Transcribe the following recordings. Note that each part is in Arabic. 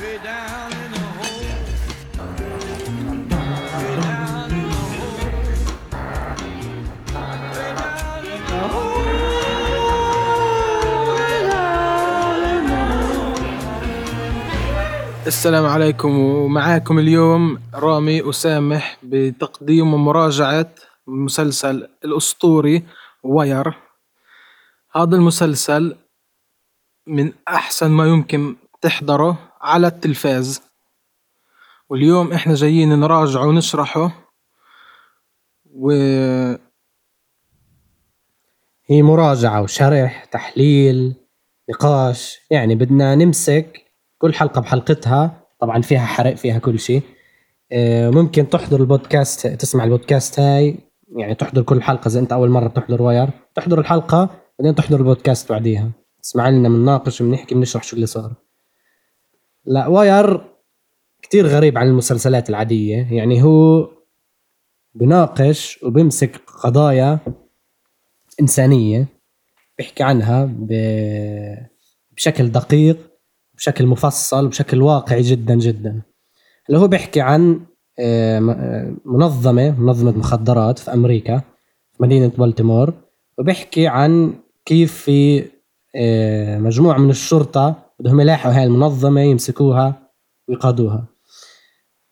السلام عليكم ومعاكم اليوم رامي وسامح بتقديم ومراجعة مسلسل الأسطوري واير. هذا المسلسل من أحسن ما يمكن تحضره. على التلفاز. واليوم إحنا جايين نراجعه ونشرحه. و هي مراجعة وشرح تحليل نقاش يعني بدنا نمسك كل حلقة بحلقتها. طبعا فيها حرق فيها كل شيء آه، ممكن تحضر البودكاست تسمع البودكاست هاي. يعني تحضر كل حلقة إذا أنت أول مرة تحضر واير. تحضر الحلقة بعدين تحضر البودكاست بعديها. تسمع لنا بنناقش بنحكي بنشرح شو اللي صار. لا واير كتير غريب عن المسلسلات العادية. يعني هو بناقش وبمسك قضايا إنسانية بيحكي عنها بشكل دقيق بشكل مفصل بشكل واقعي جدا جدا. اللي هو بيحكي عن آه، آه، منظمة منظمة مخدرات في أمريكا في مدينة بالتيمور وبيحكي عن كيف في آه، مجموعة من الشرطة بدهم يلاحقوا هاي المنظمة يمسكوها ويقاضوها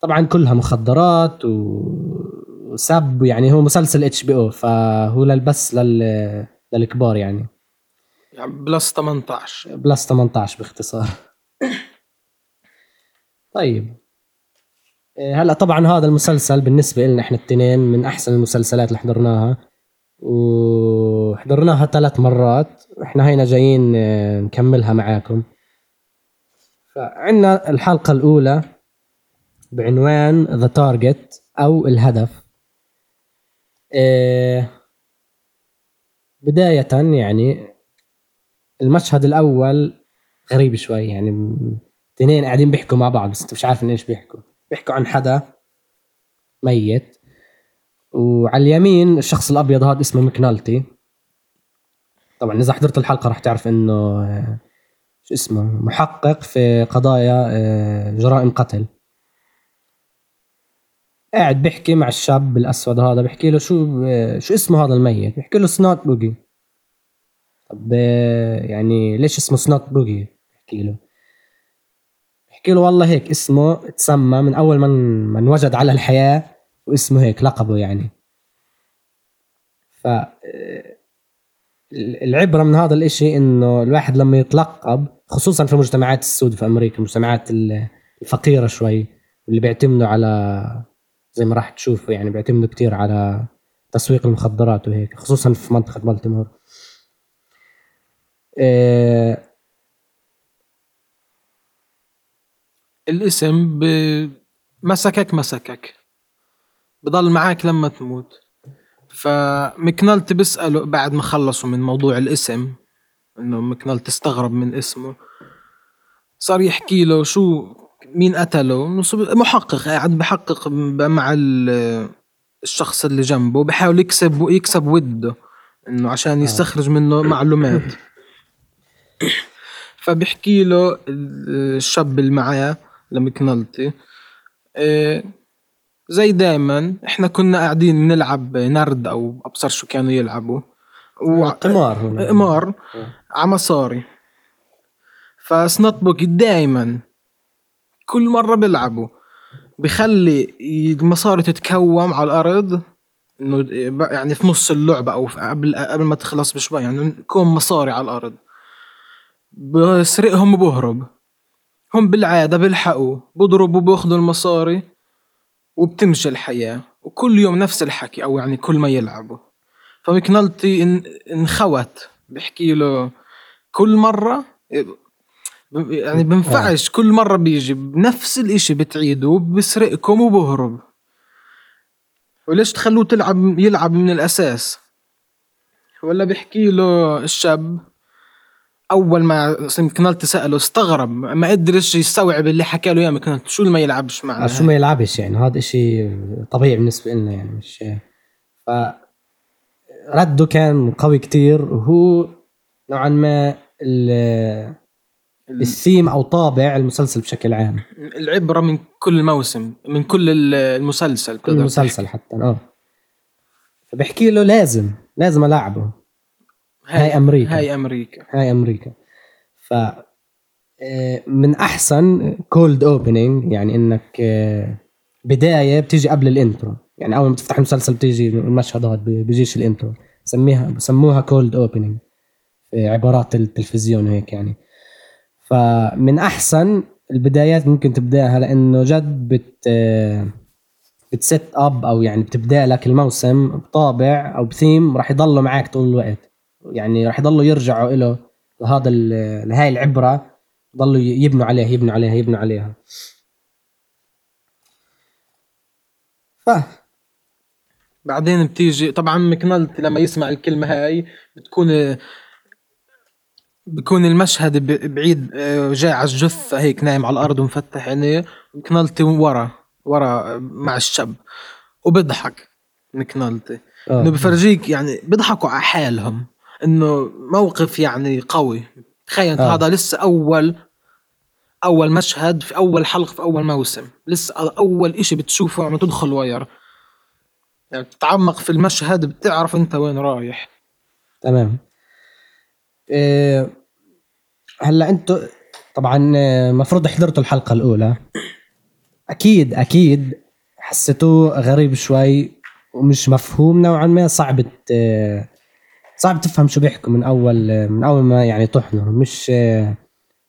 طبعا كلها مخدرات و- وسب يعني هو مسلسل HBO فهو للبس لل للكبار يعني. يعني بلس 18 بلس 18 باختصار. طيب. هلأ طبعا هذا المسلسل بالنسبة لنا إحنا التنين من أحسن المسلسلات اللي حضرناها. وحضرناها ثلاث مرات. وإحنا هينا جايين آه، نكملها معاكم. فعندنا الحلقة الأولى بعنوان ذا تارجت أو الهدف. إيه، بداية يعني المشهد الأول غريب شوي يعني اثنين قاعدين بيحكوا مع بعض بس انت مش عارف إيش بيحكوا. بيحكوا عن حدا ميت وعلى اليمين الشخص الأبيض هذا اسمه مكنالتي. طبعا إذا حضرت الحلقة راح تعرف إنه آه، شو اسمه محقق في قضايا آه، جرائم قتل. قاعد بيحكي مع الشاب الأسود هذا بيحكي له شو آه، شو اسمه هذا الميت؟ بيحكي له سنوت بوجي طب آه، يعني ليش اسمه سنوت بوجي بحكي له. بحكي له والله هيك اسمه تسمى من أول من من وجد على الحياة واسمه هيك لقبه يعني. ف العبرة من هذا الإشي إنه الواحد لما يتلقب خصوصا في المجتمعات السود في أمريكا المجتمعات ال- الفقيرة شوي اللي بيعتمدوا على زي ما راح تشوفوا يعني بيعتمدوا كتير على تسويق المخدرات وهيك خصوصا في منطقة بالتيمور. آه، الاسم ب... مسكك مسكك. بضل معاك لما تموت. فمكنالت بيسأله بعد ما خلصوا من موضوع الاسم إنه مكنالت استغرب من اسمه. صار يحكي له شو مين قتله؟ محقق قاعد بحقق مع ال- الشخص اللي جنبه بحاول يكسب يكسب وده إنه عشان يستخرج منه معلومات. فبحكي له ال- الشاب اللي معاه لمكنالتي إيه، زي دايما إحنا كنا قاعدين نلعب نرد أو أبصر شو كانوا يلعبوا. و- قمار هو. قمار على مصاري. ف Snot Boogie دايما. كل مرة بيلعبوا. بخلي المصاري تتكوم على الأرض. إنه يعني في نص اللعبة أو في- قبل قبل ما تخلص بشوي. يعني كوم مصاري على الأرض. بسرقهم وبهرب. هم بالعادة بيلحقوا. بضربوا بياخذوا المصاري. وبتمشي الحياة وكل يوم نفس الحكي أو يعني كل ما يلعبوا. ف McNulty ان- انخوت بحكي له كل مرة يعني بنفعش كل مرة بيجي بنفس الإشي بتعيده وبسرقكم وبهرب. وليش تخلوه تلعب يلعب من الأساس؟ ولا بحكي له الشاب أول ما مكنالتي سأله استغرب ما قدرش يستوعب اللي حكى له اياه مكنالتي شو اللي ما يلعبش معنا آه، شو ما يلعبش يعني هذا إشي طبيعي بالنسبة لنا يعني مش ف رده كان قوي كتير وهو نوعا ما ال- الثيم أو طابع المسلسل بشكل عام. العبرة من كل موسم من كل ال- المسلسل كل بتقدر مسلسل حتى آه. فبحكي له لازم لازم ألعبه. هاي أمريكا. هاي أمريكا. هاي أمريكا. ف آه، من أحسن cold opening يعني إنك آه، بداية بتيجي قبل ال intro يعني أول ما تفتح المسلسل بتيجي المشهد هذا بي- بيجيش ال intro بسميها بسموها cold opening عبارات التلفزيون وهيك يعني. فمن أحسن البدايات ممكن تبداها لأنه جد بت آه، بت set up أو يعني بتبدأ لك الموسم بطابع أو بثيم راح يضلوا معك طول الوقت. يعني راح يضلوا يرجعوا له لهذا لهاي العبرة ضلوا يبنوا عليها يبنوا عليها يبنوا عليها. ف بعدين بتيجي طبعا مكنلتي لما يسمع الكلمة هاي بتكون بكون المشهد بعيد آه، جاي على الجثة هيك نايم على الأرض ومفتح عينيه مكنلتي ورا ورا مع الشاب وبضحك مكنلتي آه. إنه بفرجيك يعني بيضحكوا على حالهم. إنه موقف يعني قوي. تخيل آه. هذا لسه أول أول مشهد في أول حلقة في أول موسم. لسه أول إشي بتشوفه عم تدخل وير يعني بتتعمق في المشهد بتعرف أنت وين رايح. تمام. إيه هلأ أنتوا طبعا المفروض حضرتوا الحلقة الأولى. أكيد أكيد حسيتوه غريب شوي ومش مفهوم نوعا ما صعب ت- صعب تفهم شو بيحكوا من أول من أول ما يعني تحضر مش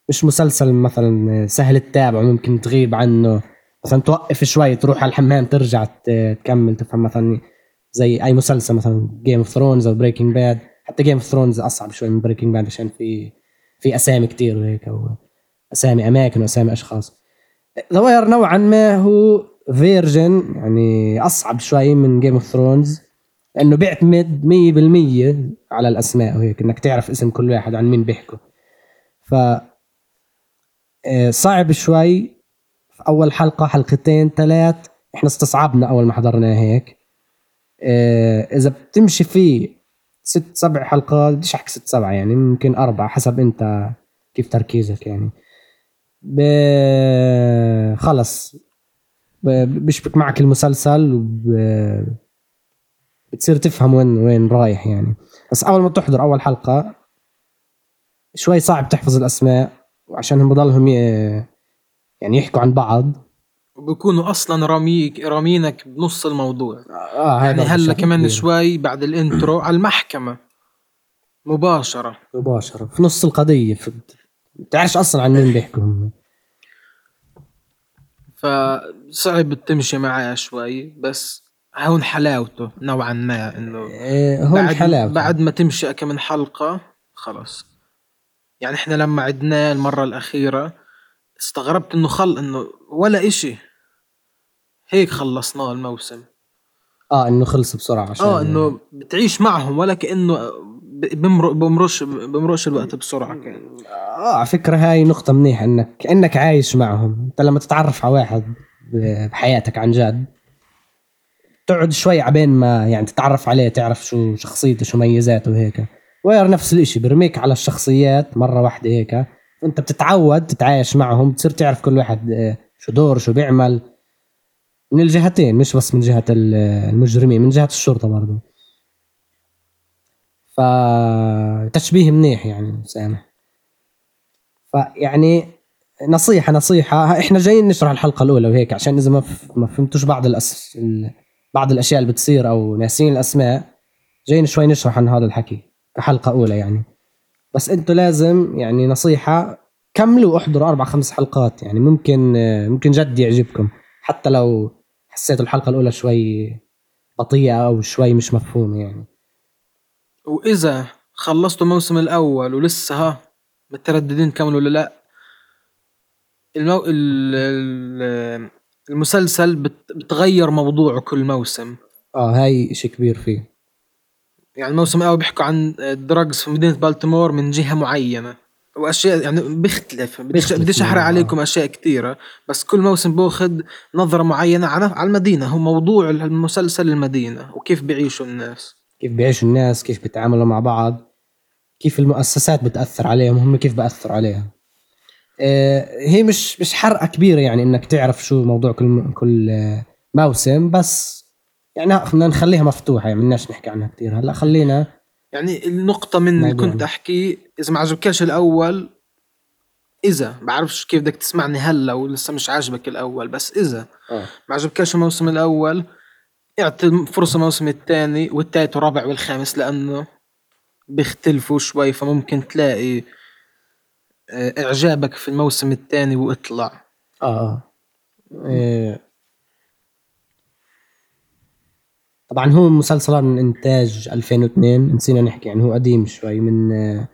مش مسلسل مثلا سهل التابع ممكن تغيب عنه. مثلا توقف شوي تروح على الحمام ترجع تكمل تفهم مثلا زي أي مسلسل مثلا Game of Thrones أو Breaking Bad حتى Game of Thrones أصعب شوي من Breaking Bad عشان في في أسامي كتير وهيك أو أسامي أماكن وأسامي أشخاص. ذا نوعا ما هو version يعني أصعب شوي من Game of Thrones لأنه بيعتمد 100% على الأسماء وهيك إنك تعرف اسم كل واحد عن مين بيحكوا. ف آه، صعب شوي في أول حلقة حلقتين ثلاث إحنا استصعبنا أول ما حضرنا هيك. آه، إذا بتمشي فيه ست سبع حلقات بديش أحكي ست سبعة يعني ممكن اربعة حسب أنت كيف تركيزك يعني. ب... خلص. ب... بيشبك معك المسلسل وب... بتصير تفهم وين وين رايح يعني. بس أول ما تحضر أول حلقة شوي صعب تحفظ الأسماء وعشان بضلهم. يعني يحكوا عن بعض. وبكونوا أصلا راميك رامينك بنص الموضوع. آه هذا يعني هلأ كمان كبير. شوي بعد الإنترو على المحكمة. مباشرة. مباشرة. في نص القضية. في... بتعرفش أصلا عن مين بيحكوا هم. فصعب تمشي معاه شوي بس هون حلاوته نوعا ما إنه إيه، هون بعد حلاوة بعد ما تمشي كم من حلقة خلص يعني إحنا لما عدناه المرة الأخيرة استغربت إنه خل إنه ولا إشي. هيك خلصناه الموسم. آه إنه خلص بسرعة عشان آه إنه بتعيش معهم ولا كأنه ب- بمر بمرش بمرش الوقت بسرعة كان. آه على فكرة هاي نقطة منيحة انك كأنك عايش معهم. أنت لما تتعرف على واحد بحياتك عن جد تقعد شوي عبين ما يعني تتعرف عليه تعرف شو شخصيته شو ميزاته وهيك. وير نفس الإشي برميك على الشخصيات مرة واحدة هيك. وانت بتتعود تتعايش معهم بتصير تعرف كل واحد آه، شو دور شو بيعمل. من الجهتين مش بس من جهة ال- المجرمين من جهة الشرطة برضه فتشبيه منيح يعني سامح فيعني نصيحة نصيحة. إحنا جايين نشرح الحلقة الأولى وهيك عشان إذا ما فهمتوش بعض الأس... بعض الأشياء اللي بتصير أو ناسين الأسماء جايين شوي نشرح عن هذا الحكي كحلقة أولى يعني. بس أنتوا لازم يعني نصيحة كملوا احضروا أربع خمس حلقات يعني ممكن ممكن جد يعجبكم. حتى لو حسيتوا الحلقة الأولى شوي بطيئة أو شوي مش مفهومة يعني. وإذا خلصتوا الموسم الأول ولسه ها مترددين كملوا ولا لأ المو... ال... ال... المسلسل بت... بتغير موضوعه كل موسم. آه هاي شيء كبير فيه. يعني الموسم الأول بيحكوا عن ال drugs في مدينة بالتيمور من جهة معينة. وأشياء يعني بيختلف. بديش أحرق نوعاً. عليكم أشياء كثيره بس كل موسم باخذ نظرة معينة على على المدينة. هو موضوع المسلسل المدينة وكيف بيعيشوا الناس. كيف بيعيشوا الناس كيف بيتعاملوا مع بعض كيف المؤسسات بتأثر عليهم هم كيف بأثروا عليها. آه، هي مش مش حرقة كبيرة يعني إنك تعرف شو موضوع كل كل آه، موسم بس يعني خلينا نخليها مفتوحة يعني بدناش نحكي عنها كثير هلأ خلينا يعني النقطة من اللي. كنت أحكي إذا ما عجبكش الأول إذا بعرفش كيف بدك تسمعني هلأ ولسه مش عاجبك الأول بس إذا ما عجبكش الموسم الأول اعطي فرصة الموسم الثاني والثالث والرابع والخامس لأنه بيختلفوا شوي فممكن تلاقي آه، إعجابك في الموسم الثاني وإطلع. آه. إيه. طبعا هو مسلسل من انتاج 2002 نسينا نحكي يعني هو قديم شوي من آه،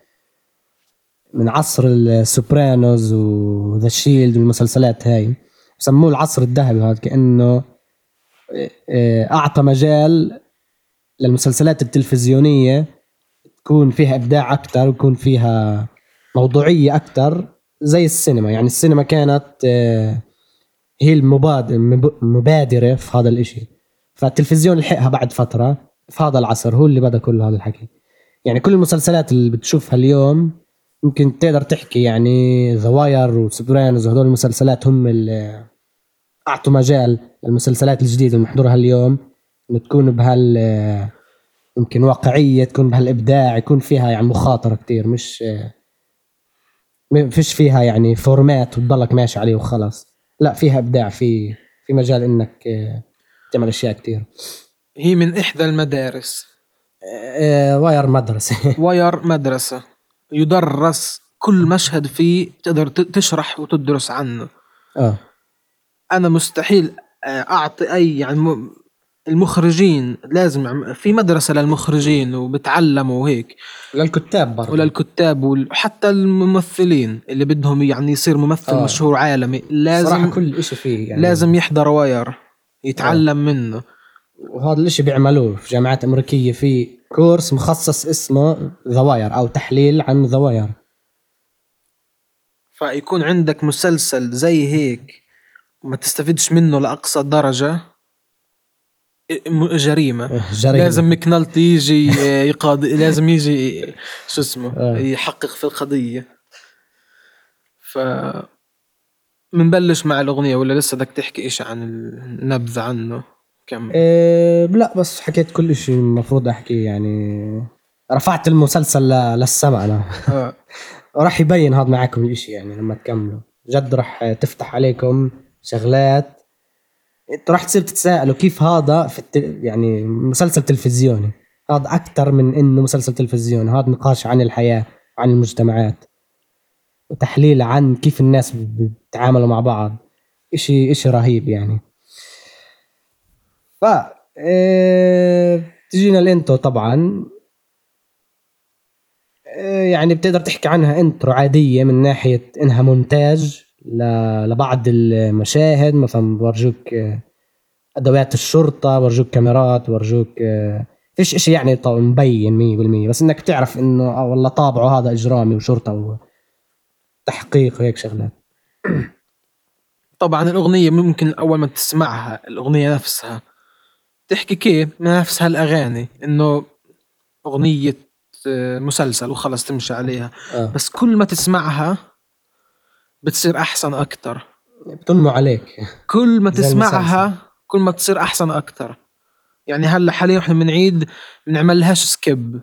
من عصر السوبرانوز وذا شيلد والمسلسلات هاي. سموه العصر الذهبي هذا كأنه آه، آه، أعطى مجال للمسلسلات التلفزيونية تكون فيها إبداع أكثر ويكون فيها موضوعية أكثر زي السينما. يعني السينما كانت آه، هي المبادر مبادرة في هذا الإشي. فالتلفزيون لحقها بعد فترة في هذا العصر هو اللي بدأ كل هذا الحكي. يعني كل المسلسلات اللي بتشوفها اليوم ممكن تقدر تحكي يعني The Wire و Sopranos وهدول المسلسلات هم اللي أعطوا مجال للمسلسلات الجديدة اللي بنحضرها اليوم إنه تكون بهال يمكن واقعية تكون بهالإبداع يكون فيها يعني مخاطرة كتير مش ما فيش فيها يعني format وتضلك ماشي عليه وخلاص. لا فيها إبداع في في مجال إنك آه، تعمل أشياء كتير. هي من إحدى المدارس. آه، Wire مدرسة. Wire مدرسة. يدرس كل مشهد فيه تقدر تشرح وتدرس عنه. آه. أنا مستحيل آه، أعطي أي يعني المخرجين لازم في مدرسة للمخرجين وبتعلموا وهيك. للكتاب برضه وللكتاب وحتى الممثلين اللي بدهم يعني يصير ممثل آه. مشهور عالمي صراحة لازم كل شيء فيه يعني لازم يحضر Wire يتعلم منه. وهذا الإشي بيعملوه في جامعات أمريكية في كورس مخصص اسمه The Wire أو تحليل عن The Wire فيكون عندك مسلسل زي هيك وما تستفيدش منه لأقصى درجة. م- جريمة جريمة. لازم مكنالتي يجي يقاضي لازم يجي شو اسمه آه. يحقق في القضية ف منبلش مع الأغنية ولا لسه بدك تحكي إيش عن النبذة عنه كم إيه لا بس حكيت كل شيء المفروض أحكي يعني رفعت المسلسل ل- للسماء أنا آه. وراح يبين هذا معاكم الإشي يعني لما تكملوا جد راح تفتح عليكم شغلات راح تصير تتساءلوا كيف هذا في الت... يعني مسلسل تلفزيوني. هذا أكثر من إنه مسلسل تلفزيوني. هذا نقاش عن الحياة عن المجتمعات. وتحليل عن كيف الناس بيتعاملوا مع بعض. إشي إشي رهيب يعني. ف إيه... تجينا الانتو طبعا. إيه، يعني بتقدر تحكي عنها إنترو عادية من ناحية إنها مونتاج. لبعض المشاهد. مثلا بورجوك آه، أدوات الشرطة بورجوك كاميرات بورجوك آه، فيش إشي يعني مبين مية بالمية. بس إنك تعرف إنه آه والله طابعه هذا إجرامي وشرطة وتحقيق وهيك شغلات. طبعا الأغنية ممكن أول ما تسمعها الأغنية نفسها تحكي كيف؟ من نفس هالأغاني إنه أغنية آه، مسلسل وخلص تمشي عليها. آه. بس كل ما تسمعها بتصير أحسن أكتر. بتنمو عليك. كل ما تسمعها كل ما تصير أحسن أكتر. يعني هلأ حاليا إحنا بنعيد بنعملهاش skip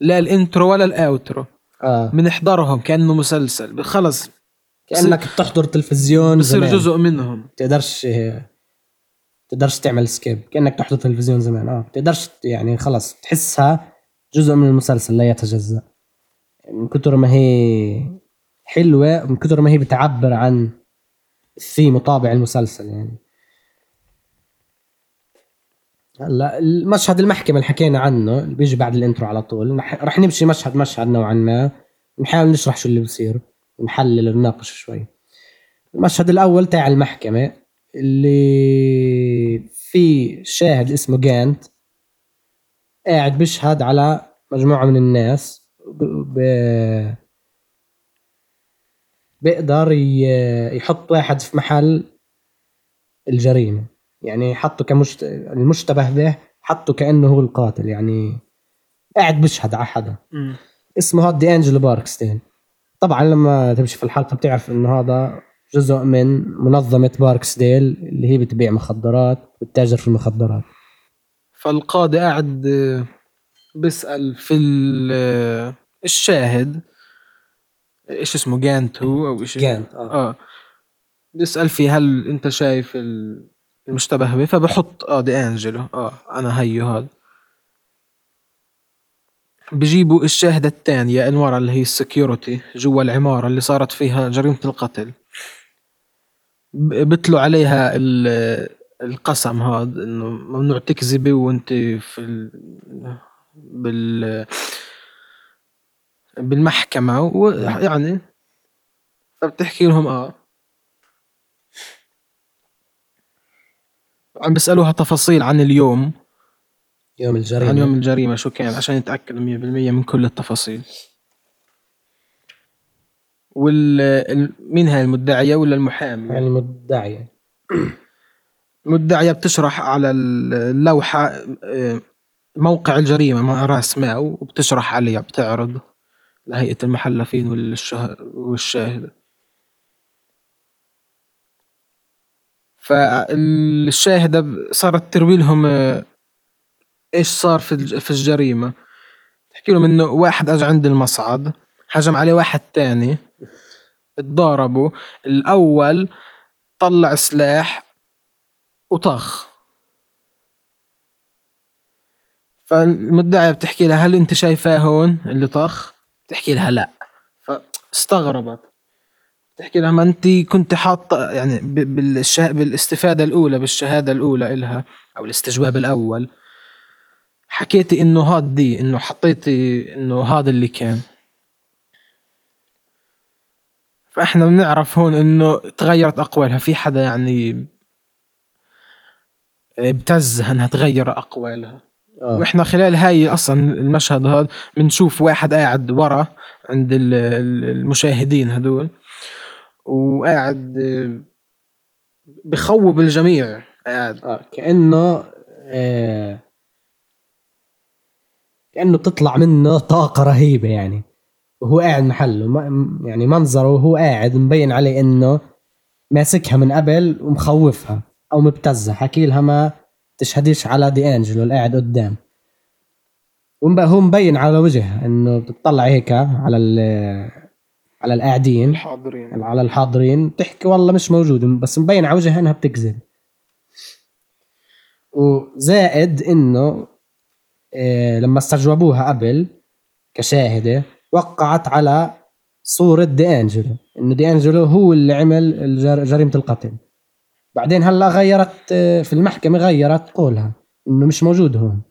لا ال intro ولا ال outro آه. بنحضرهم كأنه مسلسل. خلص. كأنك بتحضر تلفزيون بصير جزء منهم. تقدرش تقدرش تعمل skip كأنك تحضر تلفزيون زمان. آه. بتقدرش يعني خلص. تحسها جزء من المسلسل لا يتجزأ. من كثر ما هي حلوة من كثر ما هي بتعبر عن الثيم وطابع المسلسل يعني. هلأ المشهد المحكمة اللي حكينا عنه اللي بيجي بعد الانترو على طول رح- نمشي مشهد مشهد نوعا ما نحاول نشرح شو اللي بصير نحلل ونناقش شوي. المشهد الأول تاع المحكمة اللي في شاهد اسمه جانت قاعد بيشهد على مجموعة من الناس ب... بيقدر يحط واحد في محل الجريمة. يعني حطه كمشت... المشتبه به حطه كأنه هو القاتل. يعني قاعد بيشهد على حدا. اسمه هاد دي أنجلو باركسديل. طبعا لما تمشي في الحلقة بتعرف إنه هذا جزء من منظمة باركسديل اللي هي بتبيع مخدرات وتتاجر في المخدرات. فالقاضي قاعد بيسأل في ال- الشاهد إيش اسمه جانتو أو إيش جانت آه. آه. بيسأل فيه هل أنت شايف ال- المشتبه به فبحط آه دي انجلو آه أنا هيو هذا. بجيبوا الشاهدة الثانية المرة اللي هي ال security جوا العمارة اللي صارت فيها جريمة القتل. ب- بتلوا عليها ال- القسم هذا إنه ممنوع تكذبي وأنت في ال... بال بالمحكمة ويعني فبتحكي لهم آه. عم بيسألوها تفاصيل عن اليوم. يوم الجريمة. عن يوم الجريمة شو كان عشان يتأكدوا 100% من كل التفاصيل. وال ال- مين هاي المدعية ولا المحامي؟ يعني المدعية. المدعية بتشرح على اللوحة آه، موقع الجريمة مع رأس ماو وبتشرح عليها بتعرض. لهيئة المحلفين. والشاهد. فالشاهدة ب- صارت تروي لهم آه، إيش صار في في الجريمة. تحكي لهم إنه واحد اجى عند المصعد هجم عليه واحد تاني اتضاربوا. الأول طلع سلاح وطخ فالمدعية بتحكي لها هل أنت شايفاه هون اللي طخ بتحكي لها لا. فاستغربت بتحكي لها ما انت كنت حاطه يعني بالشه... بالاستفادة الأولى بالشهادة الأولى إلها أو الاستجواب الأول. حكيتي إنه هاد دي إنه حطيتي إنه هذا اللي كان. فإحنا بنعرف هون إنه تغيرت أقوالها. في حدا يعني ابتزها إنها تغير أقوالها. آه. وإحنا خلال هاي أصلا المشهد هذا بنشوف واحد قاعد ورا عند ال- ال- المشاهدين هدول وقاعد آه، بخوب الجميع قاعد. آه كأنه آه كأنه بتطلع منه طاقة رهيبة يعني. وهو قاعد محله ما- يعني منظره وهو قاعد مبين عليه إنه ماسكها من قبل ومخوفها أو مبتزها حكي لها ما تشهديش على دي انجلو اللي قاعد قدام هو مبين على وجهها إنه بتطلع هيك على ال- على القاعدين. الحاضرين. على الحاضرين. بتحكي والله مش موجود بس مبين على وجهها إنها بتكذب. وزائد إنه إيه لما استجوبوها قبل كشاهدة وقعت على صورة دي انجلو إنه دي انجلو هو اللي عمل جريمة القتل. بعدين هلا غيرت آه، في المحكمة غيرت قولها إنه مش موجود هون.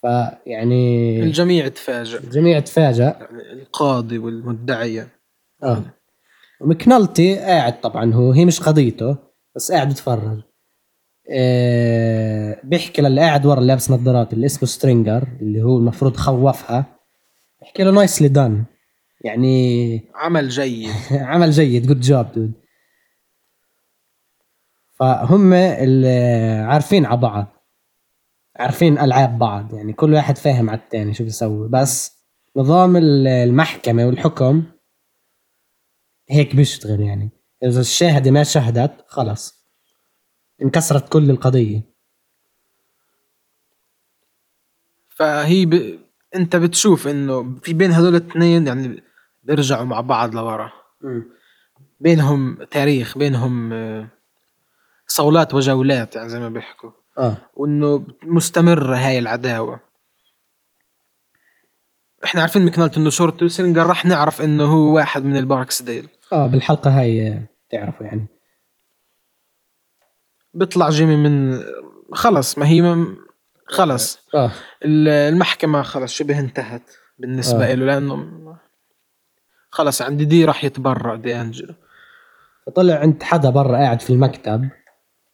فيعني الجميع تفاجأ. الجميع تفاجأ. يعني القاضي والمدعية. آه. ومكنولتي قاعد طبعا هو هي مش قضيته بس قاعد بيتفرج آه بيحكي للي قاعد ورا اللي لابس نظارات اللي اسمه سترينغر اللي هو المفروض خوفها. بيحكي له nicely done يعني عمل جيد. عمل جيد good job dude فهم اللي عارفين على بعض. عارفين ألعاب بعض يعني كل واحد فاهم على الثاني شو بيسوي. بس نظام ال- المحكمة والحكم هيك بيشتغل يعني. إذا الشاهدة ما شهدت خلص. انكسرت كل القضية. فهي ب... أنت بتشوف إنه في بين هدول الاثنين يعني بيرجعوا مع بعض لورا. بينهم تاريخ بينهم صولات وجولات يعني زي ما بيحكوا. آه. وإنه مستمرة هاي العداوة. إحنا عارفين مكنالت إنه شورت وسينجر راح نعرف إنه هو واحد من الباركس ديل. آه بالحلقة هاي آه، تعرفوا يعني. بيطلع جيمي من خلص ما هي من... خلص. آه. ال- المحكمة خلص شبه انتهت بالنسبة آه. له لأنه خلص عندي دي راح يتبرع دي أنجلو. فطلع عند حدا برا قاعد في المكتب.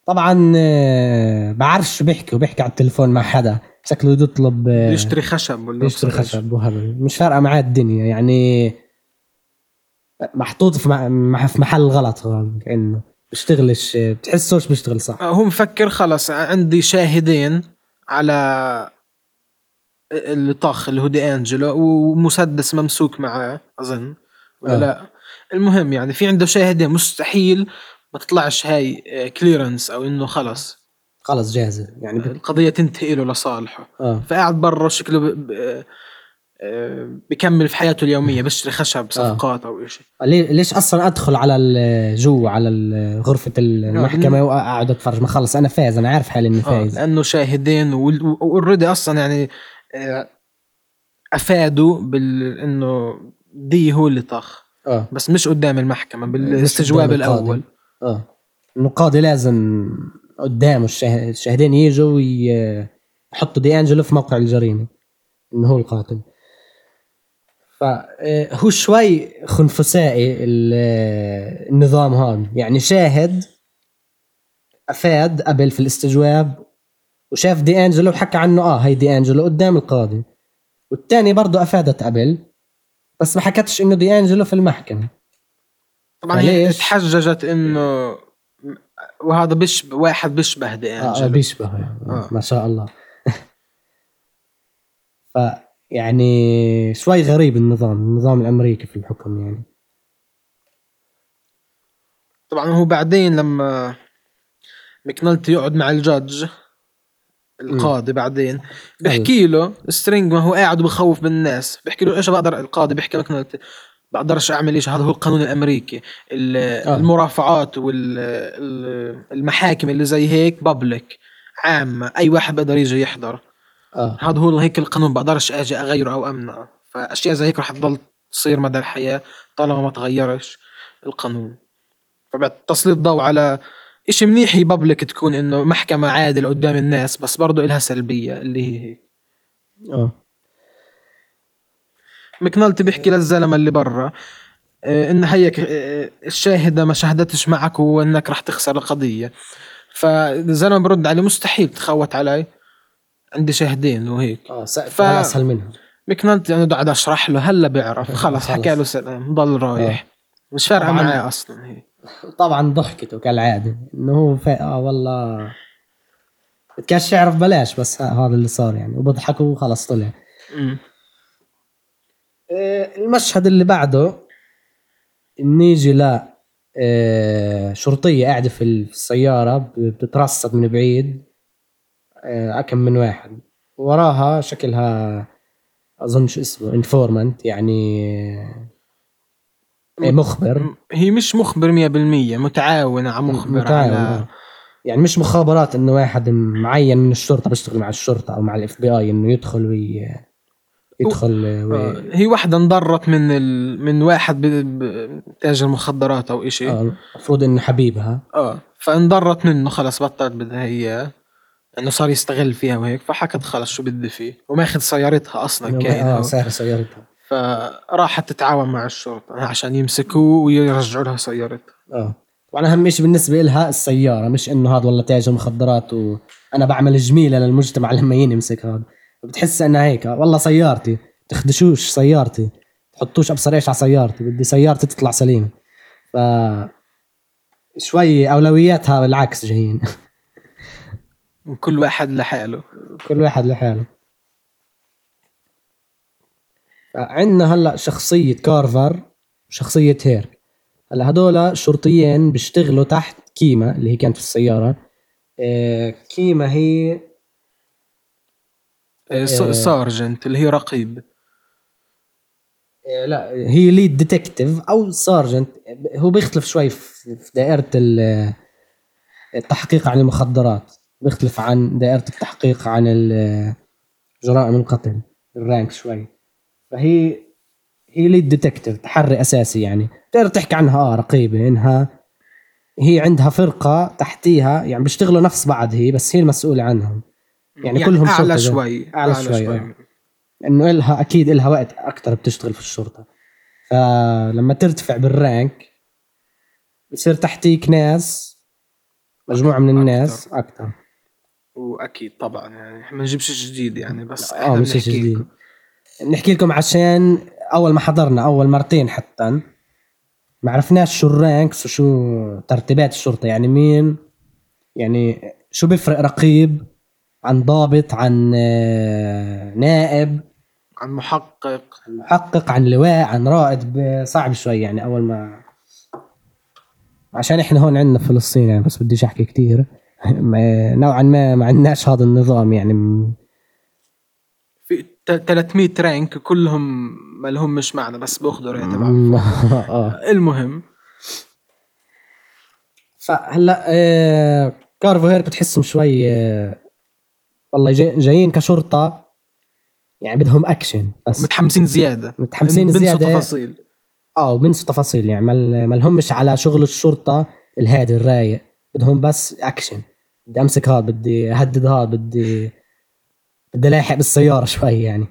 طبعا آه، بعرفش بيحكي وبيحكي على التليفون مع حدا شكله بده يطلب آه، يشتري خشب ولا يشتري. خشب وهبل مش فارقة معاه الدنيا يعني محطوط في محل غلط كأنه بيشتغلش بتحسوش بيشتغل صح هو مفكر خلص عندي شاهدين على اللي طخ اللي هو دي أنجلو ومسدس ممسوك معاه أظن ولا آه. لا المهم يعني في عنده شاهدين مستحيل ما تطلعش هاي clearance أو إنه خلص. خلص جاهزة. يعني. القضية تنتهي له لصالحه. آه. فقاعد برا شكله ب... ب... آه، بكمل في حياته اليومية بيشتري خشب صفقات أو شيء ليش أصلا أدخل على جوا على غرفة المحكمة وأقعد أتفرج؟ ما خلص أنا فايز أنا عارف حالي إني آه، فايز. لأنه شاهدين و already أصلا يعني آه، أفادوا بال إنه دي هو اللي طخ آه. بس مش قدام المحكمة بالاستجواب. الأول. آه. لازم قدامه الشاه- الشاهدين يجوا ويحطوا دي أنجلو في موقع الجريمة إنه هو القاتل. فهو شوي خنفشاري ال- النظام هذا يعني شاهد أفاد قبل في الاستجواب وشاف دي أنجلو وحكى عنه آه هي دي أنجلو قدام القاضي. والتاني برضه أفادت قبل بس ما حكتش إنه دي أنجلو في المحكمة. طبعا هي فليش؟ تحججت إنه وهذا بيشبه واحد بيشبه دي آه أنجلو بيشبه يعني. آه. ما شاء الله ف يعني شوي غريب النظام النظام الأمريكي في الحكم يعني طبعا هو بعدين لما مكنلتي يقعد مع ال judge القاضي بعدين بحكي له سترينجر ما هو قاعد وبخوف بالناس بحكي له إيش بقدر القاضي بحكي مكنلتي بقدرش أعمل إيش هذا هو القانون الأمريكي. ال- آه. المرافعات والمحاكم اللي زي هيك public عامة أي واحد بقدر يجي يحضر. آه. هذا هو هيك القانون بقدرش أجي أغيره أو أمنعه. فأشياء زي هيك رح تضل تصير مدى الحياة طالما ما تغيرش القانون. فبعد تسليط ضوء على إشي منيح هي بابليك تكون إنه محكمة عادلة قدام الناس بس برضو إلها سلبية اللي هي هيك. آه. مكنالتي بيحكي للزلمة اللي برا. آه، إن هيك آه، الشاهدة ما شهدتش معك وإنك رح تخسر القضية. فالزلمة برد عليه مستحيل تخوت علي. عندي شاهدين وهيك. آه. ف- اسهل منهم؟ مكنالتي أنا قاعد أشرح له هلا بيعرف. خلص. حكى له سلام ضل رايح. مش فارقة. معاه أصلا هي طبعا ضحكته كالعادة. إنه هو فا... آه والله. كانش يعرف بلاش بس هذا اللي صار يعني. وبضحك وخلص طلع. آه، المشهد اللي بعده نيجي ل آه، شرطية قاعدة في السيارة ب- بتترصد من بعيد آه، أكم من واحد وراها شكلها أظن شو اسمه informant يعني آه، مخبر هي مش مخبر 100% متعاونة على مخبر متعاون على آه. يعني مش مخابرات إنه واحد معين من الشرطة بيشتغل مع الشرطة أو مع ال FBI إنه يدخل وي يدخل. آه، هي واحدة انضرت من ال... من واحد ب... تاجر مخدرات أو إشي. آه، المفروض إنه حبيبها. آه فانضرت منه خلص بطلت بدها اياه انه صار يستغل فيها وهيك فحكت خلص شو بدي فيه. وماخذ سيارتها أصلا كاين آه. سعر سيارتها. فراحت تتعاون مع الشرطة عشان يمسكوه ويرجعوا لها سيارتها. آه. طبعا أهم شيء بالنسبة لها السيارة مش إنه هذا والله تاجر مخدرات وأنا بعمل جميلة للمجتمع لما يمسك هذا. بتحس إنها هيك. والله سيارتي تخدشوش سيارتي تحطوش أبصر إيش على سيارتي بدي سيارتي تطلع سليمة. ف شوي أولوياتها بالعكس جايين. وكل واحد لحاله. كل واحد لحاله. عندنا هلأ شخصية كارفر وشخصية هيرك هلأ هدول شرطيين بيشتغلوا تحت كيما اللي هي كانت في السيارة. آه، كيما هي. سارجنت اللي هي رقيب. آه، لا هي lead detective أو sergeant. هو بيختلف شوي في ال- التحقيق عن المخدرات. بيختلف عن دائرة التحقيق عن جرائم القتل ال rank شوي. فهي هي lead detective تحري أساسي يعني. تقدر تحكي عنها آه رقيبة إنها هي عندها فرقة تحتيها يعني بيشتغلوا نفس بعض هي بس هي المسؤولة عنهم. يعني كلهم أعلى شوي أعلى شوي، آه. إنه إلها أكيد إلها وقت أكثر بتشتغل في الشرطة. فلما ترتفع بال rank بصير تحتيك ناس مجموعة من الناس أكثر وأكيد طبعا يعني إحنا ما نجيبش جديد يعني بس آه مش جديد. لكم. نحكي لكم عشان أول ما حضرنا أول مرتين حتى ما عرفناش شو ال ranks وشو ترتيبات الشرطة. يعني مين يعني شو بيفرق رقيب؟ عن ضابط عن آه، نائب. عن محقق. محقق عن لواء عن رائد. صعب شوي يعني أول ما عشان إحنا هون عندنا فلسطين يعني بس بديش أحكي كثير نوعا ما ما عندناش هذا النظام يعني. في ت- 300 رانك كلهم ما لهم مش معنى بس بأخذوا راتب آه. المهم. فهلأ آه كارفر هيك بتحسهم شوي آه والله جاي جايين كشرطة يعني بدهم اكشن بس. متحمسين زيادة. متحمسين بنسوا زيادة. تفاصيل. آه وبنسوا تفاصيل يعني ما لهمش على شغل الشرطة الهادي الرايق. بدهم بس اكشن بدي أمسك هذا بدي أهدد هذا بدي بدي لاحق بالسيارة شوي يعني.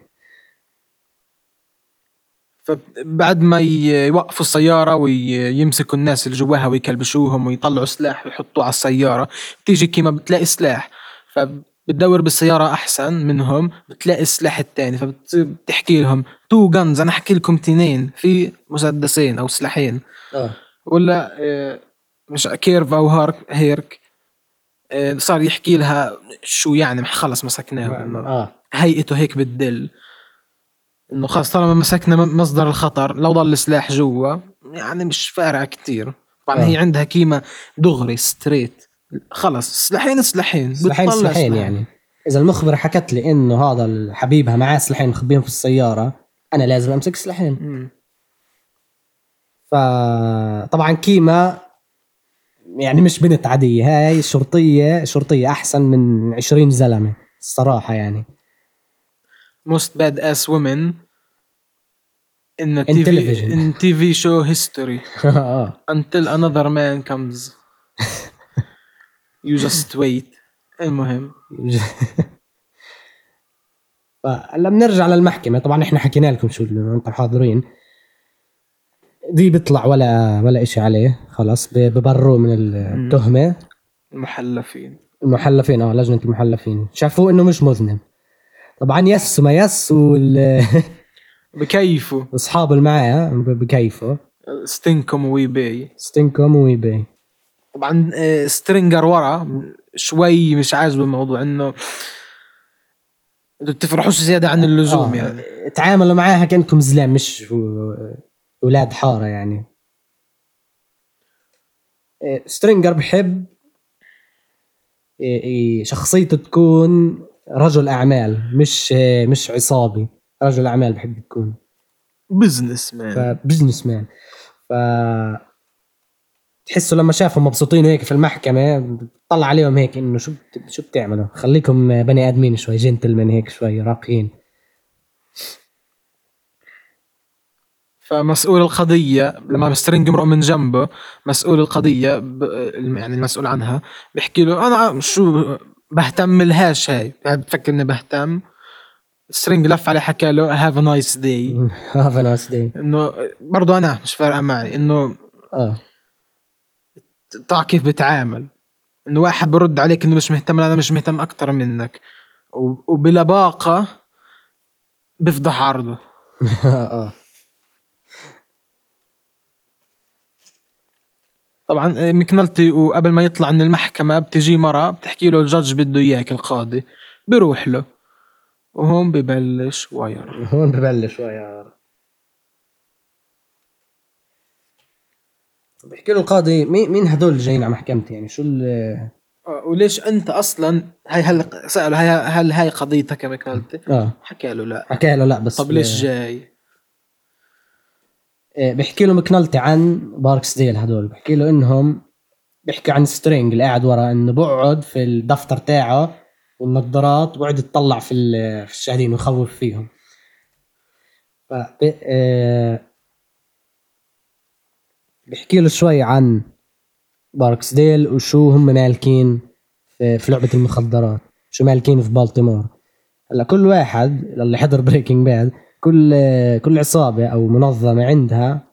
فبعد ما يوقفوا السيارة ويمسكوا الناس اللي جواها ويكلبشوهم ويطلعوا سلاح ويحطوه على السيارة بتيجي كيما بتلاقي سلاح. فبتدور بالسيارة أحسن منهم بتلاقي السلاح التاني فبتحكي لهم two guns أنا أحكي لكم تنين في مسدسين أو سلاحين. آه. ولا آه، مش كارفر أو هارك هيرك آه، صار يحكي لها شو يعني خلص مسكناه آه. هيئته هيك بتدل. إنه خلص طالما مسكنا مصدر الخطر لو ضل السلاح جوا يعني مش فارقة كتير. طبعا آه. هي عندها كيمة دغري ستريت خلص سلاحين سلاحين. سلاحين سلاحين يعني. إذا المخبر حكت لي إنه هذا حبيبها معاه سلاحين مخبيهم في السيارة أنا لازم أمسك سلاحين. فطبعا كيما يعني مش بنت عادية هاي شرطية شرطية أحسن من 20 زلمة الصراحة يعني. Most bad ass women in In TV in TV show history. آه. until another man comes. You just wait. المهم. فهلا بنرجع للمحكمة. طبعا إحنا حكينا لكم شو أنتم حاضرين. دي بيطلع ولا ولا إشي عليه. خلاص ب- ببروه من التهمة. المحلفين. المحلفين آه لجنة المحلفين. شافوه إنه مش مذنب. طبعا يس وما يس وال- بكيفوا اصحابه اللي معاه بكيفوا ستينكم ويباي. ستينكوم ويبي طبعا آه، سترينجر ورا شوي مش عاجبه الموضوع إنه أنتوا بتفرحوش زيادة عن اللزوم آه، يعني. تعاملوا معاها كأنكم زلام مش أولاد حارة يعني. إيه، سترينجر بحب إيه، شخصيته تكون رجل أعمال مش مش عصابي. رجل أعمال بحب يكون business man ف business man ف تحسوا لما شافوا مبسوطين هيك في المحكمة طلع عليهم هيك إنه شو شو بتعملوا؟ خليكم بني آدمين شوي جنتلمان هيك شوي راقيين. فمسؤول القضية لما سترينج مرق من جنبه مسؤول القضية ب... يعني المسؤول عنها بيحكي له أنا شو بهتم لهاش هاي؟ بتفكر إني بهتم؟ سترينجر لف عليه حكى له have a nice day have nice day إنه برضه أنا مش فارقة معي إنه آه. طاع كيف بتعامل. إنه واحد برد عليك إنه مش مهتم أنا مش مهتم أكتر منك. و- وبلباقة بفضح عرضه. آه. طبعا آه، مكنلتي وقبل ما يطلع من المحكمة بتجي مرة بتحكي له ال judge بده إياك القاضي. بيروح له. وهون ببلش Wire هون ببلش يا بحكي له القاضي مين مين هدول اللي جايين على محكمتي؟ يعني شو ال آه، وليش أنت أصلا هاي هل سأله هل, هل هاي قضيتك يا مكنلتي آه. حكى له لا. حكى له لا بس طب ليش جاي؟ آه، بحكي له مكنلتي عن باركسديل هدول بحكي له انهم بحكي عن سترينجر اللي قاعد ورا إنه بقعد في الدفتر تاعه والنظارات بقعد يتطلع في في الشاهدين ويخوف فيهم. ف بحكي له شوي عن باركس ديل وشو هم مالكين في, في لعبة المخدرات. شو مالكين في بالتيمور. هلا كل واحد اللي حضر Breaking Bad كل كل عصابة أو منظمة عندها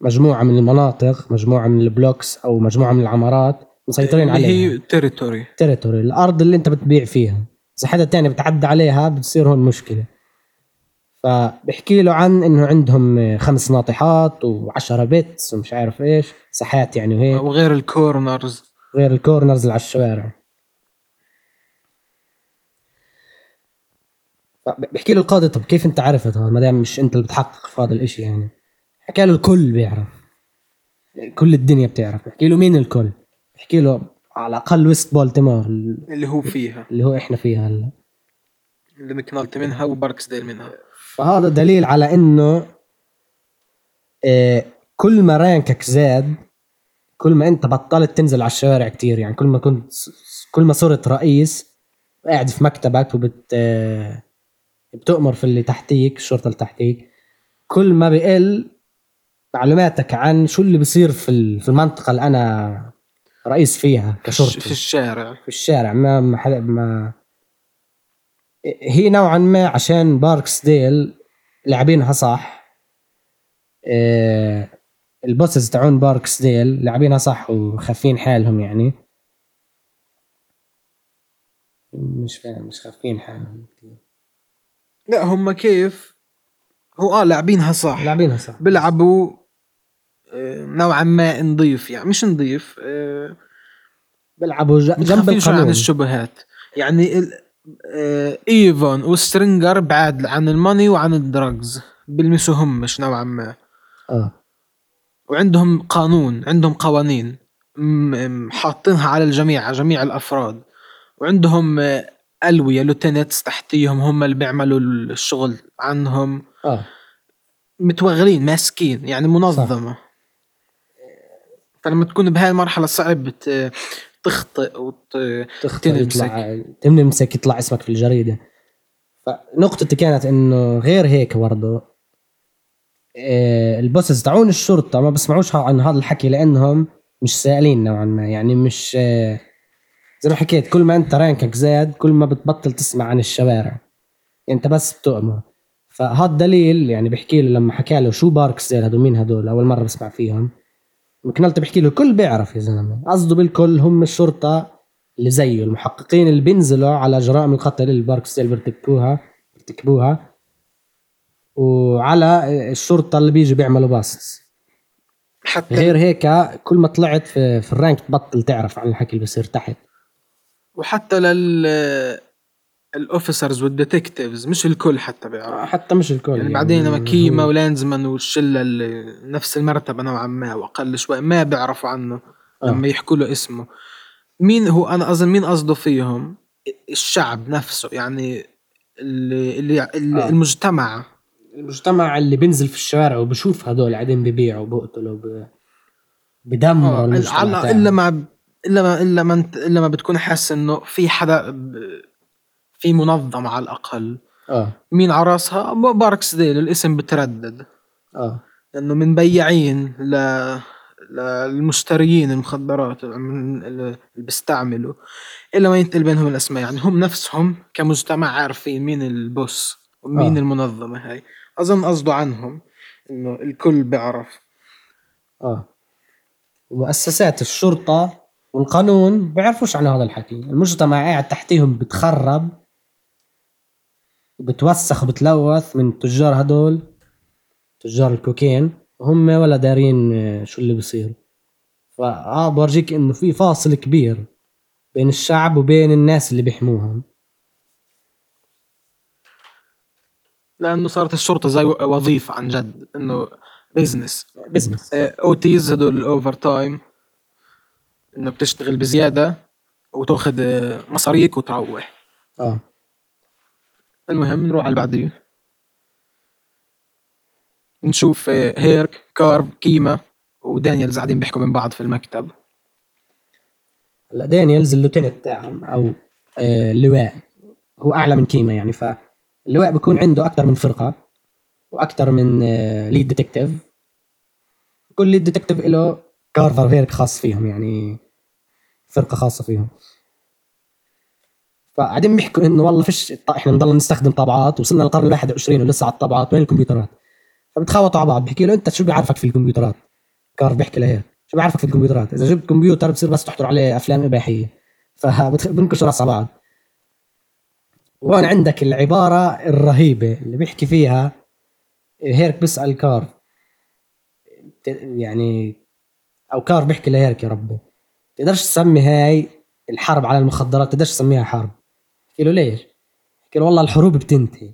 مجموعة من المناطق مجموعة من ال blocks أو مجموعة من العمارات مسيطرين عليها هي تيريتوري تيريتوري الأرض اللي أنت بتبيع فيها. إذا حدا تاني بتعدى عليها بتصير هون مشكلة. فبحكي له عن إنه عندهم خمس ناطحات وعشرة pits ومش عارف إيش ساحات يعني وهيك. وغير ال corners. غير ال corners اللي على الشوارع. بحكي له القاضي طب كيف أنت عرفت هذا؟ ما دام مش أنت اللي بتحقق في هذا الإشي يعني. حكى له الكل بيعرف. كل الدنيا بتعرف. بحكي له مين الكل؟ بحكي له على الأقل West Baltimore اللي هو فيها. اللي هو إحنا فيها هلا. اللي مكنلتي منها وباركسديل منها. فهذا دليل على إنه آه، كل ما rank ك زاد كل ما أنت بطلت تنزل على الشوارع كتير يعني كل ما كنت كل ما صرت رئيس قاعد في مكتبك وبت آه، بتؤمر في اللي تحتيك الشرطة اللي تحتيك كل ما بقل معلوماتك عن شو اللي بصير في ال- في المنطقة اللي أنا رئيس فيها في كشرطي الشارع. في الشارع ما ما, ما هي نوعا ما عشان باركس ديل لاعبينها صح. إيه ال bosses تاعون باركس ديل لاعبينها صح وخافين حالهم يعني. مش فاهم مش خافين حالهم. لا هم كيف؟ هو آه لاعبينها صح. لاعبينها صح. بيلعبوا آه، نوعا ما نظيف يعني مش نظيف آه، بيلعبوا جنب شوي عن القانون. الشبهات. يعني ال- آه، ايفون وسترينجر بعاد عن ال money وعن ال drugs. بلمسوهم مش نوعا ما. آه. وعندهم قانون عندهم قوانين حاطينها على الجميع على جميع الأفراد. وعندهم آه، ألوية lieutenants تحتيهم هم اللي بيعملوا الشغل عنهم. آه. متوغلين ماسكين يعني منظمة. فلما تكون بهاي المرحلة صعب تخطئ وت... تنمسك. يطلع تنمسك يطلع اسمك في الجريدة. فنقطتي كانت إنه غير هيك برضه آه، ال bosses تاعون الشرطة ما بسمعوش عن هذا الحكي لأنهم مش سائلين نوعا ما. يعني مش آه، زي ما حكيت كل ما أنت rank ك زاد كل ما بتبطل تسمع عن الشوارع. أنت بس بتؤمر. فهذا دليل يعني بحكي له لما حكى له شو باركس ديل هدول مين هدول أول مرة بسمع فيهم. مكنلت بحكي له الكل بيعرف يا زلمة. قصده بالكل هم الشرطة اللي زيه المحققين اللي بينزلوا على جرائم القتل اللي باركس ديل بيرتكبوها بيرتكبوها. وعلى الشرطة اللي بيجوا بيعملوا باصص. حتى غير هيك كل ما طلعت في, في ال rank تبطل تعرف عن الحكي اللي بيصير تحت. وحتى لل ال officers وال detectives مش الكل حتى بيعرف حتى مش الكل يعني بعدين لما كيما ولانزمان والشلة اللي نفس المرتبة نوعا ما وأقل شوي ما بيعرفوا عنه آه. لما يحكوا له اسمه مين هو أنا أظن مين قصده فيهم الشعب نفسه يعني اللي, اللي, آه. المجتمع المجتمع اللي بينزل في الشوارع وبشوف هدول قاعدين ببيعوا وبقتلوا ب- بدمروا آه، المجتمع. إلا ما إلا ما إلا ما انت إلا ما بتكون حاسس إنه في حدا ب- في منظمة على الأقل. آه. مين على راسها؟ باركس ديل الاسم بتردد. آه. لأنه من بياعين ل للمشتريين المخدرات من اللي بيستعملوا. إلا ما ينتقل بينهم الأسماء. يعني هم نفسهم كمجتمع عارفين مين ال boss ومين آه. المنظمة هاي. أظن قصده عنهم إنه الكل بيعرف. آه. مؤسسات الشرطة والقانون بيعرفوش عن هذا الحكي. المجتمع قاعد تحتيهم بتخرب. وبتوسخ وبتلوث من التجار هدول تجار الكوكين. وهم ولا دارين آه، شو اللي بيصير فأه بورجيك إنه في فاصل كبير بين الشعب وبين الناس اللي بيحموهم. لأنه صارت الشرطة زي وظيفة عن جد إنه business business أو تيز هدول ال overtime إنه بتشتغل بزيادة وتاخذ آه، مصاريك وتروح. آه. المهم نروح على اللي بعديه نشوف آه، هيرك كارفر كيما ودانيالز قاعدين بيحكوا من بعض في المكتب. هلا دانييلز ال lieutenant تاعهم أو آه، اللواء هو أعلى من كيما يعني فاللواء بيكون عنده أكثر من فرقة وأكثر من آه، lead detective كل lead detective له كارفر هيرك خاص فيهم يعني فرقة خاصة فيهم. فقاعدين بيحكوا إنه والله فيش إحنا بنضل نستخدم طابعات وصلنا للقرن ال 21 ولسه على الطابعات وين الكمبيوترات؟ فبتخوطوا على بعض بحكي له أنت شو بيعرفك في الكمبيوترات؟ كارفر بيحكي لهيك شو بيعرفك في الكمبيوترات؟ إذا جبت كمبيوتر بصير بس تحضر عليه أفلام إباحية فبنكشوا راس على بعض. وهون عندك العبارة الرهيبة اللي بيحكي فيها هيرك بيسأل كار يعني أو كار بيحكي لهيرك يا ربي. تقدرش تسمي هاي الحرب على المخدرات تقدرش تسميها حرب. بحكي له ليش؟ قال والله الحروب بتنتهي.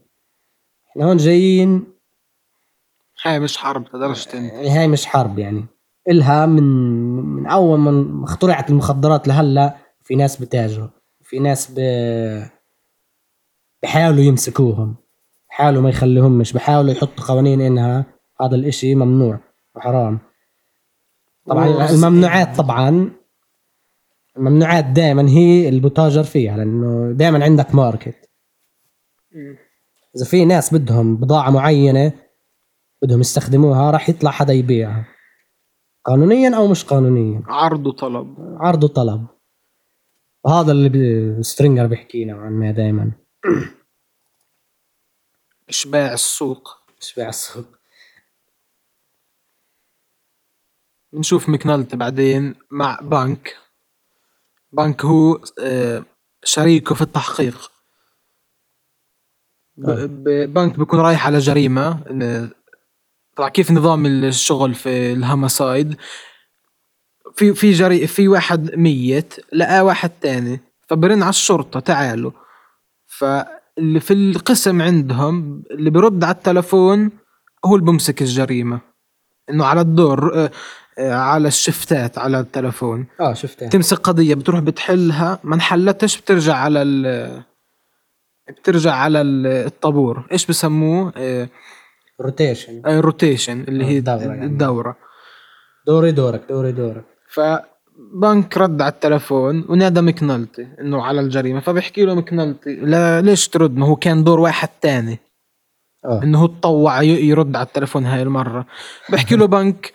إحنا هون جايين. هاي مش حرب تقدرش تنتهي. يعني هاي مش حرب يعني. إلها من من أول ما اخترعت المخدرات لهلأ في ناس بتاجروا. في ناس ب... بحاولوا يمسكوهم. بحاولوا ما يخليهمش. بحاولوا يحطوا قوانين إنها هذا الإشي ممنوع وحرام. طبعا الممنوعات طبعا الممنوعات دائما هي اللي بتاجر فيها لأنه دائما عندك ماركت. إذا في ناس بدهم بضاعة معينة بدهم يستخدموها راح يطلع حدا يبيعها. قانونيا أو مش قانونيا. عرض وطلب. عرض وطلب. وهذا اللي سترينجر بيحكي نوعا ما دائما اشباع السوق؟ مش بيع السوق؟ بنشوف مكنالتي بعدين مع بنك. بنك هو آه، شريكه في التحقيق. ب- بنك بيكون رايح على جريمة طبعا كيف نظام الشغل في الهامسايد؟ في في جري في واحد ميت لقى واحد تاني فبرن على الشرطة تعالوا. فاللي في القسم عندهم اللي برد على التلفون هو اللي بمسك الجريمة. إنه على الدور آه، آه، على الشفتات على التلفون. آه شفتها. تمسك قضية بتروح بتحلها ما انحلتش بترجع على ال بترجع على ال- الطابور. إيش بسموه؟ آه، rotation ال rotation اللي هي الدورة الدورة, يعني. الدورة. دوري دورك دوري دورك. فبنك رد على التلفون ونادى مكنالتي إنه على الجريمة. فبحكي له مكنالتي لا ليش ترد؟ ما هو كان دور واحد تاني. آه. إنه هو تطوع يرد على التلفون هاي المرة. بحكي له بنك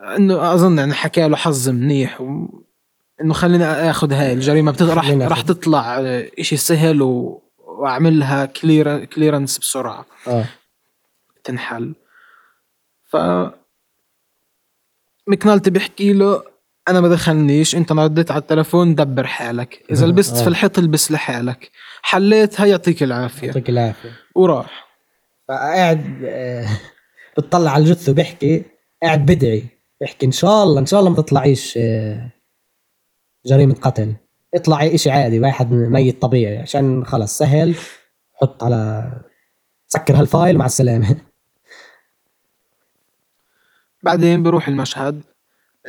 إنه أظن يعني حكى له حظ منيح و... إنه خليني آخذ هاي الجريمة. بت... راح راح. تطلع آه، إشي سهل و... وأعملها clear... clearance بسرعة. آه. تنحل. ف مكنالتي بيحكي له أنا ما دخلنيش أنت ما رديت على التلفون دبر حالك. إذا آه. لبست آه. في الحيط البس لحالك. حليتها يعطيك العافية. يعطيك العافية. وراح. فقاعد آه، بتطلع على الجثة وبيحكي قاعد بدعي. بيحكي إن شاء الله إن شاء الله ما تطلعيش آه، جريمة قتل. اطلعي اشي عادي واحد ميت طبيعي عشان خلص سهل. حط على سكر هال file مع السلامة. بعدين بروح المشهد.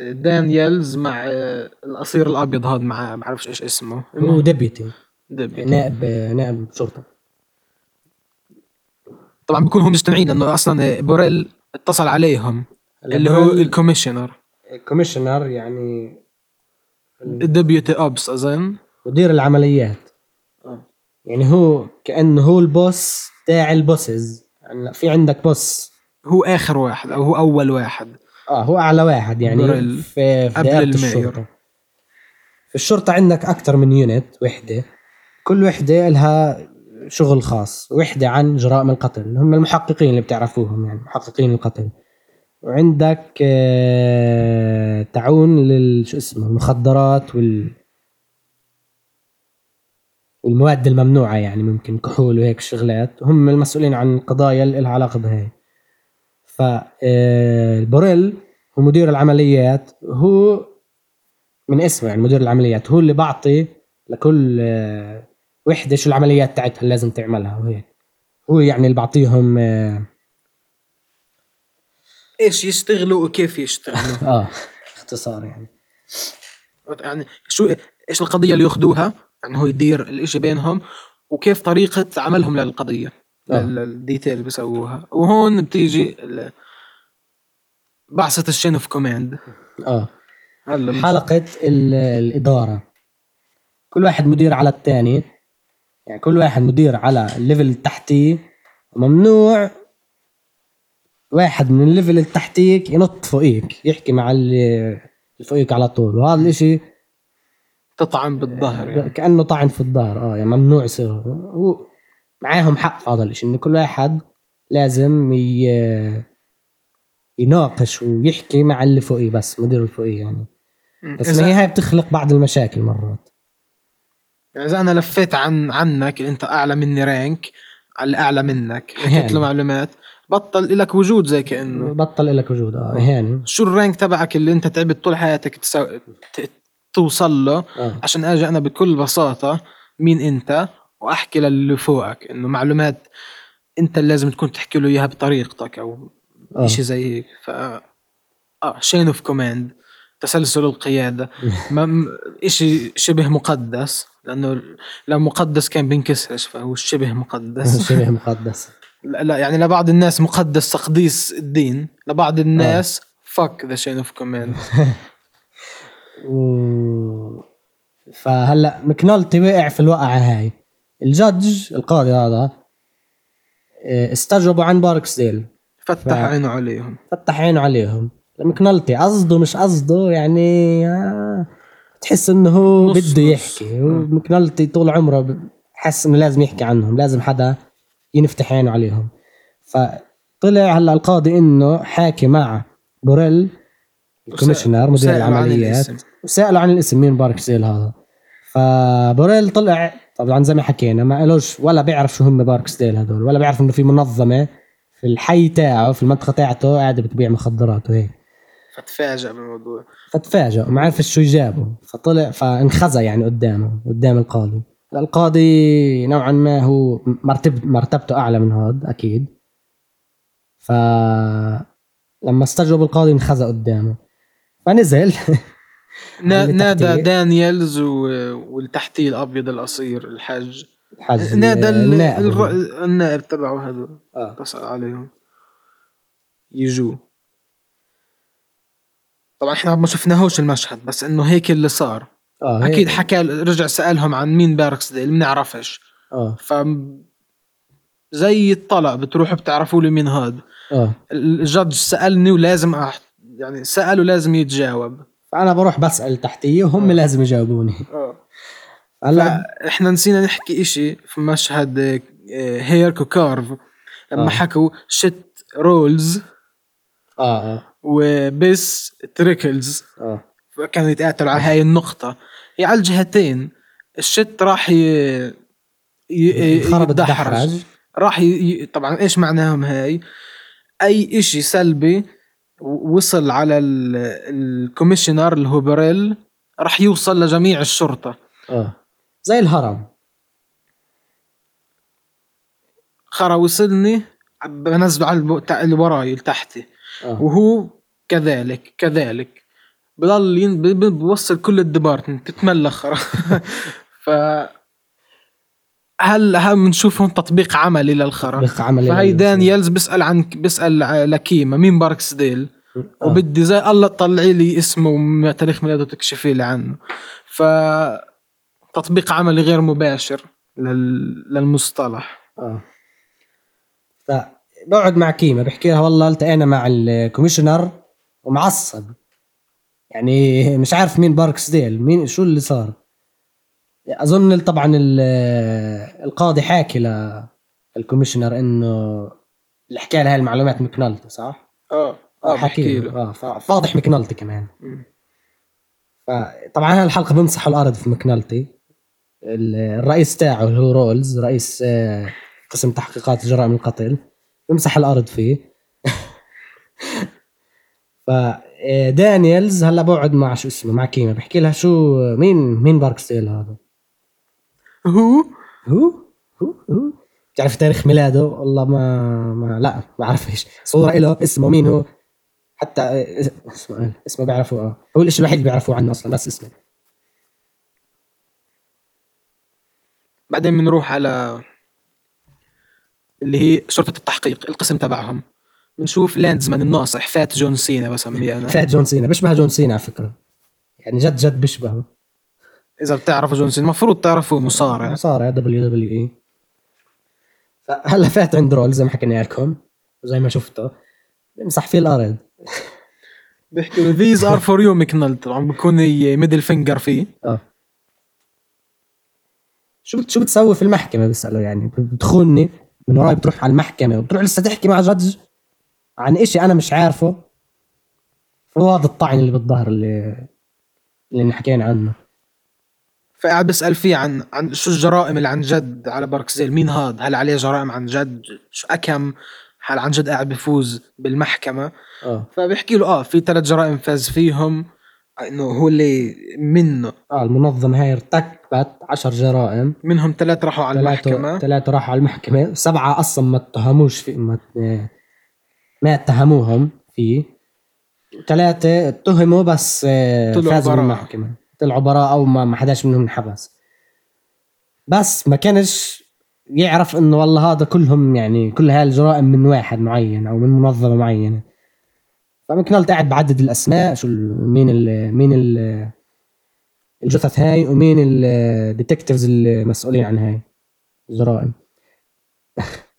دانييلز مع آه، القصير الأبيض هذا معاه ما بعرفش إيش اسمه. هو deputy. deputy. نائب نائب شرطة. طبعا بيكونوا هم مجتمعين لأنه أصلا بوريل اتصل عليهم. اللي هو ال commissioner. ال commissioner يعني ال deputy ops أظن. مدير العمليات. آه. يعني هو كأنه هو ال boss تاع ال bosses. يعني في عندك boss. هو آخر واحد أو هو أول واحد. آه هو أعلى واحد يعني. في, في قبل. الشرطة. في الشرطة عندك أكثر من unit وحدة. كل وحدة لها شغل خاص. وحدة عن جرائم القتل. هم المحققين اللي بتعرفوهم يعني محققين القتل. وعندك آه، تعون لل شو اسمه المخدرات وال والمواد الممنوعة يعني ممكن كحول وهيك شغلات. هم المسؤولين عن القضايا اللي لها علاقة بهاي. فالبوريل هو مدير العمليات. هو من اسمه يعني مدير العمليات. هو اللي بعطي لكل آه، وحدة شو العمليات تاعتها اللي لازم تعملها وهيك. هو يعني اللي بعطيهم آه، إيش يشتغلوا وكيف يشتغلوا. آه اختصار يعني. يعني شو إيش القضية اللي يأخذوها؟ يعني هو يدير الإشي بينهم وكيف طريقة عملهم للقضية آه. الديتيل اللي بيسووها. وهون بتيجي ال- بعثة ال chain of command آه. هلا حلقة ال- الإدارة. كل واحد مدير على الثاني يعني كل واحد مدير على ال level اللي تحتيه. وممنوع واحد من ال level اللي تحتيك ينط فوقيك يحكي مع اللي اللي فوقيك على طول وهذا الإشي تطعن بالظهر يعني. كأنه طعن في الظهر آه يعني ممنوع يصير هو معاهم حق في هذا الإشي انه كل واحد لازم ي... يناقش ويحكي مع اللي فوقيه بس مدير الفوقيه يعني بس هي هاي بتخلق بعض المشاكل مرات يعني إذا أنا لفيت عن عنك اللي إنت أعلى مني rank على الأعلى منك حكيت يعني. له معلومات بطل لك وجود زي كأنه. بطل لك وجود آه اهانه شو ال rank تبعك اللي أنت تعبت طول حياتك تسو... ت... توصل له؟ آه. عشان أجي أنا بكل بساطة مين أنت وأحكي للي فوقك إنه معلومات أنت اللي لازم تكون تحكي له إياها بطريقتك أو آه. شيء زي هيك. ف آه chain of command تسلسل القيادة. ما إشي شبه مقدس لأنه لو مقدس كان بينكسرش فهو شبه مقدس. شبه مقدس. لا يعني لبعض الناس مقدس تقديس الدين لبعض الناس fuck the chain of command. فهلا مكنالتي وقع في الوقعة هاي. ال judge القاضي هذا آه، استجوبوا عن باركسديل فتح ف- عينه عليهم. فتح عينه عليهم. مكنالتي قصده مش قصده يعني آه، تحس إنه هو بده. يحكي. ومكنالتي طول عمره حس إنه لازم يحكي عنهم لازم حدا ينفتح عينه عليهم. فطلع هلا القاضي إنه حاكي مع بوريل ال commissioner مدير العمليات. وسأله عن الاسم مين باركسديل هذا. فبوريل طلع طبعا زي ما حكينا ما قالوش ولا بيعرف شو هم باركسديل هذول ولا بيعرف إنه في منظمة في الحي تاعه في المنطقة تاعته قاعدة بتبيع مخدرات وهيك. فتفاجأ بالموضوع. فتفاجئ وما عرف شو جابه فطلع فانخزى يعني قدامه قدام القاضي. القاضي نوعا ما هو مرتب مرتبته أعلى من هاد أكيد ف لما استجوب القاضي انخزى قدامه فنزل نادى. دانييلز. والتحتية الأبيض القصير الحج الحاج نادى ال- النائب. الر... النائب تبعه هذول آه. اتصل عليهم يجوا طبعا إحنا ما شفناهوش المشهد بس إنه هيك اللي صار آه هيك. أكيد حكى رجع سألهم عن مين باركسديل ما نعرفش. آه. ف زي الطلع بتروحوا بتعرفوا لي مين هاد. آه. ال judge سألني ولازم أح... يعني ساله لازم يتجاوب. فأنا بروح بسأل تحتية وهم لازم يجاوبوني. هلا إحنا نسينا نحكي إشي في مشهد آه، هيرك وكارف لما آه. حكوا shit rolls آه آه. و piss trickles آه. كانوا يتقاتلوا على هاي النقطة. على الجهتين. ال shit راح ي... ي... خرب يتدحرج الدحرج. راح ي... طبعا إيش معناهم هاي؟ أي إشي سلبي وصل على ال... ال commissioner اللي هو بوريل راح يوصل لجميع الشرطة. آه. زي الهرم. خرا وصلني بنزله على اللي وراي لتحتي. آه. وهو كذلك كذلك. بضل بوصل كل ال department تتملى خرا ف هل هل بنشوف هون تطبيق عملي للخرا تطبيق عملي فهي دانييلز بيسال عن بيسال لكيما مين باركسديل آه. وبدي زي الله تطلعي لي اسمه وتاريخ ميلاده وتكشفي لي عنه. ف تطبيق عملي غير مباشر لل... للمصطلح. آه. فبقعد مع كيما بحكي لها والله التقينا مع ال commissioner ومعصب. يعني مش عارف مين باركسديل مين شو اللي صار؟ أظن طبعا ال- القاضي حاكي لل commissioner إنه اللي حكى لها المعلومات مكنالتي صح؟ آه حكي له. آه فواضح مكنالتي كمان. فطبعا هاي الحلقة بمسحوا الأرض في مكنالتي ال- الرئيس تاعه اللي هو رولز رئيس آه، قسم تحقيقات جرائم القتل بمسح الأرض فيه. ف آه، دانييلز هلا بقعد مع شو اسمه مع كيما بحكي لها شو مين مين باركسديل هذا؟ هو؟ هو؟ هو؟ هو؟ بتعرف تاريخ ميلاده؟ والله ما ما لا ما بعرفش صورة له اسمه مين هو؟ حتى آه، اسمه اسمه بيعرفوه آه. هو الشيء الوحيد اللي بيعرفوه عنه أصلا بس اسمه. بعدين بنروح على اللي هي شرطة التحقيق القسم تبعهم. بنشوف لاندزمان الناصح. fat جون سينا بسميه أنا. fat جون سينا. بيشبه جون سينا على فكرة. يعني جد جد بيشبهه إذا بتعرفوا جون سينا المفروض تعرفوا مصارع. مصارع WWE فهلا فات عند رولز زي ما حكينا لكم وزي ما شفته. بمسح فيه الأرض. له these are for you مكنالتي طبعا بكون middle finger فيه. آه. شو شو بتسوي في المحكمة؟ بيسالوا يعني. بتخوني من وراي بتروح على المحكمة وبتروح لسه تحكي مع judge عن إشي أنا مش عارفه هو هذا الطعن اللي بالظهر اللي اللي حكينا عنه. فقاعد بسأل فيه عن عن شو الجرائم اللي عن جد على باركسديل مين هاد؟ هل عليه جرائم عن جد؟ شو أكم؟ هل عن جد قاعد بفوز بالمحكمة؟ آه. فبيحكي له آه في ثلاث جرائم فاز فيهم. إنه هو اللي منه. آه المنظمة هاي ارتكبت عشر جرائم. منهم ثلاث راحوا على المحكمة. ثلاثة راحوا على المحكمة. سبعة أصلا ما اتهموش في ما ما اتهموهم فيه. ثلاثة اتهموا بس آه، فازوا. بالمحكمة طلعوا براءة أو ما حداش منهم انحبس بس ما كانش يعرف إنه والله هذا كلهم يعني كل هاي الجرائم من واحد معين أو من منظمة معينة. فمكنالتي قاعد بعدد الأسماء شو مين ال مين ال الجثث هاي ومين ال detectives المسؤولين عن هاي الجرائم.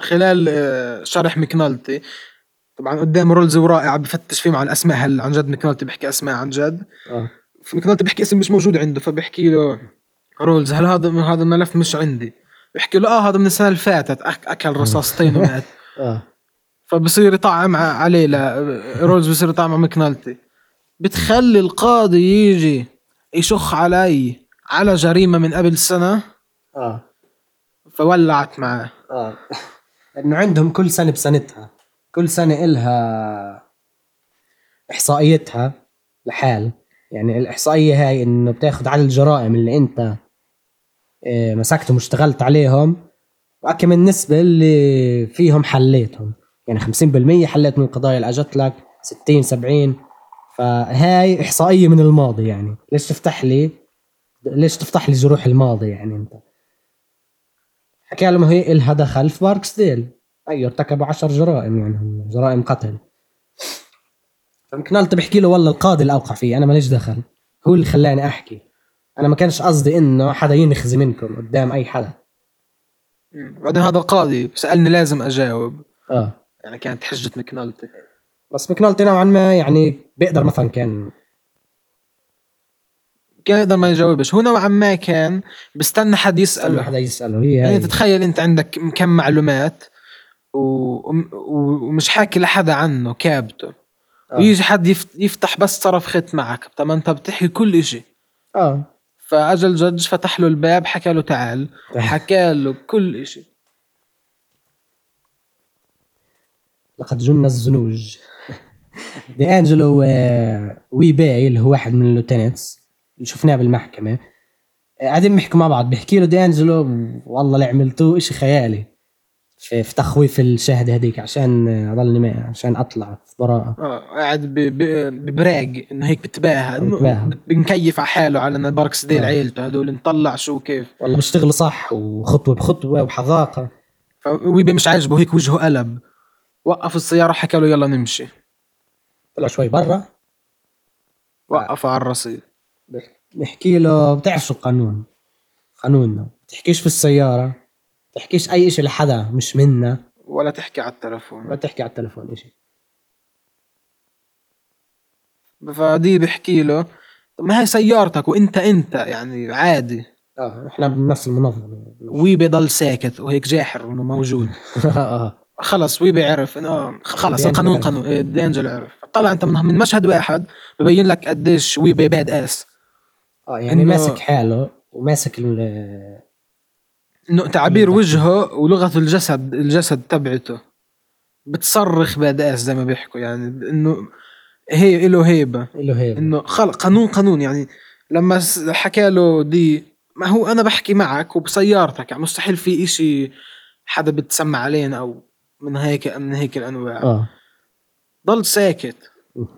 خلال آه، شرح مكنالتي طبعا قدام رولز ورولز بفتش فيهم على الأسماء هل عن جد مكنالتي بيحكي أسماء عن جد؟ آه. فمكنالتي بيحكي اسم مش موجود عنده فبيحكي له رولز هل هذا هذا الملف مش عندي؟ بيحكي له آه هذا من السنة اللي فاتت أكل رصاصتين ومات. آه. فبصير يطعم عليه لا رولز بصير يطعم على مكنالتي بتخلي القاضي يجي يشخ علي على جريمة من قبل سنة؟ آه. فولعت معه آه. لأنه عندهم كل سنة بسنتها كل سنة إلها إحصائيتها لحال. يعني الإحصائية هاي إنه بتاخذ عدد الجرائم اللي أنت آه، مسكتهم واشتغلت عليهم وكم النسبة اللي فيهم حليتهم. يعني 50% حليت من القضايا اللي أجت لك 60 70 فهاي إحصائية من الماضي يعني. ليش تفتح لي؟ ليش تفتح لي جروح الماضي يعني أنت؟ حكى لهم هي إلها دخل في باركسديل. أيوه ارتكبوا عشر جرائم يعني هم جرائم قتل. فمكنالت بحكي له والله القاضي اللي اوقع فيه أنا ماليش دخل. هو اللي خلاني أحكي. أنا ما كانش قصدي إنه حدا ينخزي منكم قدام أي حدا. بعدين هذا القاضي سألني لازم أجاوب. آه. يعني كانت حجة مكنالتي بس مكنالتي نوعا ما يعني بيقدر مثلا كان كان يقدر ما يجاوبش. هو نوعا ما كان بستنى حد يسأله. حدا يسأله هي يعني هاي تتخيل أنت عندك كم معلومات و... و... ومش حاكي لحدا عنه كابته. آه. ويجي حد يفت... يفتح بس طرف خيط معك. طب أنت بتحكي كل إشي. آه. فاجى ال judge فتح له الباب حكى له تعال. حكى له كل إشي. لقد جن الزنوج. دي أنجلو آه، ويبي اللي هو واحد من ال lieutenants اللي شفناه بالمحكمة. آه، قاعدين بيحكوا مع بعض بيحكي له دي انجلو والله اللي عملتوه إشي خيالي. في, في تخويف الشهد هذيك عشان آه، اضلني ما عشان أطلع في براءة. آه قاعد. ببراق إنه هيك بتباهى انه. بنكيف على حاله على ان باركس ديل آه. عيلته هدول نطلع شو كيف والله بيشتغل صح وخطوة بخطوة وحذاقة. فويبي مش عاجبه هيك وجهه قلب. وقف السيارة حكى له يلا نمشي. طلع شوي برا. وقف على الرصيف بحكي له بتعرف شو القانون؟ قانوننا بتحكيش في السيارة بتحكيش أي إشي لحدا مش منا. ولا تحكي على التلفون. ولا تحكي على التلفون إشي. فدي بحكي له طب ما هي سيارتك وإنت إنت يعني عادي. آه إحنا بنفس المنظمة. ويبي ضل ساكت وهيك جاحر انه موجود. آه. خلص ويبي عرف إنه آه، خلص القانون قانون إيه، دي انجلو عرف. طلع أنت من مشهد واحد ببين لك قديش ويبي badass آه يعني إنه- ماسك حاله وماسك ال إنه تعبير وجهه ولغة الجسد الجسد تبعته. بتصرخ badass زي ما بيحكوا يعني إنه هي له هيبة. له هيك إنه خلق قانون قانون يعني لما حكى له دي ما هو أنا بحكي معك وبسيارتك يعني مستحيل في إشي حدا بتسمع علينا أو من هيك من هيك الأنواع. آه. ضل ساكت.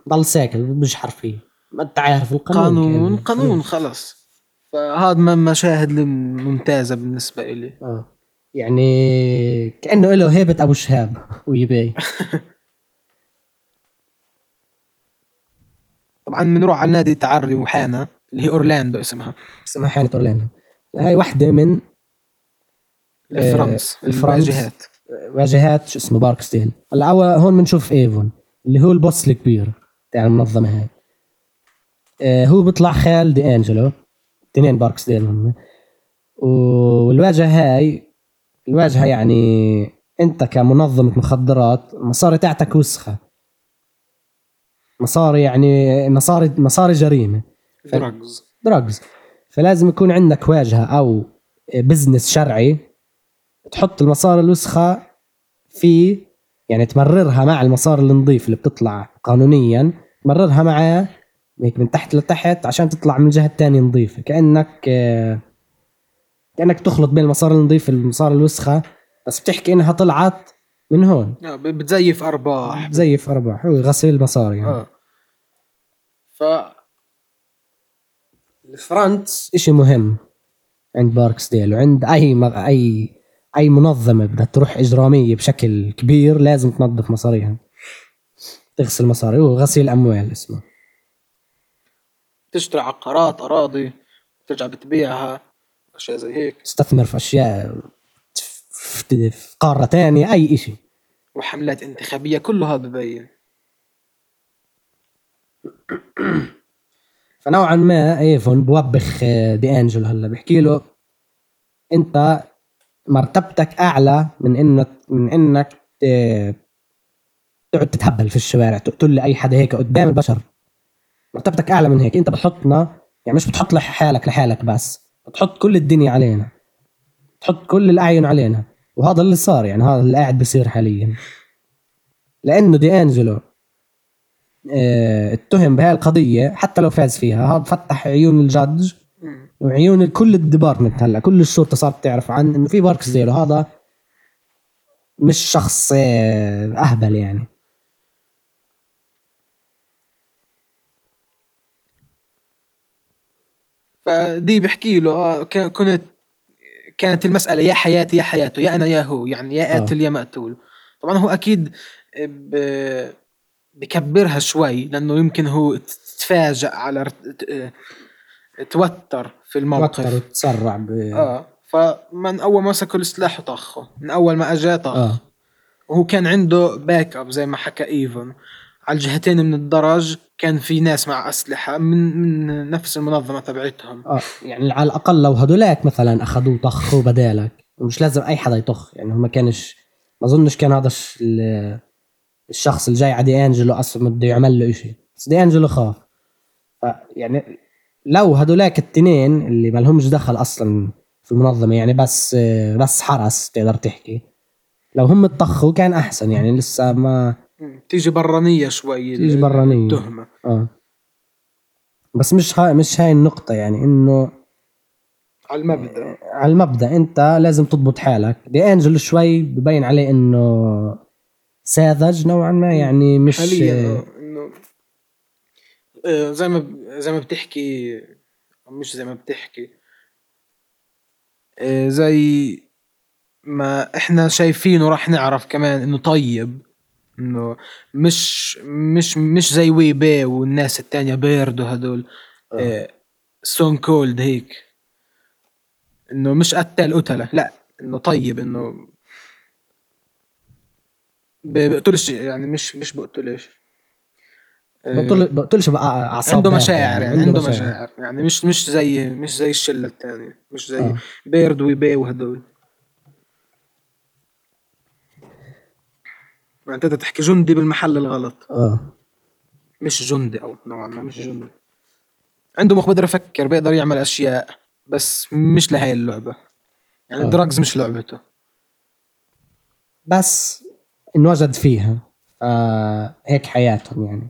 ضل ساكت بيجحر فيه ما انت عارف القانون قانون كان. قانون خلص فهذا من مشاهد ممتازة بالنسبة إلي. آه. يعني كأنه له هيبة أبو شهاب ويبي طبعا بنروح على نادي تعري وحانة اللي هي أورلاندو اسمها. اسمها حانة أورلاندو. هاي واحدة من ال fronts ال fronts. الواجهات. واجهات شو اسمه باركسديل هلا أول- هون بنشوف إيفون اللي هو ال boss الكبير تاع المنظمة هاي. آه هو بيطلع خال دي أنجلو. اثنين باركسديل هم والواجهة هاي الواجهة يعني أنت كمنظمة مخدرات المصاري تاعتك وسخة. مصاري يعني مصاري مصاري جريمة. drugs drugs فلازم يكون عندك واجهة أو بزنس شرعي تحط المصاري الوسخة في يعني تمررها مع المصاري النظيف اللي بتطلع قانونيا تمررها معاه هيك من تحت لتحت عشان تطلع من الجهه الثانية نظيفة. كأنك آه، كأنك تخلط بين المسار النظيف والمسار الوسخة بس بتحكي إنها طلعت من هون. آه، بتزيف أرباح. زي في أرباح. هو غسيل مصاري يعني. آه. ف ال front إشي مهم عند باركسديل وعند أي م... أي أي منظمة بدها تروح إجرامية بشكل كبير لازم تنظف مصاريها. تغسل مصاري. هو غسيل أموال اسمه. تشتري عقارات أراضي ترجع بتبيعها أشياء زي هيك. تستثمر في أشياء في قارة تانية أي إشي. وحملات انتخابية كله هذا ببين. فنوعا ما ايفون بوبخ آه، دي أنجل هلا بحكي له. أنت مرتبتك أعلى من انك من إنك ت- تقعد تتهبل في الشوارع تقتل لي اي حدا هيك قدام البشر. مرتبتك اعلى من هيك انت بتحطنا يعني مش بتحط لح- حالك لحالك بس بتحط كل الدنيا علينا تحط كل الأعين علينا وهذا اللي صار يعني هذا اللي قاعد بيصير حاليا. لأنه دي أنجلو آه، اتهم بهاي القضية حتى لو فاز فيها هذا فتح عيون ال judge وعيون كل ال department هلأ كل الشرطة صارت تعرف عن إنه في باركسديل وهذا مش شخص آه، أهبل يعني. فدي بحكي له آه كنت كانت المسألة يا حياتي يا حياته يا أنا يا هو يعني يا آه. قاتل يا مقتول طبعا هو أكيد ب- بكبرها شوي لأنه يمكن هو تفاجأ على توتر في الموقف. توتر وتسرع ب... آه فمن أول ما مسكوا السلاح وطخه من أول ما أجا طخ آه. وهو كان عنده backup زي ما حكى إيفون. على الجهتين من الدرج كان في ناس مع أسلحة من من نفس المنظمة تبعتهم. آه يعني على الأقل لو هدولاك مثلا أخذوه طخوا بدالك ومش لازم أي حدا يطخ يعني ما كانش ما أظنش كان هذا الش- ال- الشخص اللي جاي على دي أنجلو أصلا بده يعمل له شيء بس دي أنجلو خاف. يعني لو هدولاك التنين اللي ما لهمش دخل أصلا في المنظمة يعني بس بس حرس تقدر تحكي. لو هم طخوا كان أحسن يعني لسه ما تيجي برانيه شوي تيجي برانية. التهمة. آه. بس مش هاي مش هاي النقطة يعني إنه على المبدأ. على المبدأ. أنت لازم تضبط حالك. دي انجلو شوي ببين عليه إنه ساذج نوعا ما يعني مش حاليا آه، إنه آه، زي ما زي ما بتحكي مش زي ما بتحكي. آه، زي ما إحنا شايفينه راح نعرف كمان إنه طيب. إنه مش مش مش زي ويبي والناس التانية بيرد وهدول. ستون كولد هيك. إنه مش قتال قتلة لا إنه طيب إنه بقتلش يعني مش مش بقتلش. آه، بقتل بقتلش بقى أعصاب عنده مشاعر يعني عنده مشاعر. يعني مش مش زي مش زي الشلة الثانية مش زي آه. بيرد ويبي وهدول. انت بدك تحكي جندي بالمحل الغلط. آه. مش جندي أو نوعا ما. مش جندي. عنده مخ بيقدر يفكر بيقدر يعمل أشياء بس مش لهي اللعبة. يعني آه. ال drugs مش لعبته. بس انوجد فيها. آه هيك حياتهم يعني.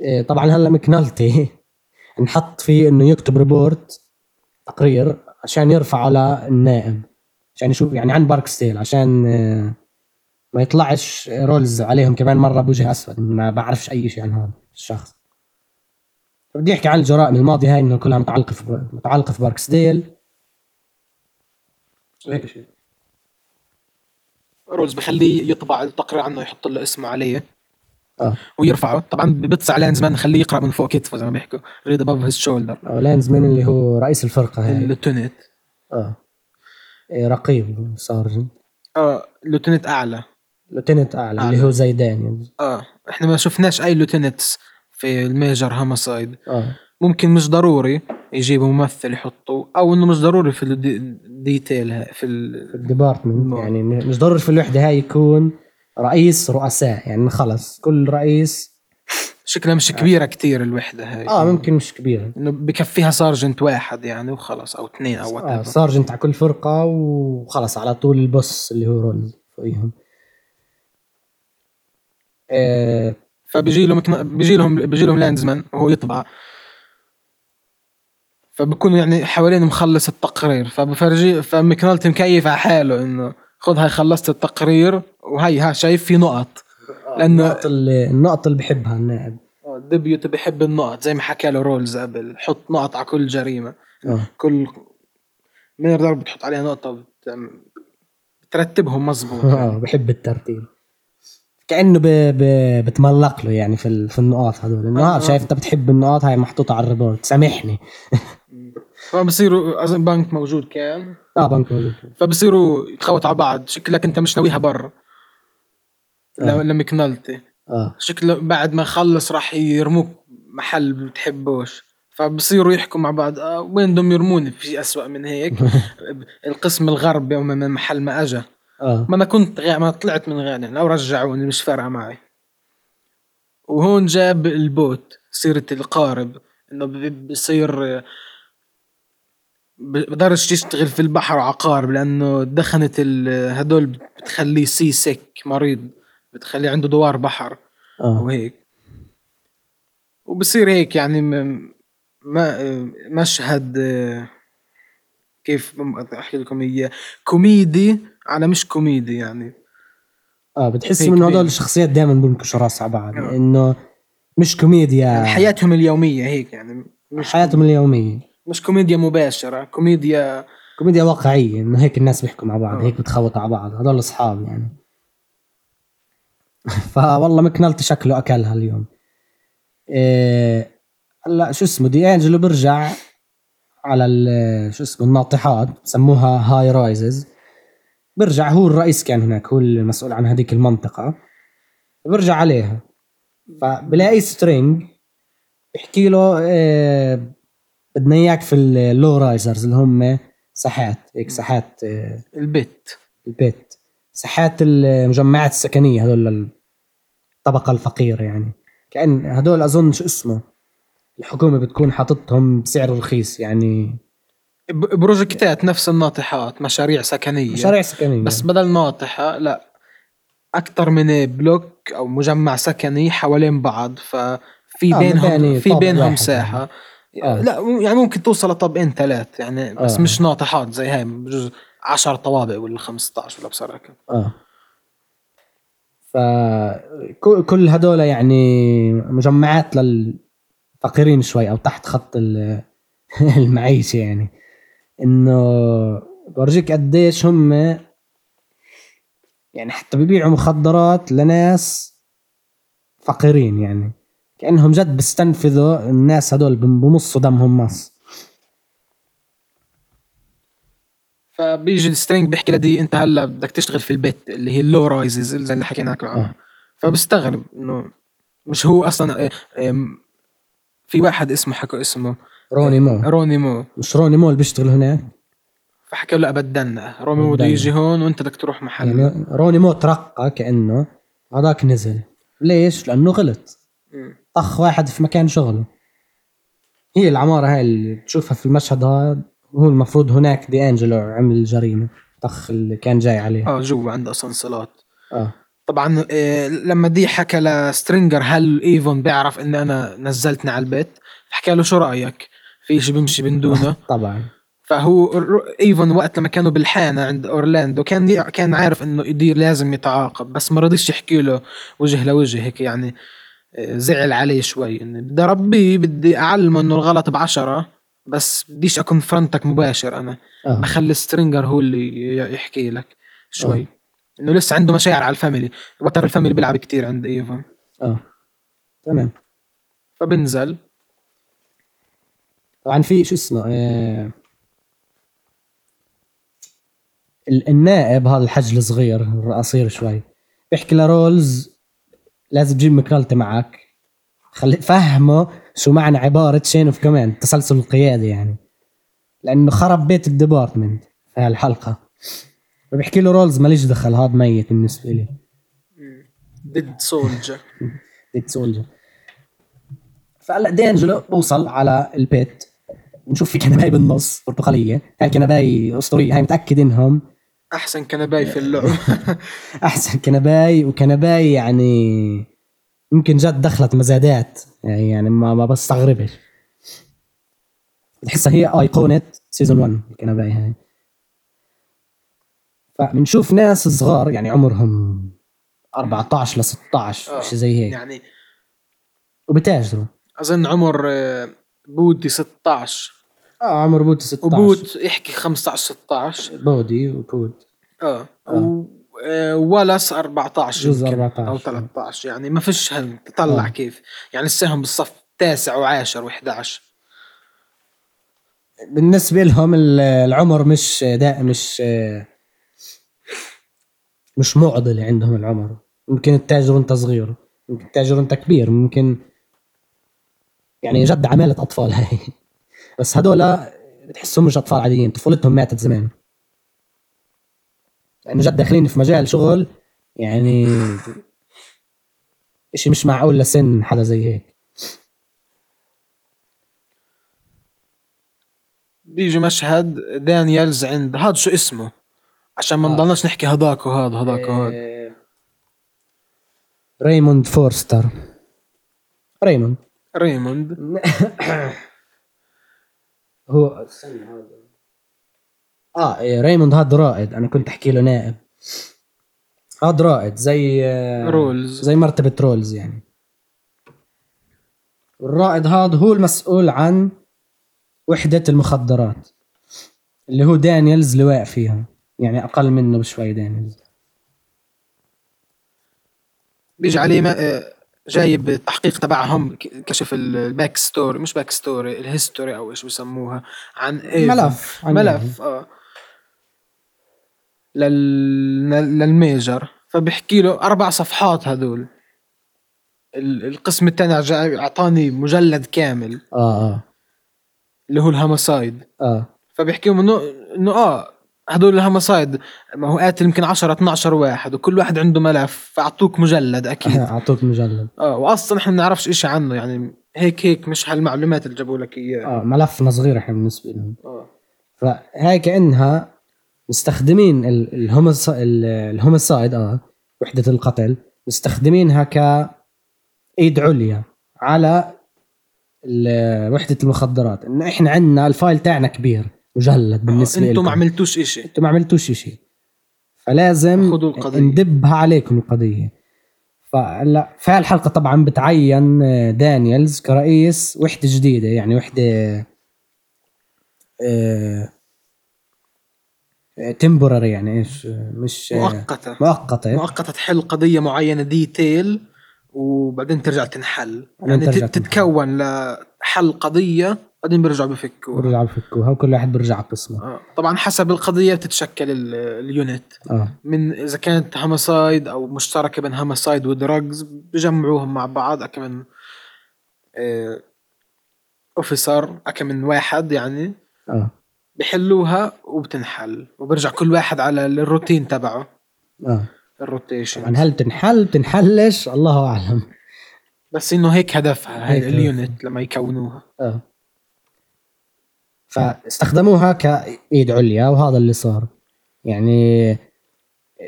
إيه، طبعا هلا مكنالتي. انحط فيه إنه يكتب report تقرير عشان يرفع على النائب عشان يشوف يعني عن باركسديل عشان آه، ما يطلعش رولز عليهم كمان مرة بوجه أسود ما بعرفش أي شيء عن هذا الشخص. بدي أحكي عن الجرائم الماضية هاي إنه كلها متعلقة في متعلقة في باركسديل هيك شيء. رولز بخليه يطبع التقرير عنه يحط له اسمه عليه. آه. ويرفعه. طبعا بيطلع لانزمان نخليه يقرأ من فوق كتفه زي ما بيحكوا. read above his shoulder لانزمان اللي هو رئيس الفرقة هاي. ال lieutenant آه. رقيب sergeant آه lieutenant أعلى. lieutenant أعلى اللي أعلى. هو زيدان يعني. آه إحنا ما شفناش أي lieutenants في ال major homicide آه. ممكن مش ضروري يجيبوا ممثل يحطوه أو إنه مش ضروري في ال detail في ال... ال department نعم. يعني مش ضروري في الوحدة هاي يكون رئيس رؤساء يعني خلص كل رئيس شكلها مش كبيرة كتير الوحدة هاي. آه ممكن مش كبيرة. إنه بكفيها sergeant واحد يعني وخلص أو اثنين أو آه. sergeant على كل فرقة وخلص على طول ال boss اللي هو رولز فوقيهم. آه فبيجي لهم بيجي لهم بيجي لهم لاندزمان وهو يطبع. فبكون يعني حوالين مخلص التقرير. فبفرجي فمكنالتي مكيف على حاله إنه خذ هاي خلصت التقرير وهي ها شايف في نقط. لأنه النقط اللي النقط اللي بحبها النائب. deputy بحب النقط زي ما حكى له رولز قبل حط نقط على كل جريمة. آه. كل من ضرب بتحط عليها نقطة وبت- بترتبهم مزبوط آه بحب الترتيب. كأنه ب... ب... بتملق له يعني في ال... في النقاط هذول. انه آه. آه. شايف انت بتحب النقاط هاي محطوطة على ال report. سامحني. فبصيروا أظن بنك موجود كان. آه بنك موجود. فبصيروا يتخوتوا على بعض. شكلك انت مش ناويها برا. آه. لمكنالتي آه. شكله بعد ما يخلص راح يرموك محل بتحبوش فبصيروا يحكوا مع بعض آه وين بدهم يرموني في أسوأ من هيك. القسم الغربي يوم من محل ما اجى آه. ما أنا كنت غا... ما طلعت من غانا لو رجعوني مش فارقة معي. وهون جاب ال boat سيرة القارب إنه بصير بقدرش يشتغل في البحر على قارب لأنه دخنت ال- هدول بتخليه sea sick مريض. بتخليه عنده دوار بحر آه. وهيك وبصير هيك يعني م- ما مشهد آه، كيف أحكي لكم إياه. كوميدي على مش كوميدي يعني. آه بتحس انه. هدول الشخصيات دائما بنكشوا راس على بعض آه. إنه مش كوميديا. يعني حياتهم اليومية هيك يعني. مش حياتهم اليومية. مش كوميديا مباشرة كوميديا كوميديا واقعية إنه هيك الناس بيحكوا مع بعض آه. هيك بتخوتوا على بعض. هدول أصحاب يعني. فوالله مكنالتي شكله اكلها اليوم إيه هلا شو اسمه دي أنجلو برجع على ال- شو اسمه الناطحات بسموها high rises برجع هو الرئيس كان هناك هو المسؤول عن هذيك المنطقة. برجع عليها. فبلاقي سترينج بيحكي له إيه بدنا إياك في ال low rises اللي هم ساحات هيك ساحات إيه ال pit. ال pit. ساحات المجمعات السكنية هذول الطبقة الفقيرة يعني. كأن هذول أظن شو اسمه؟ الحكومة بتكون حاططهم بسعر رخيص يعني. بروجكتات نفس الناطحات مشاريع سكنية. مشاريع سكنية. بس بدل ناطحة لا. أكثر من بلوك أو مجمع سكني حوالين بعض ففي آه، بينهم في بينهم واحد مساحه آه. لا يعني ممكن توصل لطابقين ثلاث يعني بس آه. مش ناطحات زي هاي بجوز 10 طوابق ولا 15 ولا بصراحة. آه. فكل هذول يعني مجمعات للفقيرين شوي أو تحت خط ال- المعيشة يعني. إنه بورجيك قديش هم يعني حتى بيبيعوا مخدرات لناس فقيرين يعني. كأنهم جد بيستنفذوا الناس هدول بمصوا دمهم مص. فبيجي السترينجر بيحكي لدي انت هلا بدك تشتغل في ال pit اللي هي ال low rises زي اللي حكينا عنها آه. فبستغرب إنه مش هو أصلا آم، في واحد اسمه حكوا اسمه روني مو. روني مو. مش روني مو اللي بيشتغل هناك فحكى له بدنا روني مو بده. يجي هون وأنت بدك تروح محل. يعني روني مو ترقى كأنه هذاك نزل. ليش؟ لأنه غلط. طخ واحد في مكان شغله. هي العمارة هاي اللي تشوفها في المشهد هذا. هو المفروض هناك دي أنجلو عمل الجريمة طخ اللي كان جاي عليه آه جوا عنده اسانسيرات آه. طبعا آه لما دي حكى لسترينجر هل إيفون بيعرف إن أنا نزلتني على ال pit حكى له شو رأيك؟ في شيء بيمشي من دونه. طبعا. فهو إيفون وقت لما كانوا بالحانة عند أورلاندو كان كان عارف إنه دي لازم يتعاقب بس ما رضيش يحكي له وجه لوجه هيك يعني آه، زعل عليه شوي إنه بدي أربيه بدي أعلمه إنه الغلط بعشرة. بس بديش أ confront ك مباشر أنا. آه. بخلي سترينجر هو اللي يحكي لك شوي. إنه لسه عنده مشاعر على ال family. وترى ال family بيلعب كتير عند إيفون. آه. تمام. فبنزل. طبعا في شو اسمه آه ال- النائب هذا الحج الصغير القصير شوي بيحكي لرولز لازم تجيب مكنالتي معك. خلي فهمه شو معنى عبارة chain of command التسلسل القيادي يعني. لأنه خرب بيت ال department في هالحلقة. فبيحكي له رولز ماليش دخل هذا ميت بالنسبة لي. dead soldier dead soldier فهلا دي أنجلو بوصل على البيت. ونشوف في كنباي بالنص برتقالية. هاي الكنباي أسطورية. هاي متأكد إنهم أحسن كنباي في اللعب أحسن كنباي وكنباي يعني يمكن جد دخلت مزادات. يعني, يعني ما ما بستغربش. بتحسها هي أيقونة season 1 الكنبايه هاي فبنشوف ناس صغار يعني عمرهم 14 ل 16 آه. شيء زي هيك. يعني وبتاجروا. أظن عمر آه، بودي 16 آه عمر بوت 16 وبوت يحكي 15 16 بودي وبوت. آه. آه، ولس 14 جزء يمكن 14. أو 13 يعني ما فيش هن تطلع آه. كيف. يعني السهم بالصف تاسع وعاشر و11 بالنسبة لهم ال- العمر مش دا مش مش معضلة عندهم العمر. ممكن تتاجر وانت صغير ممكن تتاجر وانت كبير ممكن يعني جد عمالة أطفال هاي. بس هدول بتحسهم مش أطفال عاديين طفولتهم ماتت زمان. لأنه جد داخلين في مجال شغل يعني إشي مش معقول لسن حدا زي هيك. بيجي مشهد دانيالز عند هذا شو اسمه؟ عشان ما آه. نضلناش نحكي هذاك وهذا هذاك وهذا. آه، ريموند فورستر. ريموند. ريموند. هو استنى هذا. آه إيه، ريموند هذا رائد. أنا كنت أحكي له نائب. هذا رائد زي آه، رولز. زي مرتبة رولز يعني. والرائد هذا هو المسؤول عن وحدة المخدرات اللي هو دانييلز لواء فيها. يعني أقل منه بشوي دانييلز. بيجي عليه ما آه، جايب التحقيق تبعهم كشف ال- ال back story مش back story ال history أو إيش بسموها عن إيفون. ملف عن ملف آه. لل... لل major فبحكي له أربع صفحات هذول. ال- القسم الثاني أعطاني مجلد كامل. آه آه. اللي هو ال homicide آه. فبيحكي لهم إنه إنه آه هدول ال homicide ما هو قاتل يمكن 10 12 واحد وكل واحد عنده ملف فأعطوك مجلد أكيد. أعطوك مجلد. آه واصلا إحنا ما بنعرفش إشي عنه يعني هيك هيك مش هالمعلومات اللي جابوا لك إياها. آه ملفنا صغير إحنا بالنسبة لهم. آه. فهاي كأنها مستخدمين ال- ال homi- ال- ال homicide آه وحدة القتل مستخدمينها ك إيد عليا على وحدة المخدرات. انه إحنا عندنا ال file تاعنا كبير مجلد بالنسبة أنتم لكم ما عملتوش إشي. أنتم ما عملتوش شيء فلازم. ندبها عليكم القضية. فهلا في هالحلقه طبعا بتعين آه، دانييلز كرئيس وحدة جديدة يعني وحدة temporary يعني إيش آه، مش آه، مؤقتة. مؤقتة. مؤقتة تحل قضية معينة detail وبعدين ترجع تنحل. يعني ترجع تت- تتكون لحل قضية بعدين بيرجعوا بفكوا برجعوا بفكوها وكل واحد على قسمه. آه. طبعا حسب القضية بتتشكل ال- ال unit آه. من إذا كانت homicide أو مشتركة بين homicide و drugs بجمعوهم مع بعض. أكمن آه، officer أكمن واحد يعني. آه. بحلوها وبتنحل وبرجع كل واحد على الروتين تبعه. آه. ال rotation. طبعا هل تنحل؟ بتنحلش الله أعلم. بس إنه هيك هدفها هاي ال unit لما يكونوها. آه. فاستخدموها كإيد عليا وهذا اللي صار. يعني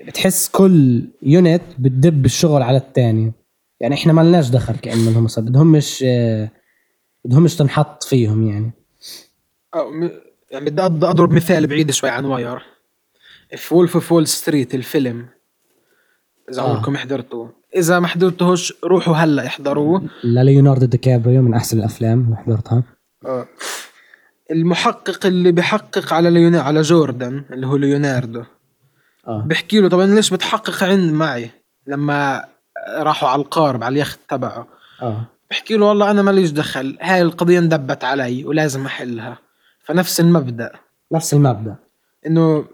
بتحس كل unit بتدب الشغل على الثاني يعني إحنا ما لناش دخل كأنه هم صار بدهم مش آه، بدهم مش تنحط فيهم يعني. يعني بدي أضرب مثال بعيد شوي عن واير. في Wolf of Wall Street الفيلم. إذا آه. عمركم حضرتوه. إذا ما حضرتوهوش روحوا هلأ احضروه. لليوناردو دي كابريو من أحسن الأفلام اللي حضرتها. آه. المحقق اللي بيحقق على ليونا على جوردن اللي هو ليوناردو. آه. بحكي له طب أنا ليش بتحقق عند معي؟ لما راحوا على القارب على اليخت تبعه. آه. بحكي له والله أنا ماليش دخل هاي القضية اندبت علي ولازم أحلها. فنفس المبدأ. نفس المبدأ. إنه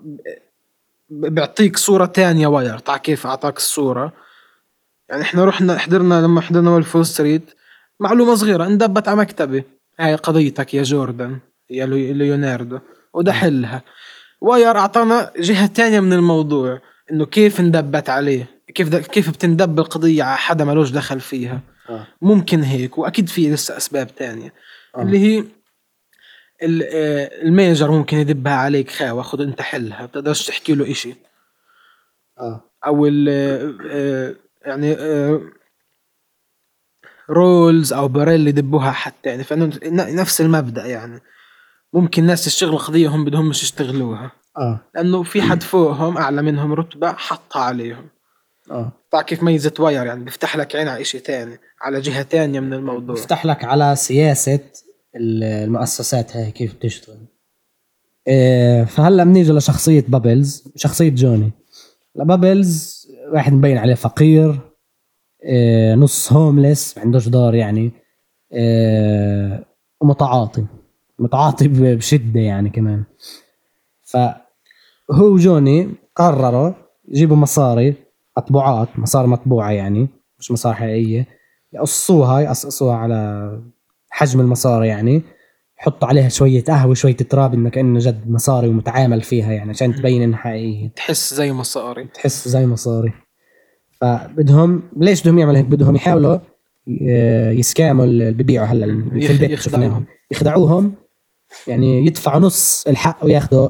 بيعطيك صورة تانية واير تاع كيف أعطاك الصورة؟ يعني إحنا رحنا حضرنا لما حضرنا Wolf Street معلومة صغيرة اندبت على مكتبي. هاي قضيتك يا جوردن يا لي- ليوناردو وده حلها. واير أعطانا جهة تانية من الموضوع إنه كيف اندبت عليه؟ كيف كيف بتندب القضية على حدا ملوش دخل فيها؟ آه. ممكن هيك وأكيد في لسه أسباب تانية. آه. اللي هي آه، ال major ممكن يدبها عليك خاوة خذ انت حلها بتقدرش تحكي له إشي. آه. أو ال آه، يعني آه، رولز أو باريل يدبوها حتى يعني فإنه ن- نفس المبدأ يعني. ممكن ناس يشتغلوا قضية هم بدهم مش يشتغلوها. آه. لأنه في حد فوقهم أعلى منهم رتبة حطها عليهم. آه. طبعا كيف ميزة واير يعني؟ بيفتح لك عين على إشي تاني على جهة تانية من الموضوع. بفتح لك على سياسة المؤسسات هاي كيف بتشتغل. إيه، فهلا بنيجي لشخصية بابلز شخصية جوني. بابلز واحد مبين عليه فقير إيه، نص homeless ما عندوش دار يعني إيه، ومتعاطي. متعاطي ب- بشدة يعني كمان. فهو وجوني قرروا يجيبوا مصاري مطبوعات مصاري مطبوعة يعني مش مصاري حقيقية يقصوها يقصقصوها على حجم المصاري يعني يحطوا عليها شوية قهوة شوية تراب إنه كأنه جد مصاري ومتعامل فيها يعني عشان تبين إنها حقيقية. تحس زي مصاري. تحس زي مصاري. فبدهم ليش بدهم يعملوا هيك؟ بدهم يحاولوا ي- يسكاموا اللي ببيعوا هلأ في البيت. يخدعوهم. شفناهم. يخدعوهم. يعني يدفعوا نص الحق وياخذوا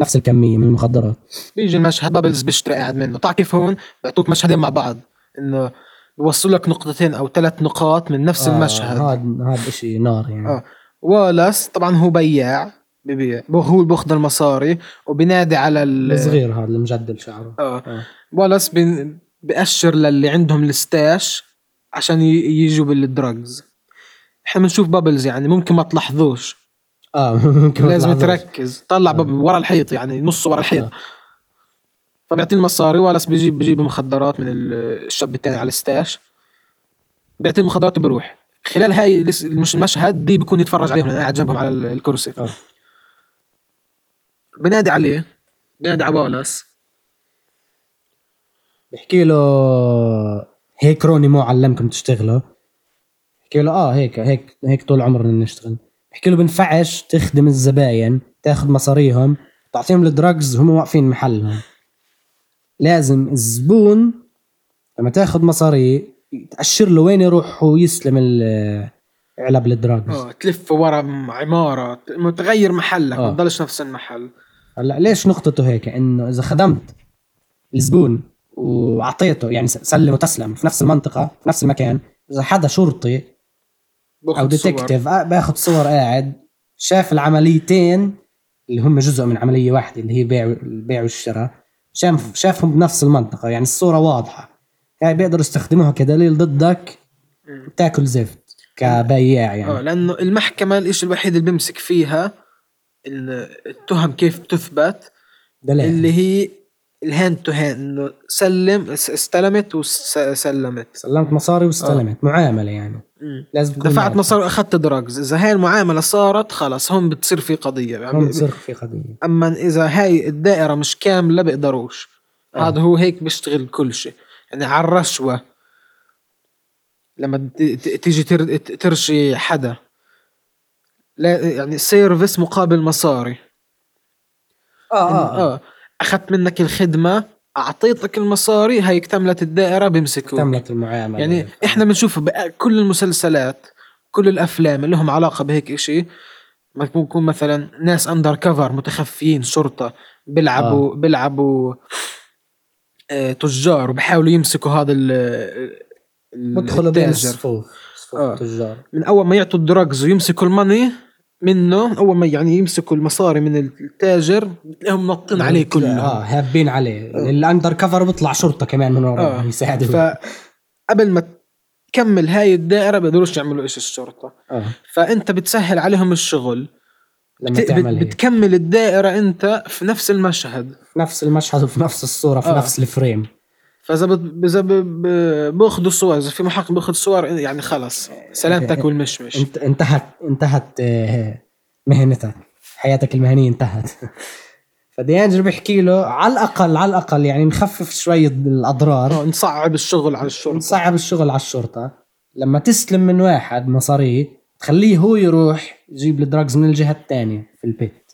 نفس الكمية من المخدرات. بيجي المشهد بابلز بيشتري قاعد منه. طبعا كيف هون؟ بيعطوك مشهدين مع بعض. إنه بوصل لك نقطتين أو ثلاث نقاط من نفس المشهد. آه، هذا هذا شيء نار يعني. آه. والاس طبعا هو بياع ببيع هو اللي بياخذ المصاري وبينادي على ال- الصغير هذا المجدل شعره. آه. آه. والاس بين- بيأشر للي عندهم ال stash عشان يجوا بال drugs. إحنا بنشوف بابلز يعني ممكن ما تلاحظوش. آه ممكن لازم. تركز. طلع بابلز ورا الحيط يعني نص ورا الحيط. فبيعطيه المصاري والاس بيجيب بيجيب مخدرات من ال- الشاب التاني على ال stash بيعطيه المخدرات وبيروح خلال هاي المش المشهد دي بيكون يتفرج عليهم قاعد جنبهم على ال- الكرسي. آه. بنادي عليه. بنادي على والاس بحكي له هيك روني مو علمكم تشتغلوا. بحكي له آه هيك هيك هيك طول عمرنا نشتغل. بحكي له بنفعش تخدم الزباين تاخذ مصاريهم تعطيهم ال drugs هم واقفين محلهم. لازم الزبون لما تاخذ مصاري تأشر له وين يروح ال- علب ال drugs آه تلف ورا عمارة ت- إنه تغير محلك ما. تضلش نفس المحل هلا ليش نقطته هيك إنه إذا خدمت الزبون وأعطيته يعني سلم وتسلم في نفس المنطقة في نفس المكان إذا حدا شرطي أو. ديتكتيف آه، باخذ صور قاعد شاف العمليتين اللي هم جزء من عملية واحدة اللي هي بيع البيع والشراء شاف شافهم بنفس المنطقة يعني الصورة واضحة. يعني بيقدروا يستخدموها كدليل ضدك مم. بتاكل زفت كبياع آه يعني لأنه المحكمة الإشي الوحيد اللي بيمسك فيها ال- التهم كيف تثبت دليل. اللي هي ال hand to hand إنه سلم اس- استلمت وسلمت سلمت. مصاري واستلمت. معاملة يعني. لازم تكون دفعت. مصاري وأخذت drugs إذا هاي المعاملة صارت خلص هون بتصير في قضية. يعني بتصير في قضية. أما إذا هاي الدائرة مش كاملة بيقدروش. آه. هذا هو هيك بيشتغل كل شيء. يعني على الرشوة لما تيجي ترشي حدا لا يعني service مقابل مصاري. آه آه, آه. أخذت منك الخدمة أعطيتك المصاري هاي اكتملت الدائرة بيمسكوك اكتملت المعاملة يعني إحنا بنشوف بكل المسلسلات كل الأفلام اللي لهم علاقة بهيك إشي ما يكون مثلا ناس undercover متخفيين شرطة بيلعبوا آه. بيلعبوا آه تجار وبحاولوا يمسكوا هذا ال بدخلوا بين. الصفوف صفوف آه. التجار من أول ما يعطوا الدراجز ويمسكوا الماني منه. أول ما يعني يمسكوا المصاري من التاجر بتلاقيهم نطين عليه كله. آه. هابين عليه. الأندر كفر بيطلع شرطة كمان من وراه آه. يساعدوا فقبل ما تكمل هاي الدائرة بيقدروش يعملوا إيش الشرطة. آه. فأنت بتسهل عليهم الشغل. لما بت- تعمل بتكمل الدائرة أنت في نفس المشهد. في نفس المشهد وفي نفس الصورة في آه. نفس الفريم. فإذا باخذوا صور إذا في محقق بأخذ صور يعني خلص سلامتك والمشمش انت انتهت انتهت آه، مهنتك. حياتك المهنية انتهت. فديانجر بيحكي له على الاقل على الأقل يعني نخفف شوية الأضرار. آه، نصعب الشغل على الشرطة. نصعب الشغل على الشرطة. لما تستلم من واحد مصاريه تخليه هو يروح يجيب ال drugs من الجهة الثانية في البيت.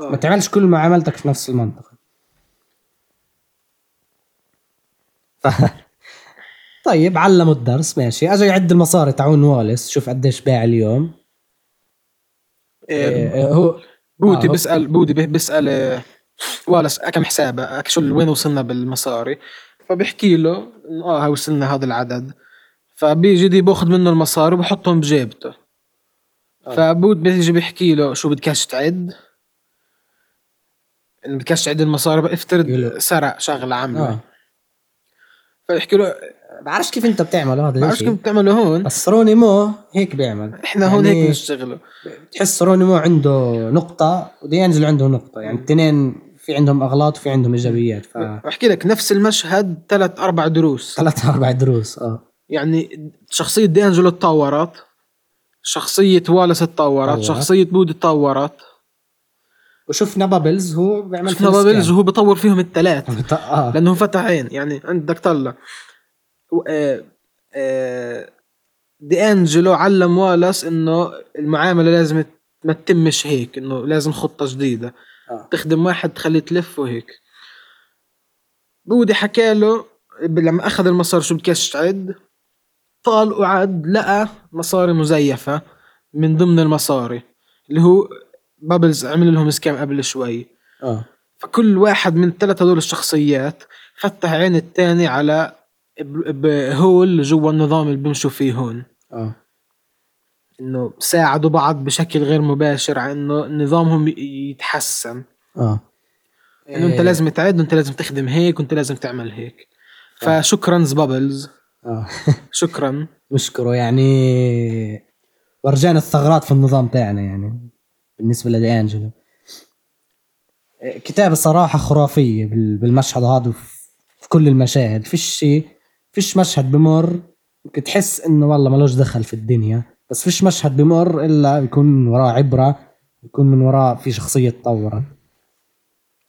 آه. ما تعملش كل معاملتك في نفس المنطقة. طيب علموا الدرس ماشي. اجى يعد المصاري تاعون والاس شوف قديش باع اليوم. إيه، إيه، هو بودي آه، بيسال بودي بي- بيسال آه، والس كم حسابك شو وين وصلنا بالمصاري؟ فبيحكي له آه وصلنا هذا العدد. فبيجي دي بأخذ منه المصاري وبحطهم بجيبته. فابوه بيجي بيحكي له شو بدكش تعد. بدكش تعد المصاري افترض سرق شغلة عاملة. آه. فيحكي له بعرفش كيف انت بتعمل هذا بعرفش كيف بتعملوا هون. بس روني مو هيك بيعمل. إحنا هون يعني هيك بنشتغلوا بتحس روني مو عنده نقطة وديانجلو عنده نقطة. يعني الاثنين في عندهم أغلاط وفي عندهم إيجابيات ف بحكي لك نفس المشهد ثلاث أربع دروس. ثلاث أربع دروس آه. يعني شخصية دي انجلو تطورت شخصية والس تطورت. شخصية بودي تطورت وشفنا بابلز هو بيعمل شفنا بابلز. وهو بطور فيهم الثلاث آه. لأنه فتحين يعني عندك طلع آه، آه، دي أنجلو علم والاس إنه المعاملة لازم ما تتمش هيك إنه لازم خطة جديدة. آه. تخدم واحد تخليه تلف وهيك. بودي حكى له لما أخذ المصاري شو بدكش تعد. طال وعد لقى مصاري مزيفة من ضمن المصاري اللي هو بابلز عمل لهم سكام قبل شوي. آه. فكل واحد من الثلاثة هذول الشخصيات فتح عين الثاني على ب- بهول جوا النظام اللي بيمشوا فيه هون. آه. إنه ساعدوا بعض بشكل غير مباشر على إنه نظامهم يتحسن. آه. إنه أنت لازم تعد وأنت لازم تخدم هيك وأنت لازم تعمل هيك. فشكرا بابلز آه. شكرا. نشكره يعني ورجعنا الثغرات في النظام تاعنا يعني. بالنسبة لدي أنجلو. كتابة صراحة خرافية بال- بالمشهد هذا في كل المشاهد. فيش شيء فيش مشهد بمر ممكن تحس إنه والله ملوش دخل في الدنيا. بس فيش مشهد بمر إلا بيكون من وراه عبرة بيكون من وراه في شخصية تطورت.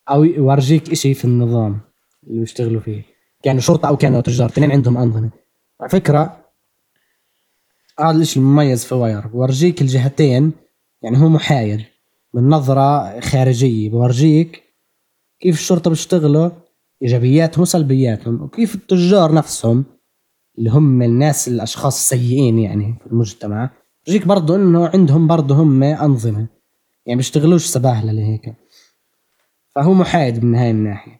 أو يورجيك إشي في النظام اللي بيشتغلوا فيه. كانوا شرطة أو كانوا تجار اثنين عندهم أنظمة. على فكرة هذا الإشي المميز في واير. بورجيك الجهتين يعني هو محايد من نظرة خارجية. بورجيك كيف الشرطة بيشتغلوا؟ ايجابياتهم وسلبياتهم وكيف التجار نفسهم اللي هم الناس الأشخاص السيئين يعني في المجتمع. بورجيك برضو إنه عندهم برضو هم أنظمة. يعني بيشتغلوش سباهلة لهيك فهو محايد من هاي الناحية.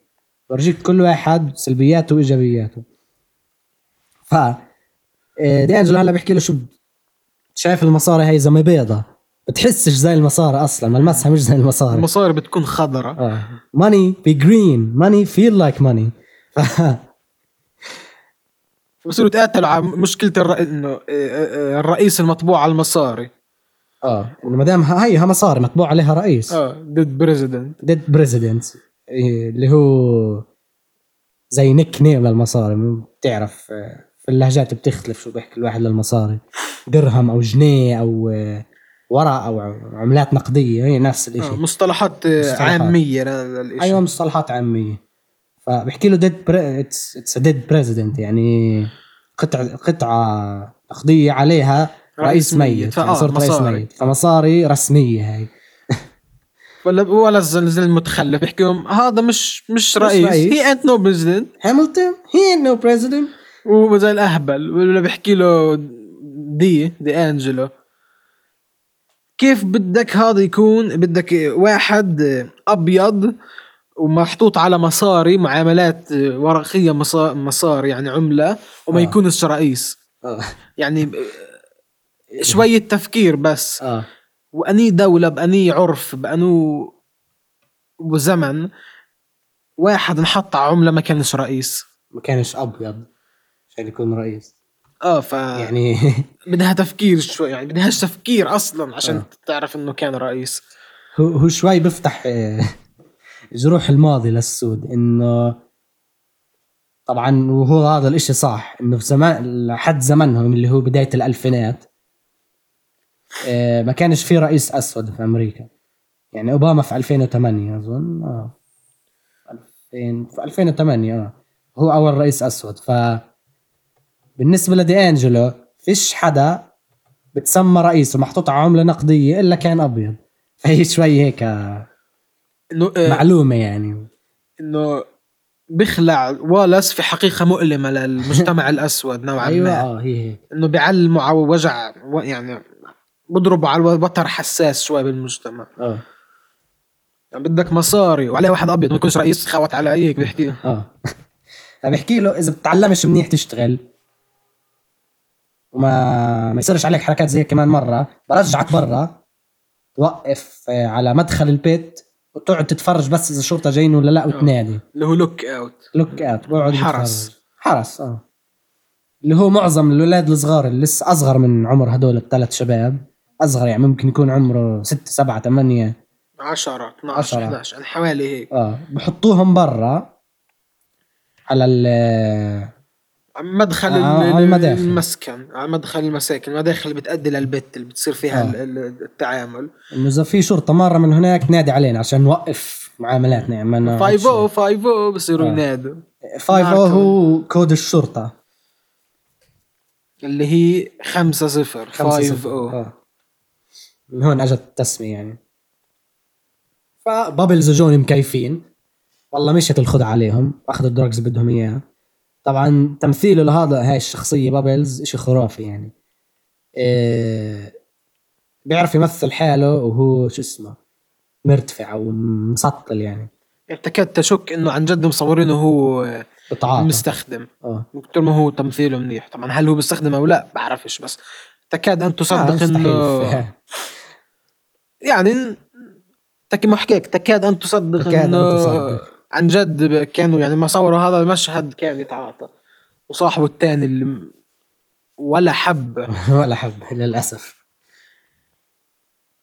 بورجيك كل واحد سلبياته وإيجابياته. ف إيه، دي انجلو هلا بحكي له شو شايف المصاري هاي زي بيضة بتحسش زي المصاري أصلا ملمسها مش زي المصاري. المصاري بتكون خضرة آه. money be green money feel like money بصيروا يتقاتلوا على مشكلة الر... إنه آه، آه، الرئيس المطبوع على المصاري. آه. ما دام ها مصاري مطبوع عليها رئيس. آه dead president dead president اللي هو زي nickname للمصاري. بتعرف آه، في اللهجات بتختلف شو بيحكي الواحد للمصاري. درهم أو جنيه أو آه، ورق أو عملات نقدية هي نفس الشيء آه مصطلحات آه، مصطلحات. عامية للإشي أيوه مصطلحات عامية. فبحكي له dead it's dead president يعني قطعه قطعة نقدية عليها رئيس ميت. فآه، يعني صرت رئيس. ميت. فمصاري رسمية هاي ولا ولا الزلزال المتخلف بيحكي لهم هذا مش مش رئيس. he ain't no president Hamilton he no president وزي الأهبل. ولا بيحكي له دي دي أنجلو. كيف بدك هذا يكون؟ بدك واحد أبيض ومحطوط على مصاري معاملات ورقية مصا- مصاري يعني عملة وما آه. يكونش رئيس. آه. يعني شوية تفكير بس. آه. وأني دولة بأني عرف بأنو وزمن واحد انحط على عملة ما كانش رئيس. ما كانش أبيض عشان يكون رئيس. آه ف يعني بدها تفكير شوي يعني بدهاش تفكير أصلا عشان آه. تعرف إنه كان رئيس. هو هو شوي بيفتح آه، جروح الماضي للسود إنه طبعا وهو هذا الإشي صح إنه في زمان لحد زمنهم اللي هو بداية الألفينات آه، ما كانش في رئيس أسود في أمريكا. يعني أوباما في 2008 أظن آه 2000 في 2008 آه هو أول رئيس أسود. ف بالنسبة لدي أنجلو فيش حدا بتسمى رئيس ومحطوط على عملة نقدية إلا كان أبيض. فهي شوي هيك آه، معلومة يعني. إنه بيخلع والاس في حقيقة مؤلمة للمجتمع الأسود نوعا أيوه ما. آه هي هيك. إنه بيعلموا على وجع يعني بضربوا على الوتر حساس شوي بالمجتمع. آه. يعني بدك مصاري وعليه واحد أبيض ما يكونش رئيس خوت على هيك بيحكي. آه. فبحكي له إذا بتتعلمش منيح تشتغل. وما ما يصيرش عليك حركات زي كمان مرة. برجعك برا. توقف آه، على مدخل البيت وتقعد تتفرج بس إذا الشرطة جايين ولا لا وتنادي اللي هو lookout lookout بقعد حرس. يتفرج. حرس آه. اللي هو معظم الاولاد الصغار اللي لسه أصغر من عمر هدول الثلاث شباب أصغر يعني ممكن يكون عمره ستة سبعة ثمانية. 10 12 عشرة. 11 يعني حوالي هيك. آه. بحطوهم برا على ال مدخل آه، المداخل. المسكن. على مدخل المساكن. المداخل اللي بتأدي للبيت اللي بتصير فيها آه. ال- ال- التعامل. إنه إذا في شرطة مره من هناك نادي علينا عشان نوقف معاملاتنا. يعني ما نقعدش- 5 0 5 0 بصيروا آه. ينادوا. 5 هو كود الشرطة. اللي هي 5 0 خمسة 5 صفر. 0 آه. من هون أجت التسمية يعني. فبابلز جوني مكيفين. والله مشيت الخدعة عليهم. أخذوا ال drugs اللي بدهم إياها. طبعا تمثيله لهذا هاي الشخصية بابلز إشي خرافي يعني. إيه بيعرف يمثل حاله وهو شو اسمه مرتفع أو مسطل يعني. يعني تكاد تشك إنه عن جد مصورينه هو بتعاطى مستخدم. آه. طول ما هو تمثيله منيح. طبعا هل هو بيستخدم أو لا؟ بعرفش بس تكاد أن آه، تصدق مستحيل. إنه يعني تك ما حكيك تكاد أن تصدق تكاد أن إنه تصدق. عن جد كانوا يعني ما صوروا هذا المشهد كان يتعاطى. وصاحبه الثاني اللي ولا حب. ولا حب للأسف.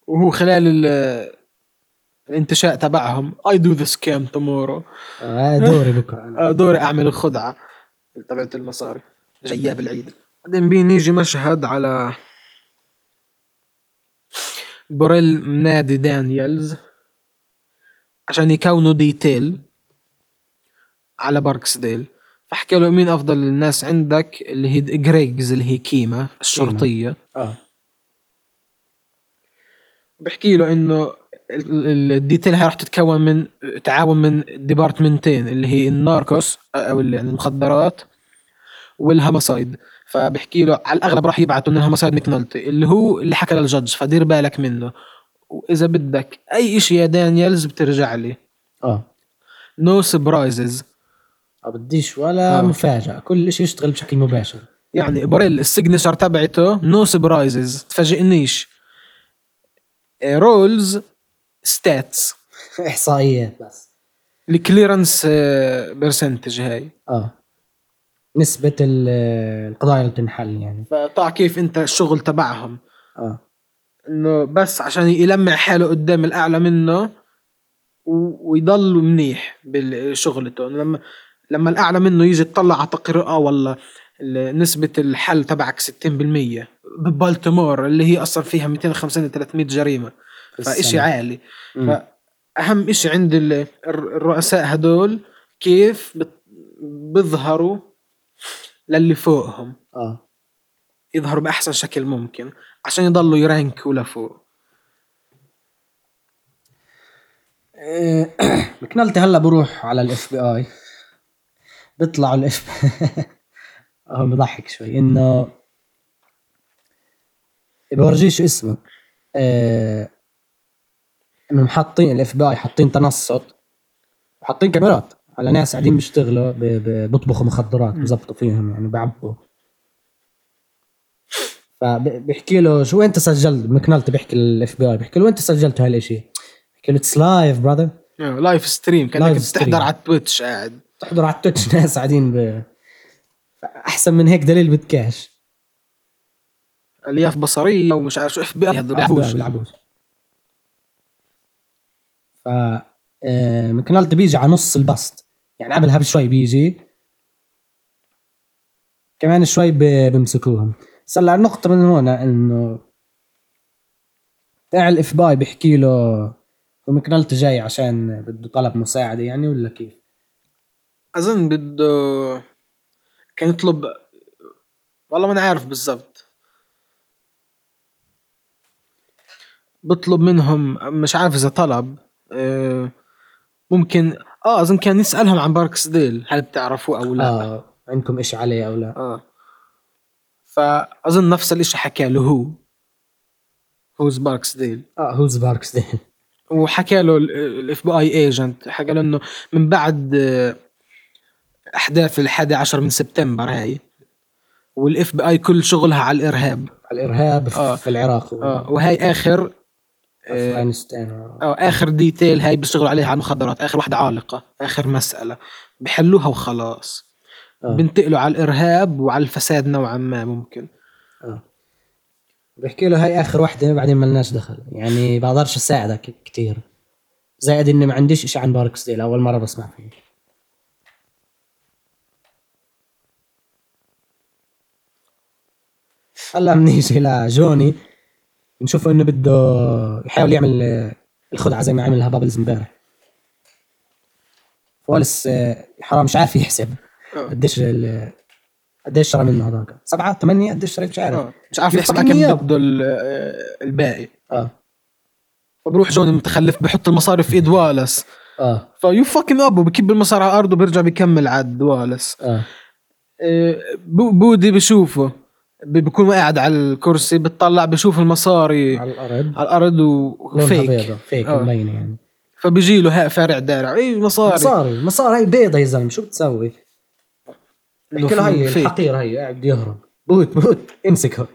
وهو خلال ال- الانتشاء تبعهم I do this scam tomorrow. آه دوري بكرة. آه، دوري أعمل الخدعة. تبعت المصاري. جاية بالعيد بعدين بيني يجي مشهد على بوريل منادي دانييلز. عشان يكونوا detail على باركسديل فحكى له مين أفضل الناس عندك اللي هي جريجز اللي هي كيمة الشرطية. آه. بحكي له إنه ال- ال- ال detail هاي راح تتكون من تعاون من department ين اللي هي ال narcos أو ال- يعني المخدرات وال homicide فبحكي له على الأغلب راح يبعتوا من ال homicide مكنالتي اللي هو اللي حكى لل judge فدير بالك منه. وإذا بدك أي إشي يا دانييلز بترجع لي. آه. no surprises ما بديش ولا آه. مفاجأة. كل شيء يشتغل بشكل مباشر. يعني بوريل ال signature تبعته no surprises تفاجئنيش. rules stats إحصائيات بس. ال clearance برسنتج هاي. آه. نسبة ال- القضايا اللي بتنحل يعني. فطلع كيف أنت الشغل تبعهم. آه. إنه بس عشان يلمع حاله قدام الأعلى منه ويضل منيح بشغلته لما لما الأعلى منه يجي يطلع على تقرير آه والله ال- نسبة الحل تبعك 60% ببالتيمور اللي هي أصلا فيها 250 300 جريمة. فإشي. عالي. مم. فأهم إشي عند ال- الر- الرؤساء هدول كيف بيظهروا للي فوقهم. آه. يظهروا بأحسن شكل ممكن عشان يضلوا يرانكوا لفوق إيه، مكنلتي هلا بروح على ال FBI بيطلعوا الاف آه بضحك شوي. إنه بورجيش اسمه؟ إيه، إنهم حاطين ال FBI حاطين تنصت وحاطين كاميرات على ناس قاعدين بيشتغلوا بيطبخوا مخدرات بزبطوا فيهم يعني بعبوا. فبيحكي له شو انت سجلت مكنلتي بيحكي لل FBI بيحكي له انت سجلت هاي الإشي؟ بيحكي له it's live brother live stream كأنك بتحضر. على تويتش قاعد. تحضر على التويتش. ناس قاعدين ب... أحسن من هيك دليل بدكاش الياف بصرية ومش عارف شو FBI بيلعبوش بيلعبوش. ف آه، مكنالتي بيجي على نص البسط. يعني قبلها بشوي بيجي. كمان شوي ب- بمسكوهم. بس هلا النقطة من هون إنه تاع ال FBI بيحكي له ومكنالتي جاي عشان بده طلب مساعدة يعني ولا كيف؟ أظن بده كان يطلب والله ما أنا عارف بالضبط. بطلب منهم مش عارف إذا طلب آه، ممكن آه أظن كان يسألهم عن باركس ديل هل بتعرفوه أو لا؟ آه عندكم اشي عليه أو لا؟ آه. فأظن نفس الإشي حكى له هو. هو باركس ديل آه who's باركسدي وحكى له ال FBI agent حكى له إنه من بعد آه، احداث الحادي عشر من سبتمبر هاي. وال FBI كل شغلها على الإرهاب. على الإرهاب في- آه. في العراق آه. وهي آخر آه، أفغانستان آه آخر detail هاي بيشتغلوا عليها على المخدرات. آخر واحدة عالقة. آخر مسألة. بحلوها وخلاص. آه. بنتقلوا على الإرهاب وعلى الفساد نوعا ما ممكن. آه. بحكي له هاي آخر وحده بعدين ملناش دخل. يعني بقدرش أساعدك كتير. زائد إني ما عنديش إشي عن باركسديل أول مرة بسمع فيه. هلا بنيجي لجوني نشوفه إنه بده يحاول يعمل الخدعة زي ما عملها بابلز امبارح. فوالس آه، حرام مش عارف يحسب. آه. قديش قديش شرى منه هذاك؟ سبعة ثمانية قديش شريت؟ مش عارف. مش عارف يحسب كم. بده آه، الباقي. آه. فبروح جوني المتخلف بحط المصاري في إيد والس آه. ف you fucking up وبكب المصاري على الأرض وبيرجع بيكمل عد والس آه بو- بودي بشوفه. ب- بكون قاعد على الكرسي بتطلع بشوف المصاري على الأرض. على الأرض و fake. بيضة fake آه. مبينة يعني. فبيجي له فارع دارع. اي مصاري. مصاري مصاري هي بيضة يا زلمة شو بتسوي؟ بحكي له هي. الحقير هي قاعد يهرب. بودي بودي امسكه.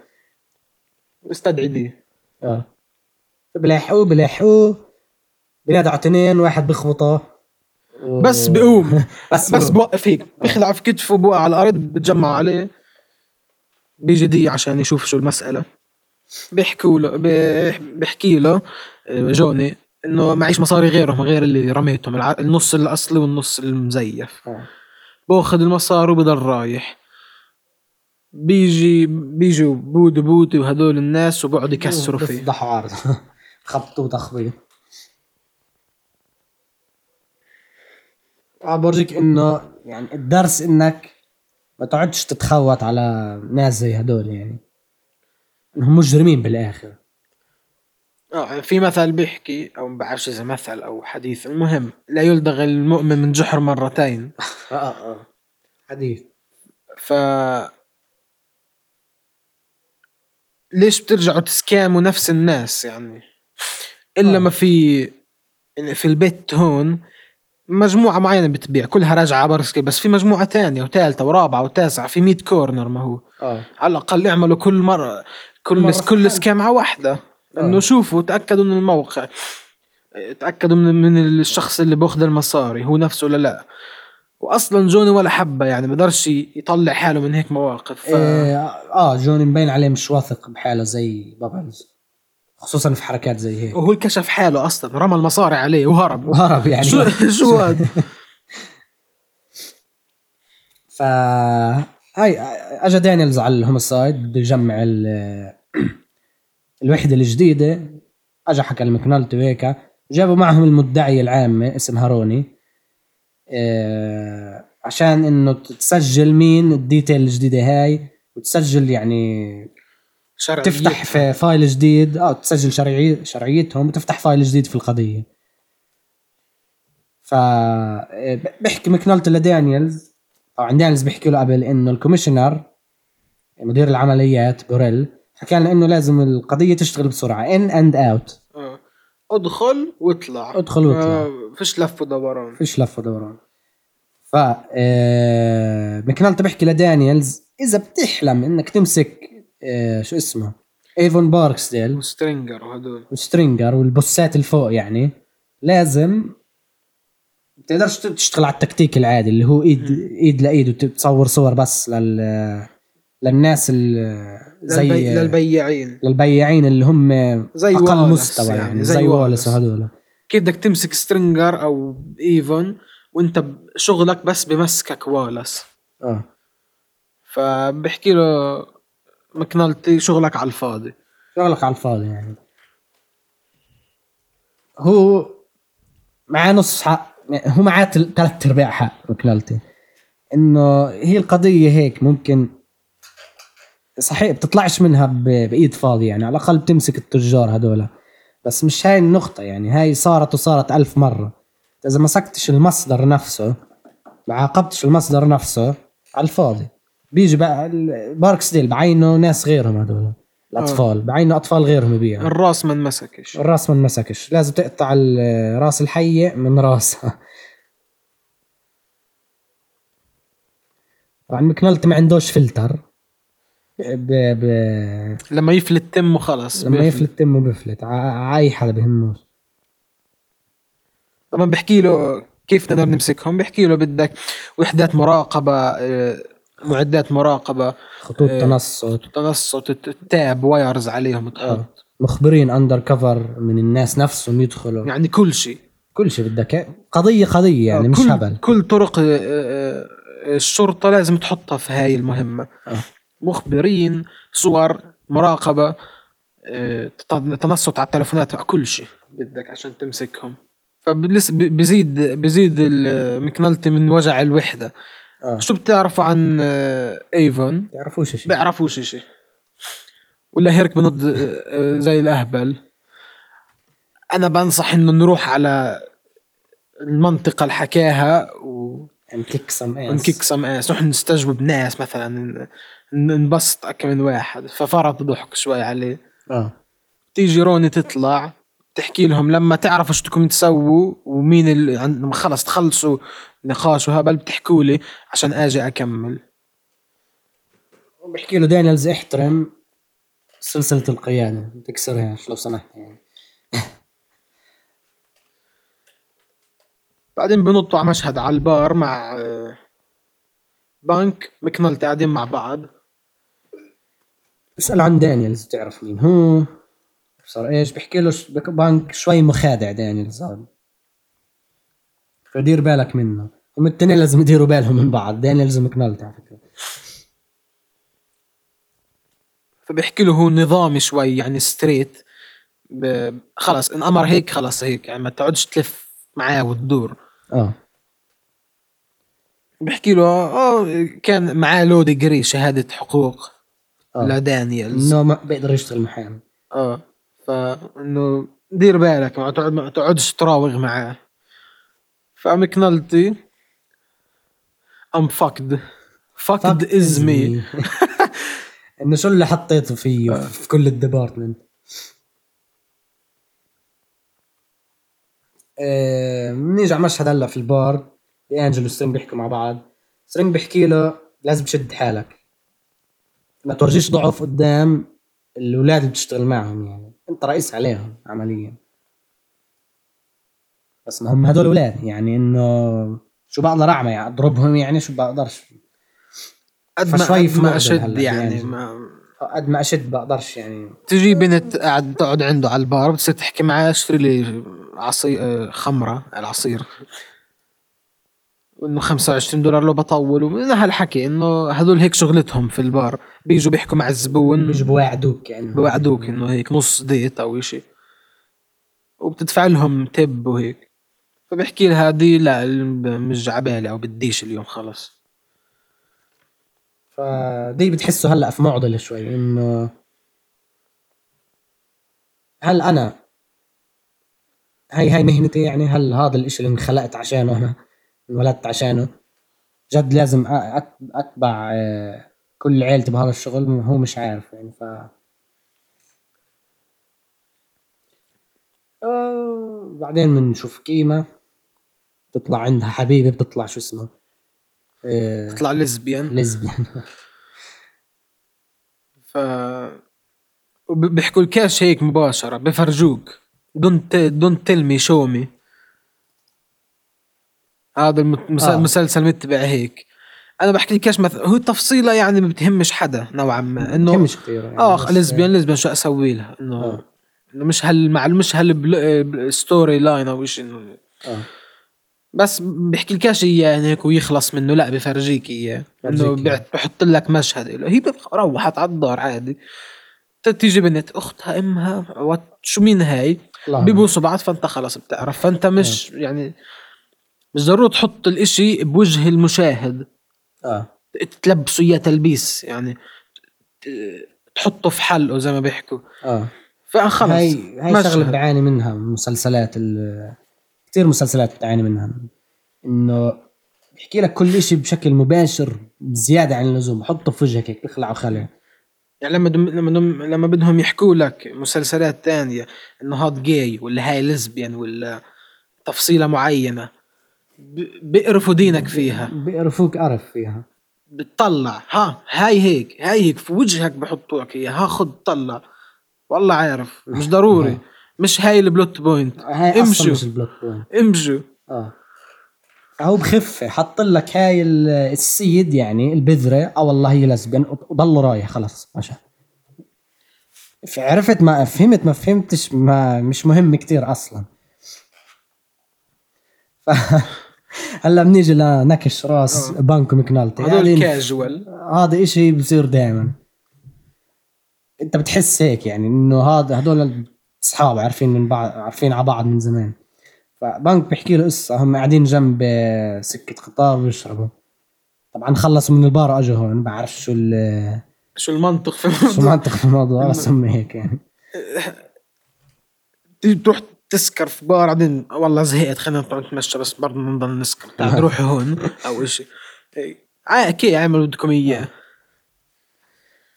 استدعي دي آه. بلاحقوه بينادوا على اثنين واحد بخبطه. بس بيقوم. بس بس. بوقف هيك. بيخلع في كتفه بوقع على الأرض بتجمع عليه. بيجي دي عشان يشوف شو المسألة. بيحكوا له بيح- بيحكي له آه، جوني إنه معيش مصاري غيرهم غير اللي رميتهم النص الأصلي والنص المزيف. آه. بأخذ المصاري وبضل رايح. بيجي بيجوا بودي بودي وهدول الناس وبقعدوا يكسروا فيه. بفضحوا عارض. خبطوا وتخبيط. عم بورجيك إنه يعني الدرس إنك ما تقعدش تتخوت على ناس زي هدول يعني. انهم مجرمين بالآخر. آه في مثل بيحكي أو ما بعرفش إذا مثل أو حديث المهم لا يلدغ المؤمن من جحر مرتين. آه آه. حديث. ف ليش بترجعوا تسكاموا نفس الناس يعني؟ إلا آه. ما في يعني في البيت هون مجموعة معينة بتبيع كلها راجعة برسكي بس في مجموعة تانية وثالثة ورابعة وتاسعة في 100 كورنر ما هو. آه. على الأقل اعملوا كل مرة كل مرة كل سكامعة واحدة. إنه آه. شوفوا تأكدوا من الموقع. تأكدوا من, من الشخص اللي بأخذ المصاري هو نفسه ولا لا. واصلا جوني ولا حبة يعني بقدرش يطلع حاله من هيك مواقف. ف... آه, آه جوني مبين عليه مش واثق بحاله زي بابلز خصوصا في حركات زي هيك. وهو كشف حاله أصلا رمى المصاري عليه وهرب. وهرب يعني. شو شو هذا؟ ف هاي اجى دانييلز على ال homicide بده يجمع ال- الوحدة الجديدة. اجى حكى لمكنالتي وهيك جابوا معهم المدعية العامة اسمها روني آه عشان إنه تسجل مين؟ ال detail الجديدة هاي. وتسجل يعني شرعي تفتح في file جديد آه تسجل شرعي شرعيتهم وتفتح file جديد في القضية ف بحكي مكنولتي لدانييلز طبعا دانييلز بيحكي له قبل إنه ال commissioner مدير العمليات بوريل حكى لنا إنه لازم القضية تشتغل بسرعة in and out. ادخل واطلع ادخل واطلع. آه. فيش لف ودوران فيش لف ودوران ف آه، بحكي لدانييلز إذا بتحلم إنك تمسك آه، شو اسمه؟ ايفون باركسديل وسترينجر وهدول. والسترينجر والبوسات الفوق يعني. لازم بتقدرش تشتغل على التكتيك العادي اللي هو ايد إيد لإيد وتصور صور بس لل للناس ال- زي للبي... للبياعين. للبياعين اللي هم زي أقل مستوى يعني, يعني، زي, زي والس. وهذول كيف بدك تمسك سترينجر أو ايفون وأنت شغلك بس بمسكك والس آه. فبحكي له مكنالتي شغلك على الفاضي. شغلك على الفاضي يعني. هو معاه نص حق هو معاه ثلاث ارباع حق مكنالتي إنه هي القضية هيك ممكن صحيح بتطلعش منها بإيد فاضيه يعني على الأقل بتمسك التجار هذول بس مش هاي النقطة يعني هاي صارت وصارت ألف مرة. إذا مسكتش المصدر نفسه ما عاقبتش المصدر نفسه على الفاضي. بيجي بقى باركسديل بعينه ناس غيرهم هذول الأطفال. بعينه أطفال غيرهم يبيعوا الراس ما انمسكش الراس ما انمسكش لازم تقطع راس الحية من راسها طبعا مكنلتي ما عندوش فلتر. ب... ب... لما يفلت تمه خلص لما بيفلت. يفلت تمه بيفلت ع- اي حدا بهمه طبعا بحكي له كيف نقدر نمسكهم؟ بحكي له بدك وحدات مراقبة آه، معدات مراقبة خطوط إيه. تنصت. تنصت tap wires عليهم تحط. آه. مخبرين undercover من الناس نفسهم يدخلوا. يعني كل شيء. كل شيء بدك قضية قضية يعني مش كل هبل. كل طرق آه، آه، الشرطة لازم تحطها في هاي المهمة. آه. مخبرين صور مراقبة آه، تط- تنصت على التلفونات كل شيء بدك عشان تمسكهم. فبزيد بزيد المكنلتي من وجع الوحدة. آه. شو بتعرفوا عن آه، أيفون؟ تعرفوش شيء بيعرفوش شيء ولا هيك بنض آه، آه، زي الأهبل. أنا بنصح إنه نروح على المنطقة اللي حكاها و... نكيك سم اس ونكيك سم اس نروح نستجوب ناس مثلا ن- ننبسط أكم من واحد. ففرط ضحك شوي عليه. آه. تيجي روني تطلع. تحكي لهم لما تعرفوا شو بدكم تسووا ومين اللي خلص تخلصوا نقاش وهبل بتحكوا لي عشان آجي أكمل. بحكي له دانيالز احترم سلسلة القيادة. ما تكسرهاش لو سمحت يعني. بعدين بنطوا على مشهد على البار مع آه، بنك مكنلت قاعدين مع بعض. اسأل عن دانيالز بتعرف مين هو؟ صار إيش؟ بحكي له بنك شوي مخادع دانيالز هذا فدير بالك منه. هم التنين لازم يديروا بالهم من بعض. دانيالز ومكنالت على فكرة. فبيحكي له هو نظامي شوي يعني straight. خلص إن أمر هيك خلص هيك. يعني ما تقعدش تلف معاه وتدور. آه. بحكي له آه كان معاه law degree شهادة حقوق. آه. لدانييلز إنه ما بيقدر يشتغل محامي. آه. فإنه دير بالك ما تقعد ما تقعدش تراوغ معاه. فمكنلتي I'm fucked fucked is me إنه شو اللي حطيته فيه في كل ال department آه، بنيجي على مشهد هلا في البار انجلو وسترينج بيحكوا مع بعض. سترينج بيحكي له لازم تشد حالك. ما تورجيش ضعف قدام الأولاد اللي بتشتغل معهم يعني. انت رئيس عليهم عمليا. بس ما هم هدول أولاد يعني إنه شو بقدر اعمل يعني أضربهم يعني شو بقدرش. قد ما, قد ما أشد يعني يعني. ما قد ما أشد بقدرش يعني. تجي بنت قاعد تقعد عنده على البار بتصير تحكي معاه اشتري لي عصير خمرة العصير. وإنه 25 دولار لو بطول ومن هالحكي إنه هذول هيك شغلتهم في البار. بيجوا بيحكوا مع الزبون. بيجوا بوعدوك يعني. بوعدوك إنه هيك نص ديت أو إشي. وبتدفع لهم تب وهيك. فبحكي لها دي لا مش عبالي أو بديش اليوم خلص. فدي بتحسه هلأ في معضلة شوي إنه هل أنا هاي هاي مهنتي يعني هل هذا الإشي اللي انخلقت عشانه أنا انولدت عشانه؟ جد لازم أتبع آه، كل عيلتي بهذا الشغل هو مش عارف يعني ف آه، بعدين بنشوف قيمة تطلع عندها حبيبة بتطلع شو اسمه آه، تطلع lesbian lesbian ف بيحكوا الكاش هيك مباشرة بفرجوك. don't don't tell me show me هذا المت- آه. المسلسل متبع هيك. أنا بحكي الكاش مثلا هو تفصيلة يعني ما بتهمش حدا نوعا ما إنه مش كثير يعني آه lesbian lesbian شو أسوي لها إنه آه. إنه مش هال مع مش هال storyline أو شيء إنه آه. بس بيحكي لكاش اياه يعني هيك ويخلص منه لا بفرجيك إياه إنه بحط لك مشهد له هي روحت على الدار عادي. تيجي بنت أختها أمها شو مين هاي؟ الله. بيبوسوا بعض فأنت خلص بتعرف فأنت مش يعني مش ضروري تحط الإشي بوجه المشاهد. آه. تلبسه إياه تلبيس يعني تحطه في حلقه زي ما بيحكوا. آه. فخلص هاي هاي. شغلة بعاني منها مسلسلات ال كثير مسلسلات بتعاني منها. إنه بحكي لك كل شيء بشكل مباشر زياده عن اللزوم. حطه في وجهك هيك بيخلع وخلع يعني لما دم لما دم لما بدهم يحكوا لك مسلسلات تانية إنه هاد جاي ولا هاي لزبيان ولا تفصيلة معينة ب- بيقرفوا دينك فيها. بيقرفوك قرف فيها. بتطلع. ها هاي هيك هاي هيك في وجهك بحطوا لك اياها ها خد طلع. والله عارف مش ضروري. مش هاي ال plot point. هاي امشوا. مش ال plot point. امشوا. آه. فهو بخفة حط لك هاي ال- ال seed يعني البذرة آه والله هي lesbian وضل رايح خلاص ماشي. عرفت ما فهمت ما فهمتش ما مش مهم كتير أصلا. ف هلا بنيجي لنكش راس آه. بانكو مكنالتي هذول يعني كاجوال هذا إشي بصير دائما أنت بتحس هيك يعني إنه هذا هدول اصحاب عارفين من بعض عارفين على بعض من زمان. فبنك بيحكي له قصة. هم قاعدين جنب سكة قطار ويشربوا طبعا خلصوا من البار أجوا هون بعرف شو ال- شو المنطق في شو الموضوع؟ منطق في الموضوع؟ بس هم هيك يعني. تيجي تروح تسكر في بار بعدين والله زهقت خلينا نطلع نتمشى بس برضه نضل نسكر. نروح هون أو. ع- كي اعملوا بدكم اياه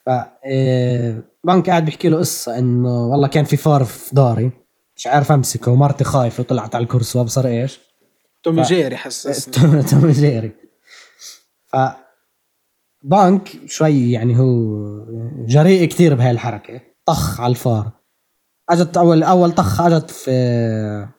ف آه، بنك قاعد بيحكي له قصة إنه والله كان في فار في داري مش عارف أمسكه ومرتي خايفة وطلعت على الكرسي وابصر إيش. تومي ف- جيري حسسني توم توم جيري. ف بانك شوي يعني هو جريء كتير بهاي الحركة. طخ على الفار. أجت اول أول طخ أجت في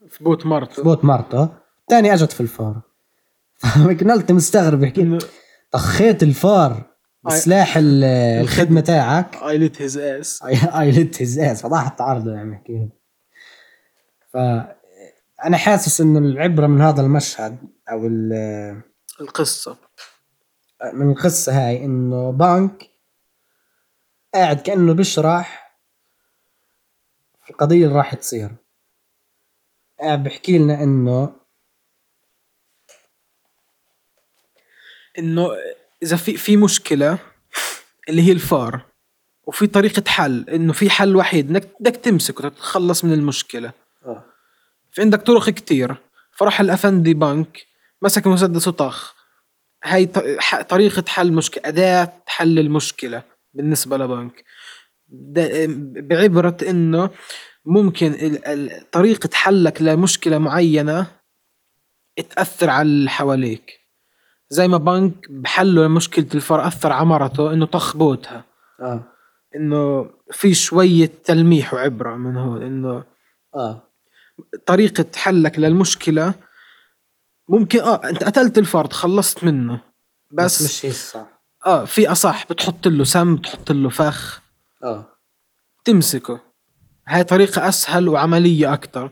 في بوت مرته بوت مرته ثاني أجت في الفار. فمكنلتي مستغرب بيحكي إنه- طخيت الفار بسلاح ال- الخدمه تاعك. I lit his ass. I lit his ass فضحت عرضه يعني يحكي ف أنا حاسس إنه العبرة من هذا المشهد أو ال- القصة. من القصة هاي إنه بنك قاعد كأنه بيشرح في القضية اللي راح تصير. قاعد بحكي لنا إنه إنه إذا في في مشكلة اللي هي الفار وفي طريقة حل إنه في حل وحيد إنك بدك تمسكه تتخلص من المشكلة. في عندك طرق كتير. فراح الأفندي بنك مسك مسدس وطخ. هاي طريقة حل مشكلة أداة حل المشكلة بالنسبة لبنك. بعبرة إنه ممكن طريقة حلك لمشكلة معينة تأثر على اللي حواليك. زي ما بنك بحله لمشكلة الفار أثر على مرته إنه طخ بوتها. آه. إنه في شوية تلميح وعبرة من هون إنه آه. طريقة حلك للمشكلة ممكن آه أنت قتلت الفرد خلصت منه. بس, بس, مش هي الصح آه في أصح بتحط له سم بتحط له فخ. آه. تمسكه. هاي طريقة أسهل وعملية أكتر.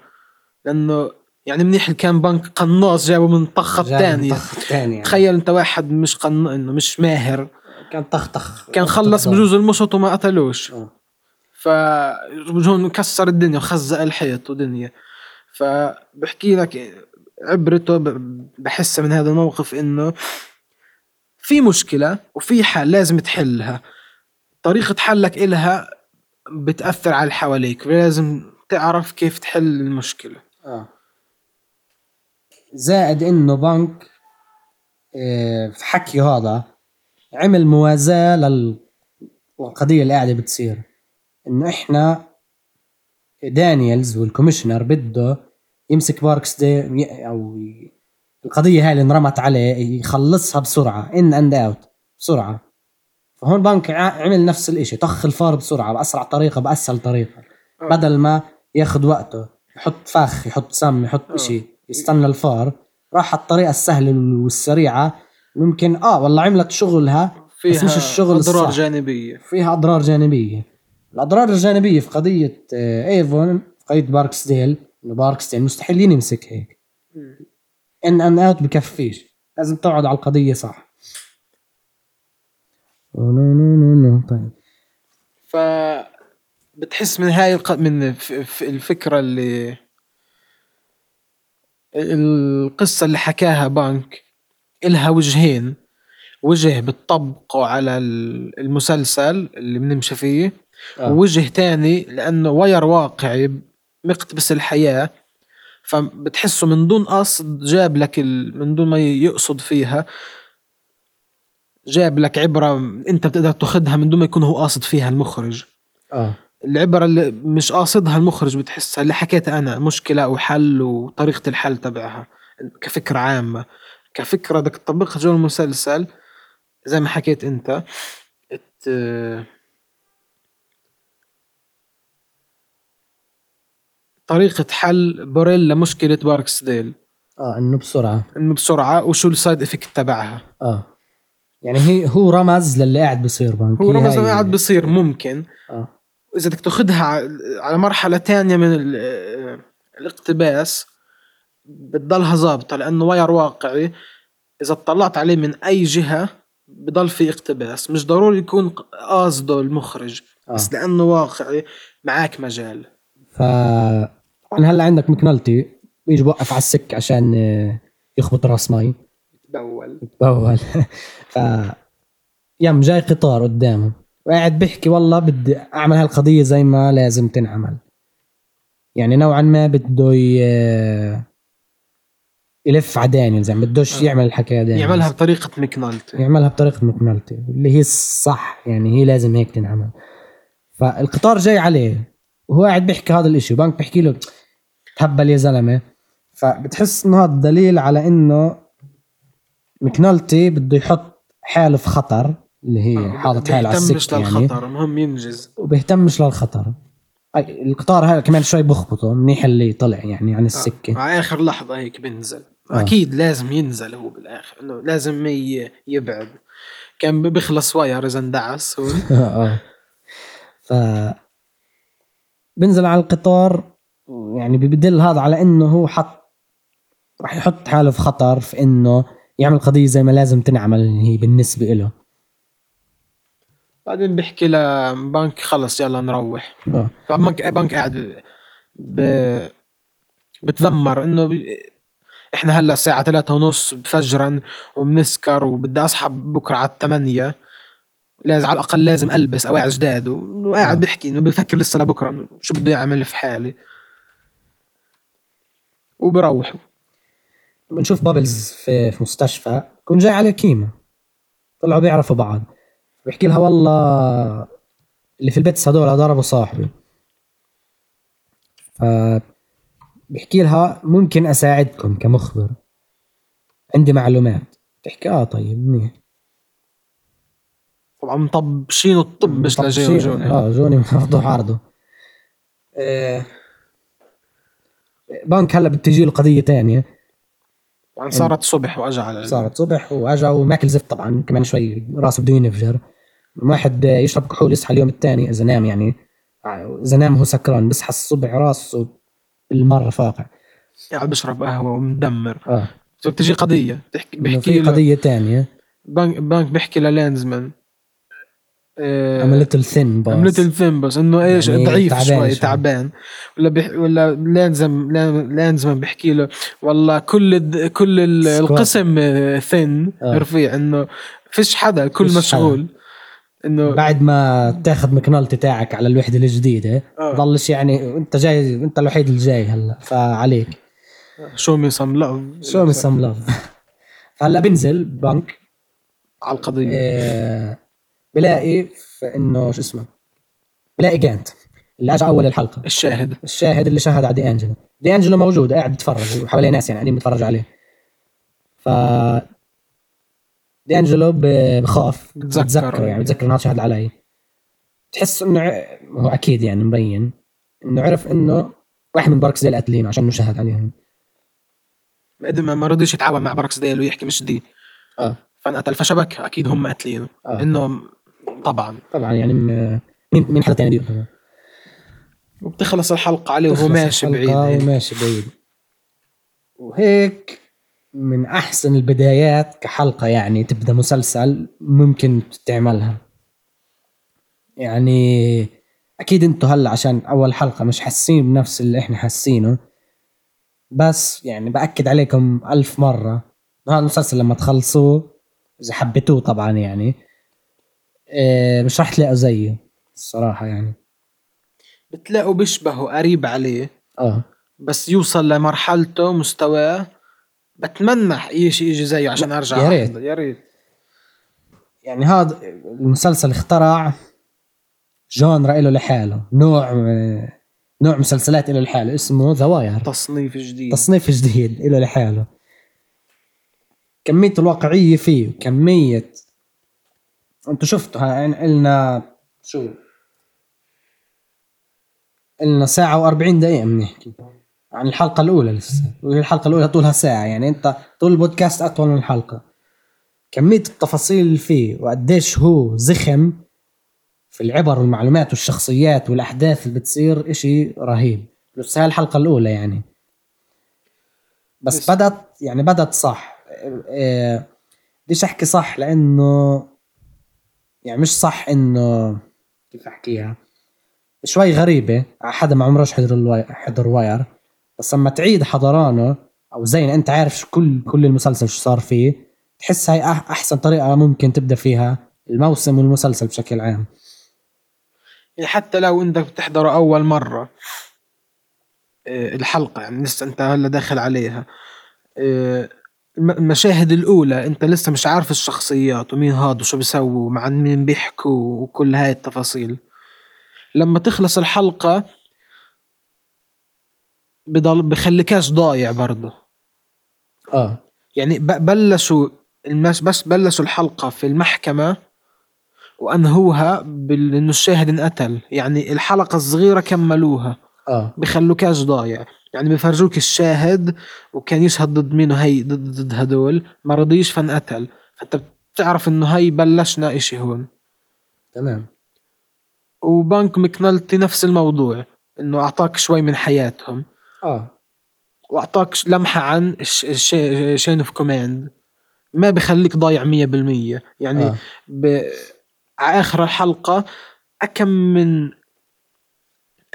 لأنه يعني منيح اللي كان بنك قناص جابه من طخة تانية ثانية. يعني. تخيل أنت واحد مش قن إنه مش ماهر. كان طخ طخ كان خلص بجوز المشط وما قتلوش. آه. كسر الدنيا وخزق الحيط ودنيا. فبحكي لك عبرته بحسها من هذا الموقف إنه في مشكلة وفي حل لازم تحلها. طريقة حلك إلها بتأثر على حواليك لازم تعرف كيف تحل المشكلة. آه. زائد إنه بنك آه، في حكي هذا عمل موازاة لل- للقضية اللي قاعدة بتصير. إنه إحنا دانييلز وال commissioner بده يمسك باركسديل أو القضية هاي اللي انرمت عليه يخلصها بسرعة in and out بسرعة. فهون بنك عمل نفس الإشي. طخ الفار بسرعة بأسرع طريقة بأسهل طريقة. آه. بدل ما ياخذ وقته يحط فخ يحط سم يحط آه. إشي يستنى الفار راح على الطريقة السهلة والسريعة. ممكن آه والله عملت شغلها فيها بس مش الشغل أضرار الصح. جانبية. فيها أضرار جانبية. الأضرار الجانبية في قضية آه، إيفون في قضية باركسديل إنه باركسديل مستحيل يمسك هيك. ان إن أوت بكفيش. لازم تقعد على القضية صح. طيب. ف بتحس من هاي الق... من ف... ف... الفكرة اللي القصة اللي حكاها بانك إلها وجهين. وجه بتطبقه على ال- المسلسل اللي بنمشي فيه. آه. ووجه تاني لأنه وير واقعي مقتبس الحياة. فبتحسه من دون قصد جاب لك ال... من دون ما يقصد فيها. جاب لك عبرة انت بتقدر تاخذها من دون ما يكون هو قاصد فيها المخرج. آه. العبرة اللي مش قاصدها المخرج بتحسها اللي حكيتها أنا مشكلة وحل وطريقة الحل تبعها كفكرة عامة. كفكرة بدك تطبقها جوا المسلسل زي ما حكيت أنت ات طريقة حل بوريل لمشكلة باركسديل آه إنه بسرعة. إنه بسرعة وشو ال side effect تبعها. آه. يعني هي هو رمز للي قاعد بصير بنك. هو رمز هاي- قاعد بصير ممكن. آه. واذا بدك تأخذها على مرحلة تانية من ال- الاقتباس بتضلها ظابطة لأنه Wire واقعي. إذا اطلعت عليه من أي جهة بضل في اقتباس. مش ضروري يكون قاصده المخرج آه. بس لأنه واقعي معاك مجال. ف طبعا هلأ عندك McNulty بيجي بوقف على السكة عشان آه، يخبط راس مي باول بول ف يم جاي قطار قدامه. وقاعد بيحكي والله بدي أعمل هالقضية زي ما لازم تنعمل. يعني نوعا ما بده ي- يلف على دانيال زي ما بدوش آه. يعمل الحكاية دانيال يعملها بطريقة ميكنالتي يعملها بطريقة مكنالتي اللي هي الصح يعني هي لازم هيك تنعمل. فالقطار جاي عليه. وهو قاعد بيحكي هذا الإشي وبانك بيحكي له تهبل يا زلمة. فبتحس إنه هذا دليل على إنه مكنالتي بده يحط حالة في خطر اللي هي حاطط حالة على بيهتمش السكه يعني. للخطر المهم ينجز وبيهتمش للخطر. أي القطار هذا كمان شوي بخبطه منيح اللي طلع يعني عن السكة. على آخر لحظة هيك بينزل. آه. أكيد لازم ينزل هو بالآخر إنه لازم يبعد. كان بيخلص واير اذا اندعس هو. ف بنزل على القطار يعني ببدل هذا على إنه هو حط راح يحط حالة في خطر في إنه يعمل قضية زي ما لازم تنعمل هي بالنسبة له بعدين بيحكي لبنك خلص يلا نروح. آه. فبنك بنك قاعد ب... بتذمر إنه ب... إحنا هلأ الساعة ثلاثة ونص فجرا وبنسكر وبدي أصحى بكرة على الثمانية لازم على الأقل لازم ألبس اوعي جداد وقاعد بيحكي إنه بفكر لسه لبكرة شو بده يعمل في حالي. وبروحوا بنشوف بابلز في, في مستشفى يكون جاي عليه كيمو. طلعوا بيعرفوا بعض. بيحكي لها والله اللي في البيت هذول ضربوا صاحبي. ف بيحكي لها ممكن أساعدكم كمخبر. عندي معلومات. بتحكي آه طيب منيح. طبعا مطبشين الطبش طب لجاي شيء- وجوني. آه جوني مفضوح عرضه. آه، بنك هلا بتجي له قضيه تانية. طبعا صارت صبح على صارت صبح وأجا وماكل زفت طبعا كمان شوي راسه بده ينفجر. واحد يشرب كحول يصحى اليوم الثاني إذا نام يعني إذا نام هو سكران بصحى الصبح راسه بالمرة فاقع. قاعد بشرب قهوة ومدمر. آه. بتجي قضية بتحكي في له قضية تانية. بنك بنك بيحكي للينزمان. آه، عملت الثن باص عملت الفيلم بس. إنه إيش؟ يعني ضعيف تعبان شوي. تعبان. ولا بيح... ولا لانزم لان- لانزمان بيحكي له والله كل الد... كل ال-. القسم ثن آه. رفيع. إنه فيش حدا كل فيش مشغول. إنه بعد ما تاخذ مكنالتي تاعك على الوحدة الجديدة آه. ضلش يعني أنت جاي أنت الوحيد اللي جاي هلا. فعليك. شو مي سم لاف شو من سم لاف فهلا بنزل بنك. على القضية. آه، بلاقي في إنه شو اسمه بلاقي Gant اللي اجى أول الحلقة. الشاهد. الشاهد اللي شاهد على D'Angelo D'Angelo موجود قاعد بيتفرج وحواليه ناس يعني قاعدين بيتفرجوا عليه. ف D'Angelo بخاف بتذكر. بتذكر يعني بتذكر إنه هذا شهد علي. تحس إنه هو أكيد يعني مبين إنه عرف إنه واحد من Barksdale قاتلين عشان إنه شهد عليهم. ما ما رضيش يتعاون مع Barksdale ويحكي مش دي. آه. فانقتل فشبك أكيد هم قاتلينه آه. إنه طبعا. طبعا. يعني م- مين مين حدا ثاني بيقتله وبتخلص الحلقة عليه وهو ماشي بعيد. وماشي بعيد. وهيك من أحسن البدايات كحلقة يعني تبدأ مسلسل ممكن تعملها. يعني أكيد أنتوا هلأ عشان أول حلقة مش حاسين بنفس اللي إحنا حاسينه. بس يعني بأكد عليكم ألف مرة. هذا المسلسل لما تخلصوه إذا حبيتوه طبعا يعني مش راح تلاقوا زيه الصراحة يعني. بتلاقوا بيشبهوا قريب عليه. آه. بس يوصل لمرحلته مستواه. بتمنى يجي يجي زيه عشان أرجع يا ريت. يا ريت. يعني هذا المسلسل اخترع genre له لحاله. نوع نوع مسلسلات له لحاله. اسمه The Wire تصنيف جديد. تصنيف جديد له لحاله. كمية الواقعية فيه وكمية أنتوا شفتوا ها- قلنا شو؟ قلنا ساعة و40 دقيقة بنحكي. عن الحلقة الأولى لسه. والحلقة الأولى طولها ساعة. يعني أنت طول البودكاست أطول من الحلقة. كمية التفاصيل اللي فيه وقديش هو زخم في العبر والمعلومات والشخصيات والأحداث اللي بتصير إشي رهيب. بس هاي الحلقة الأولى يعني. بس بدت يعني بدت صح. إيه، بديش أحكي صح لأنه يعني مش صح إنه كيف أحكيها؟ شوي غريبة على حدا ما عمرش حضر ال Wi... حضر Wire بس لما تعيد حضرانه أو زين أنت عارف كل كل المسلسل شو صار فيه تحس هاي أحسن طريقة ممكن تبدأ فيها الموسم والمسلسل بشكل عام. يعني حتى لو انت بتحضره أول مرة آه، الحلقة يعني لسه أنت هلأ داخل عليها آه، المشاهد الأولى أنت لسه مش عارف الشخصيات ومين هاد وشو بيسووا مع مين بيحكوا وكل هاي التفاصيل. لما تخلص الحلقة بضل بخليكاش ضايع برضه آه. يعني بلشوا المش بس بلشوا الحلقة في المحكمة وأنهوها إنه الشاهد انقتل. يعني الحلقة الصغيرة كملوها. آه. بخلوكاش ضايع. يعني بفرجوك الشاهد وكان يشهد ضد مين هي ضد ضد هدول. ما رضيش فانقتل. فأنت بتعرف إنه هي بلشنا إشي هون. تمام. و Bunk McNulty نفس الموضوع إنه أعطاك شوي من حياتهم. آه. وأعطاك لمحة عن chain of command ما بخليك ضايع مية بالمية. يعني آه. ب... على آخر الحلقة أكم من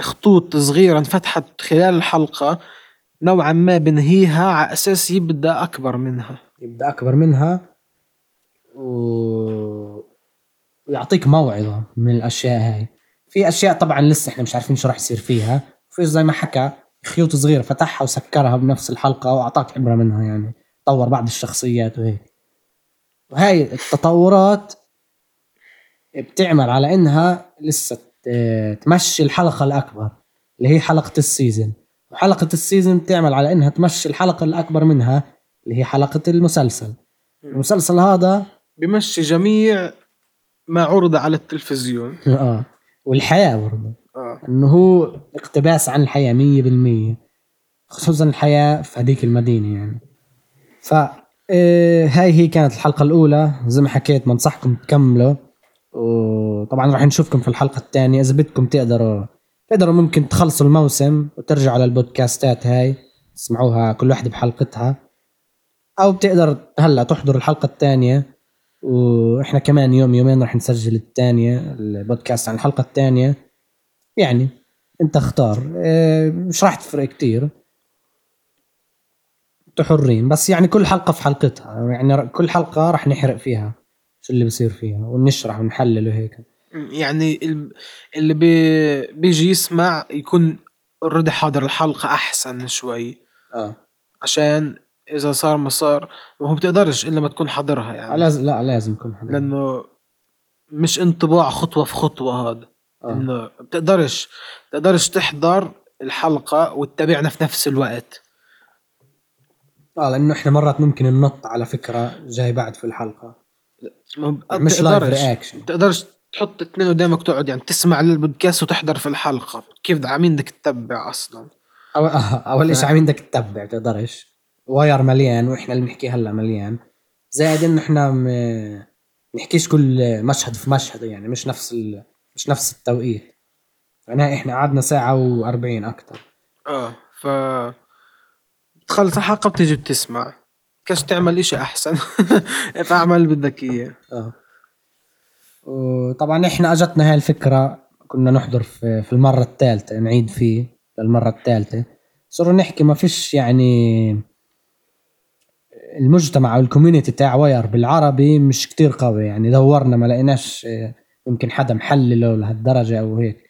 خطوط صغيرة انفتحت خلال الحلقة نوعا ما بنهيها على أساس يبدأ أكبر منها. يبدأ أكبر منها و... ويعطيك موعظة من الأشياء هاي. في أشياء طبعا لسه إحنا مش عارفين شو راح يصير فيها. في زي ما حكى خيوط صغيرة فتحها وسكرها بنفس الحلقة وأعطاك عبرة منها يعني. طور بعض الشخصيات وهيك. وهاي التطورات بتعمل على إنها لسه تمشي الحلقة الأكبر اللي هي حلقة السيزن. وحلقة السيزن بتعمل على إنها تمشي الحلقة الأكبر منها اللي هي حلقة المسلسل. المسلسل هذا بمشي جميع ما عرض على التلفزيون. آه والحياة برضه. آه. إنه هو اقتباس عن الحياة مية بالمية خصوصا الحياة في هذيك المدينة يعني. ف آه، هاي هي كانت الحلقة الأولى. زي ما حكيت بنصحكم تكملوا. وطبعا راح نشوفكم في الحلقة الثانية. إذا بدكم تقدروا تقدروا ممكن تخلصوا الموسم وترجعوا للبودكاستات هاي تسمعوها كل واحدة بحلقتها. أو بتقدر هلأ تحضر الحلقة الثانية وإحنا كمان يوم يومين راح نسجل الثانية البودكاست عن الحلقة الثانية. يعني أنت اختار. آه، مش راح تفرق كتير. أنتوا حرين. بس يعني كل حلقة في حلقتها. يعني كل حلقة راح نحرق فيها. شو اللي بصير فيها ونشرح ونحلل وهيك. يعني ال- اللي بي بيجي يسمع يكون already حاضر الحلقة أحسن شوي. آه. عشان إذا صار ما صار ما هو بتقدرش إلا ما تكون حاضرها يعني. لازم لا لازم يكون حدا لأنه مش انطباع خطوة في خطوة هذا آه. إنه بتقدرش بتقدرش تحضر الحلقة وتتابعنا في نفس الوقت. آه لأنه إحنا مرات ممكن ننط على فكرة جاي بعد في الحلقة. ما مش live بتقدرش reaction بتقدرش تحط اتنين قدامك تقعد يعني تسمع للبودكاست وتحضر في الحلقة. كيف عمين بدك تتبع أصلا؟ أو آه، أول شيء عم بدك تتبع؟ تقدرش. Wire مليان؟ وإحنا اللي بنحكي هلا مليان. زائد إنه إحنا م... نحكيش كل مشهد في مشهد يعني مش نفس ال... مش نفس التوقيت. يعني إحنا قعدنا ساعة و40 أكثر آه ف بتخلص الحلقة بتيجي بتسمع. كاش تعمل إشي أحسن. فاعمل اللي بدك إياه. آه. وطبعا إحنا أجتنا هاي الفكرة كنا نحضر في, في المرة الثالثة نعيد فيه للمرة الثالثة. صرنا نحكي ما فيش يعني المجتمع أو ال community تاع Wire بالعربي مش كتير قوي. يعني دورنا ما لقيناش آه، يمكن حدا محلله لهالدرجة أو هيك.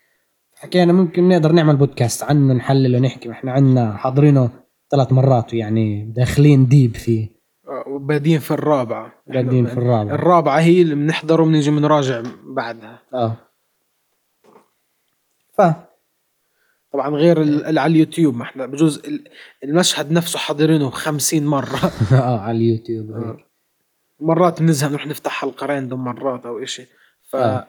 حكينا ممكن نقدر نعمل بودكاست عنه نحلله ونحكي إحنا عنا حاضرينه ثلاث مرات يعني داخلين ديب فيه آه، وبادين في الرابعة. قاعدين في الرابعة. الرابعة هي اللي بنحضر وبنيجي بنراجع بعدها. آه. ف طبعا غير ال- اللي على اليوتيوب ما إحنا بجوز ال- المشهد نفسه حاضرينه 50 مرة. آه على اليوتيوب. هيك. مرات بنزهق نروح نفتح حلقة random مرات أو إشي. ف آه.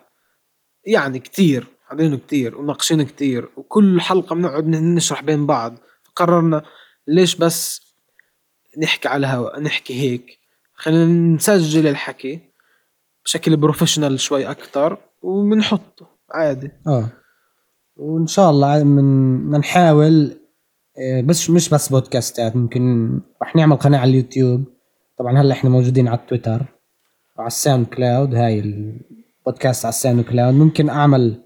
يعني كتير حاضرينه كتير وناقشين كتير وكل حلقة بنقعد نشرح بين بعض. فقررنا ليش بس نحكي على الهواء نحكي هيك؟ خلينا نسجل الحكي بشكل professional شوي أكتر وبنحطه عادي. آه. وإن شاء الله من بدنا نحاول آه، بس مش بس بودكاستات ممكن رح نعمل قناة على اليوتيوب. طبعا هلا إحنا موجودين على التويتر وعلى ال SoundCloud هاي البودكاست على ال SoundCloud. ممكن اعمل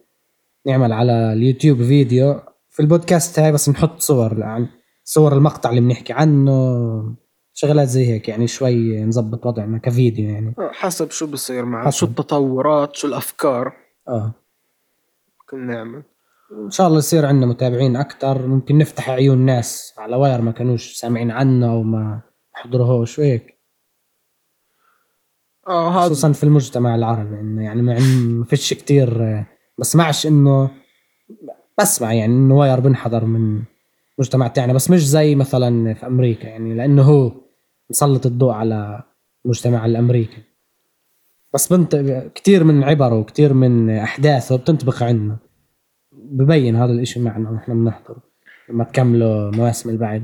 نعمل على اليوتيوب فيديو. في البودكاست هاي بس نحط صور يعني صور المقطع اللي بنحكي عنه شغلات زي هيك يعني شوي نظبط وضعنا كفيديو يعني. آه، حسب شو بصير معنا حسب. شو التطورات شو الأفكار. آه. ممكن نعمل. إن شاء الله يصير عندنا متابعين أكثر ممكن نفتح عيون ناس على Wire ما كانوش سامعين عنه أو ما حضروهوش وهيك. آه هذا خصوصا في المجتمع العربي إنه يعني ما عن- ما فيش كثير آه، بسمعش انه بسمع يعني إنه واير بنحضر من مجتمع تاعنا بس مش زي مثلا في أمريكا يعني لأنه هو مسلط الضوء على المجتمع الأمريكي. بس بنت كثير من عبره وكثير من أحداثه بتنطبق عندنا. ببين هذا الإشي معنا ونحن بنحضر لما تكملوا مواسم اللي بعد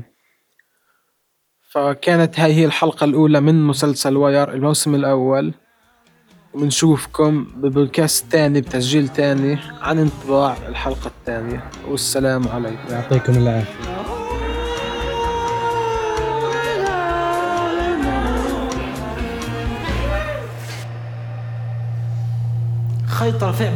فكانت هاي هي الحلقة الأولى من مسلسل واير الموسم الأول. وبنشوفكم ببودكاست تاني بتسجيل تاني عن انطباع الحلقة الثانية والسلام عليكم. يعطيكم العافية. خيط رفيع.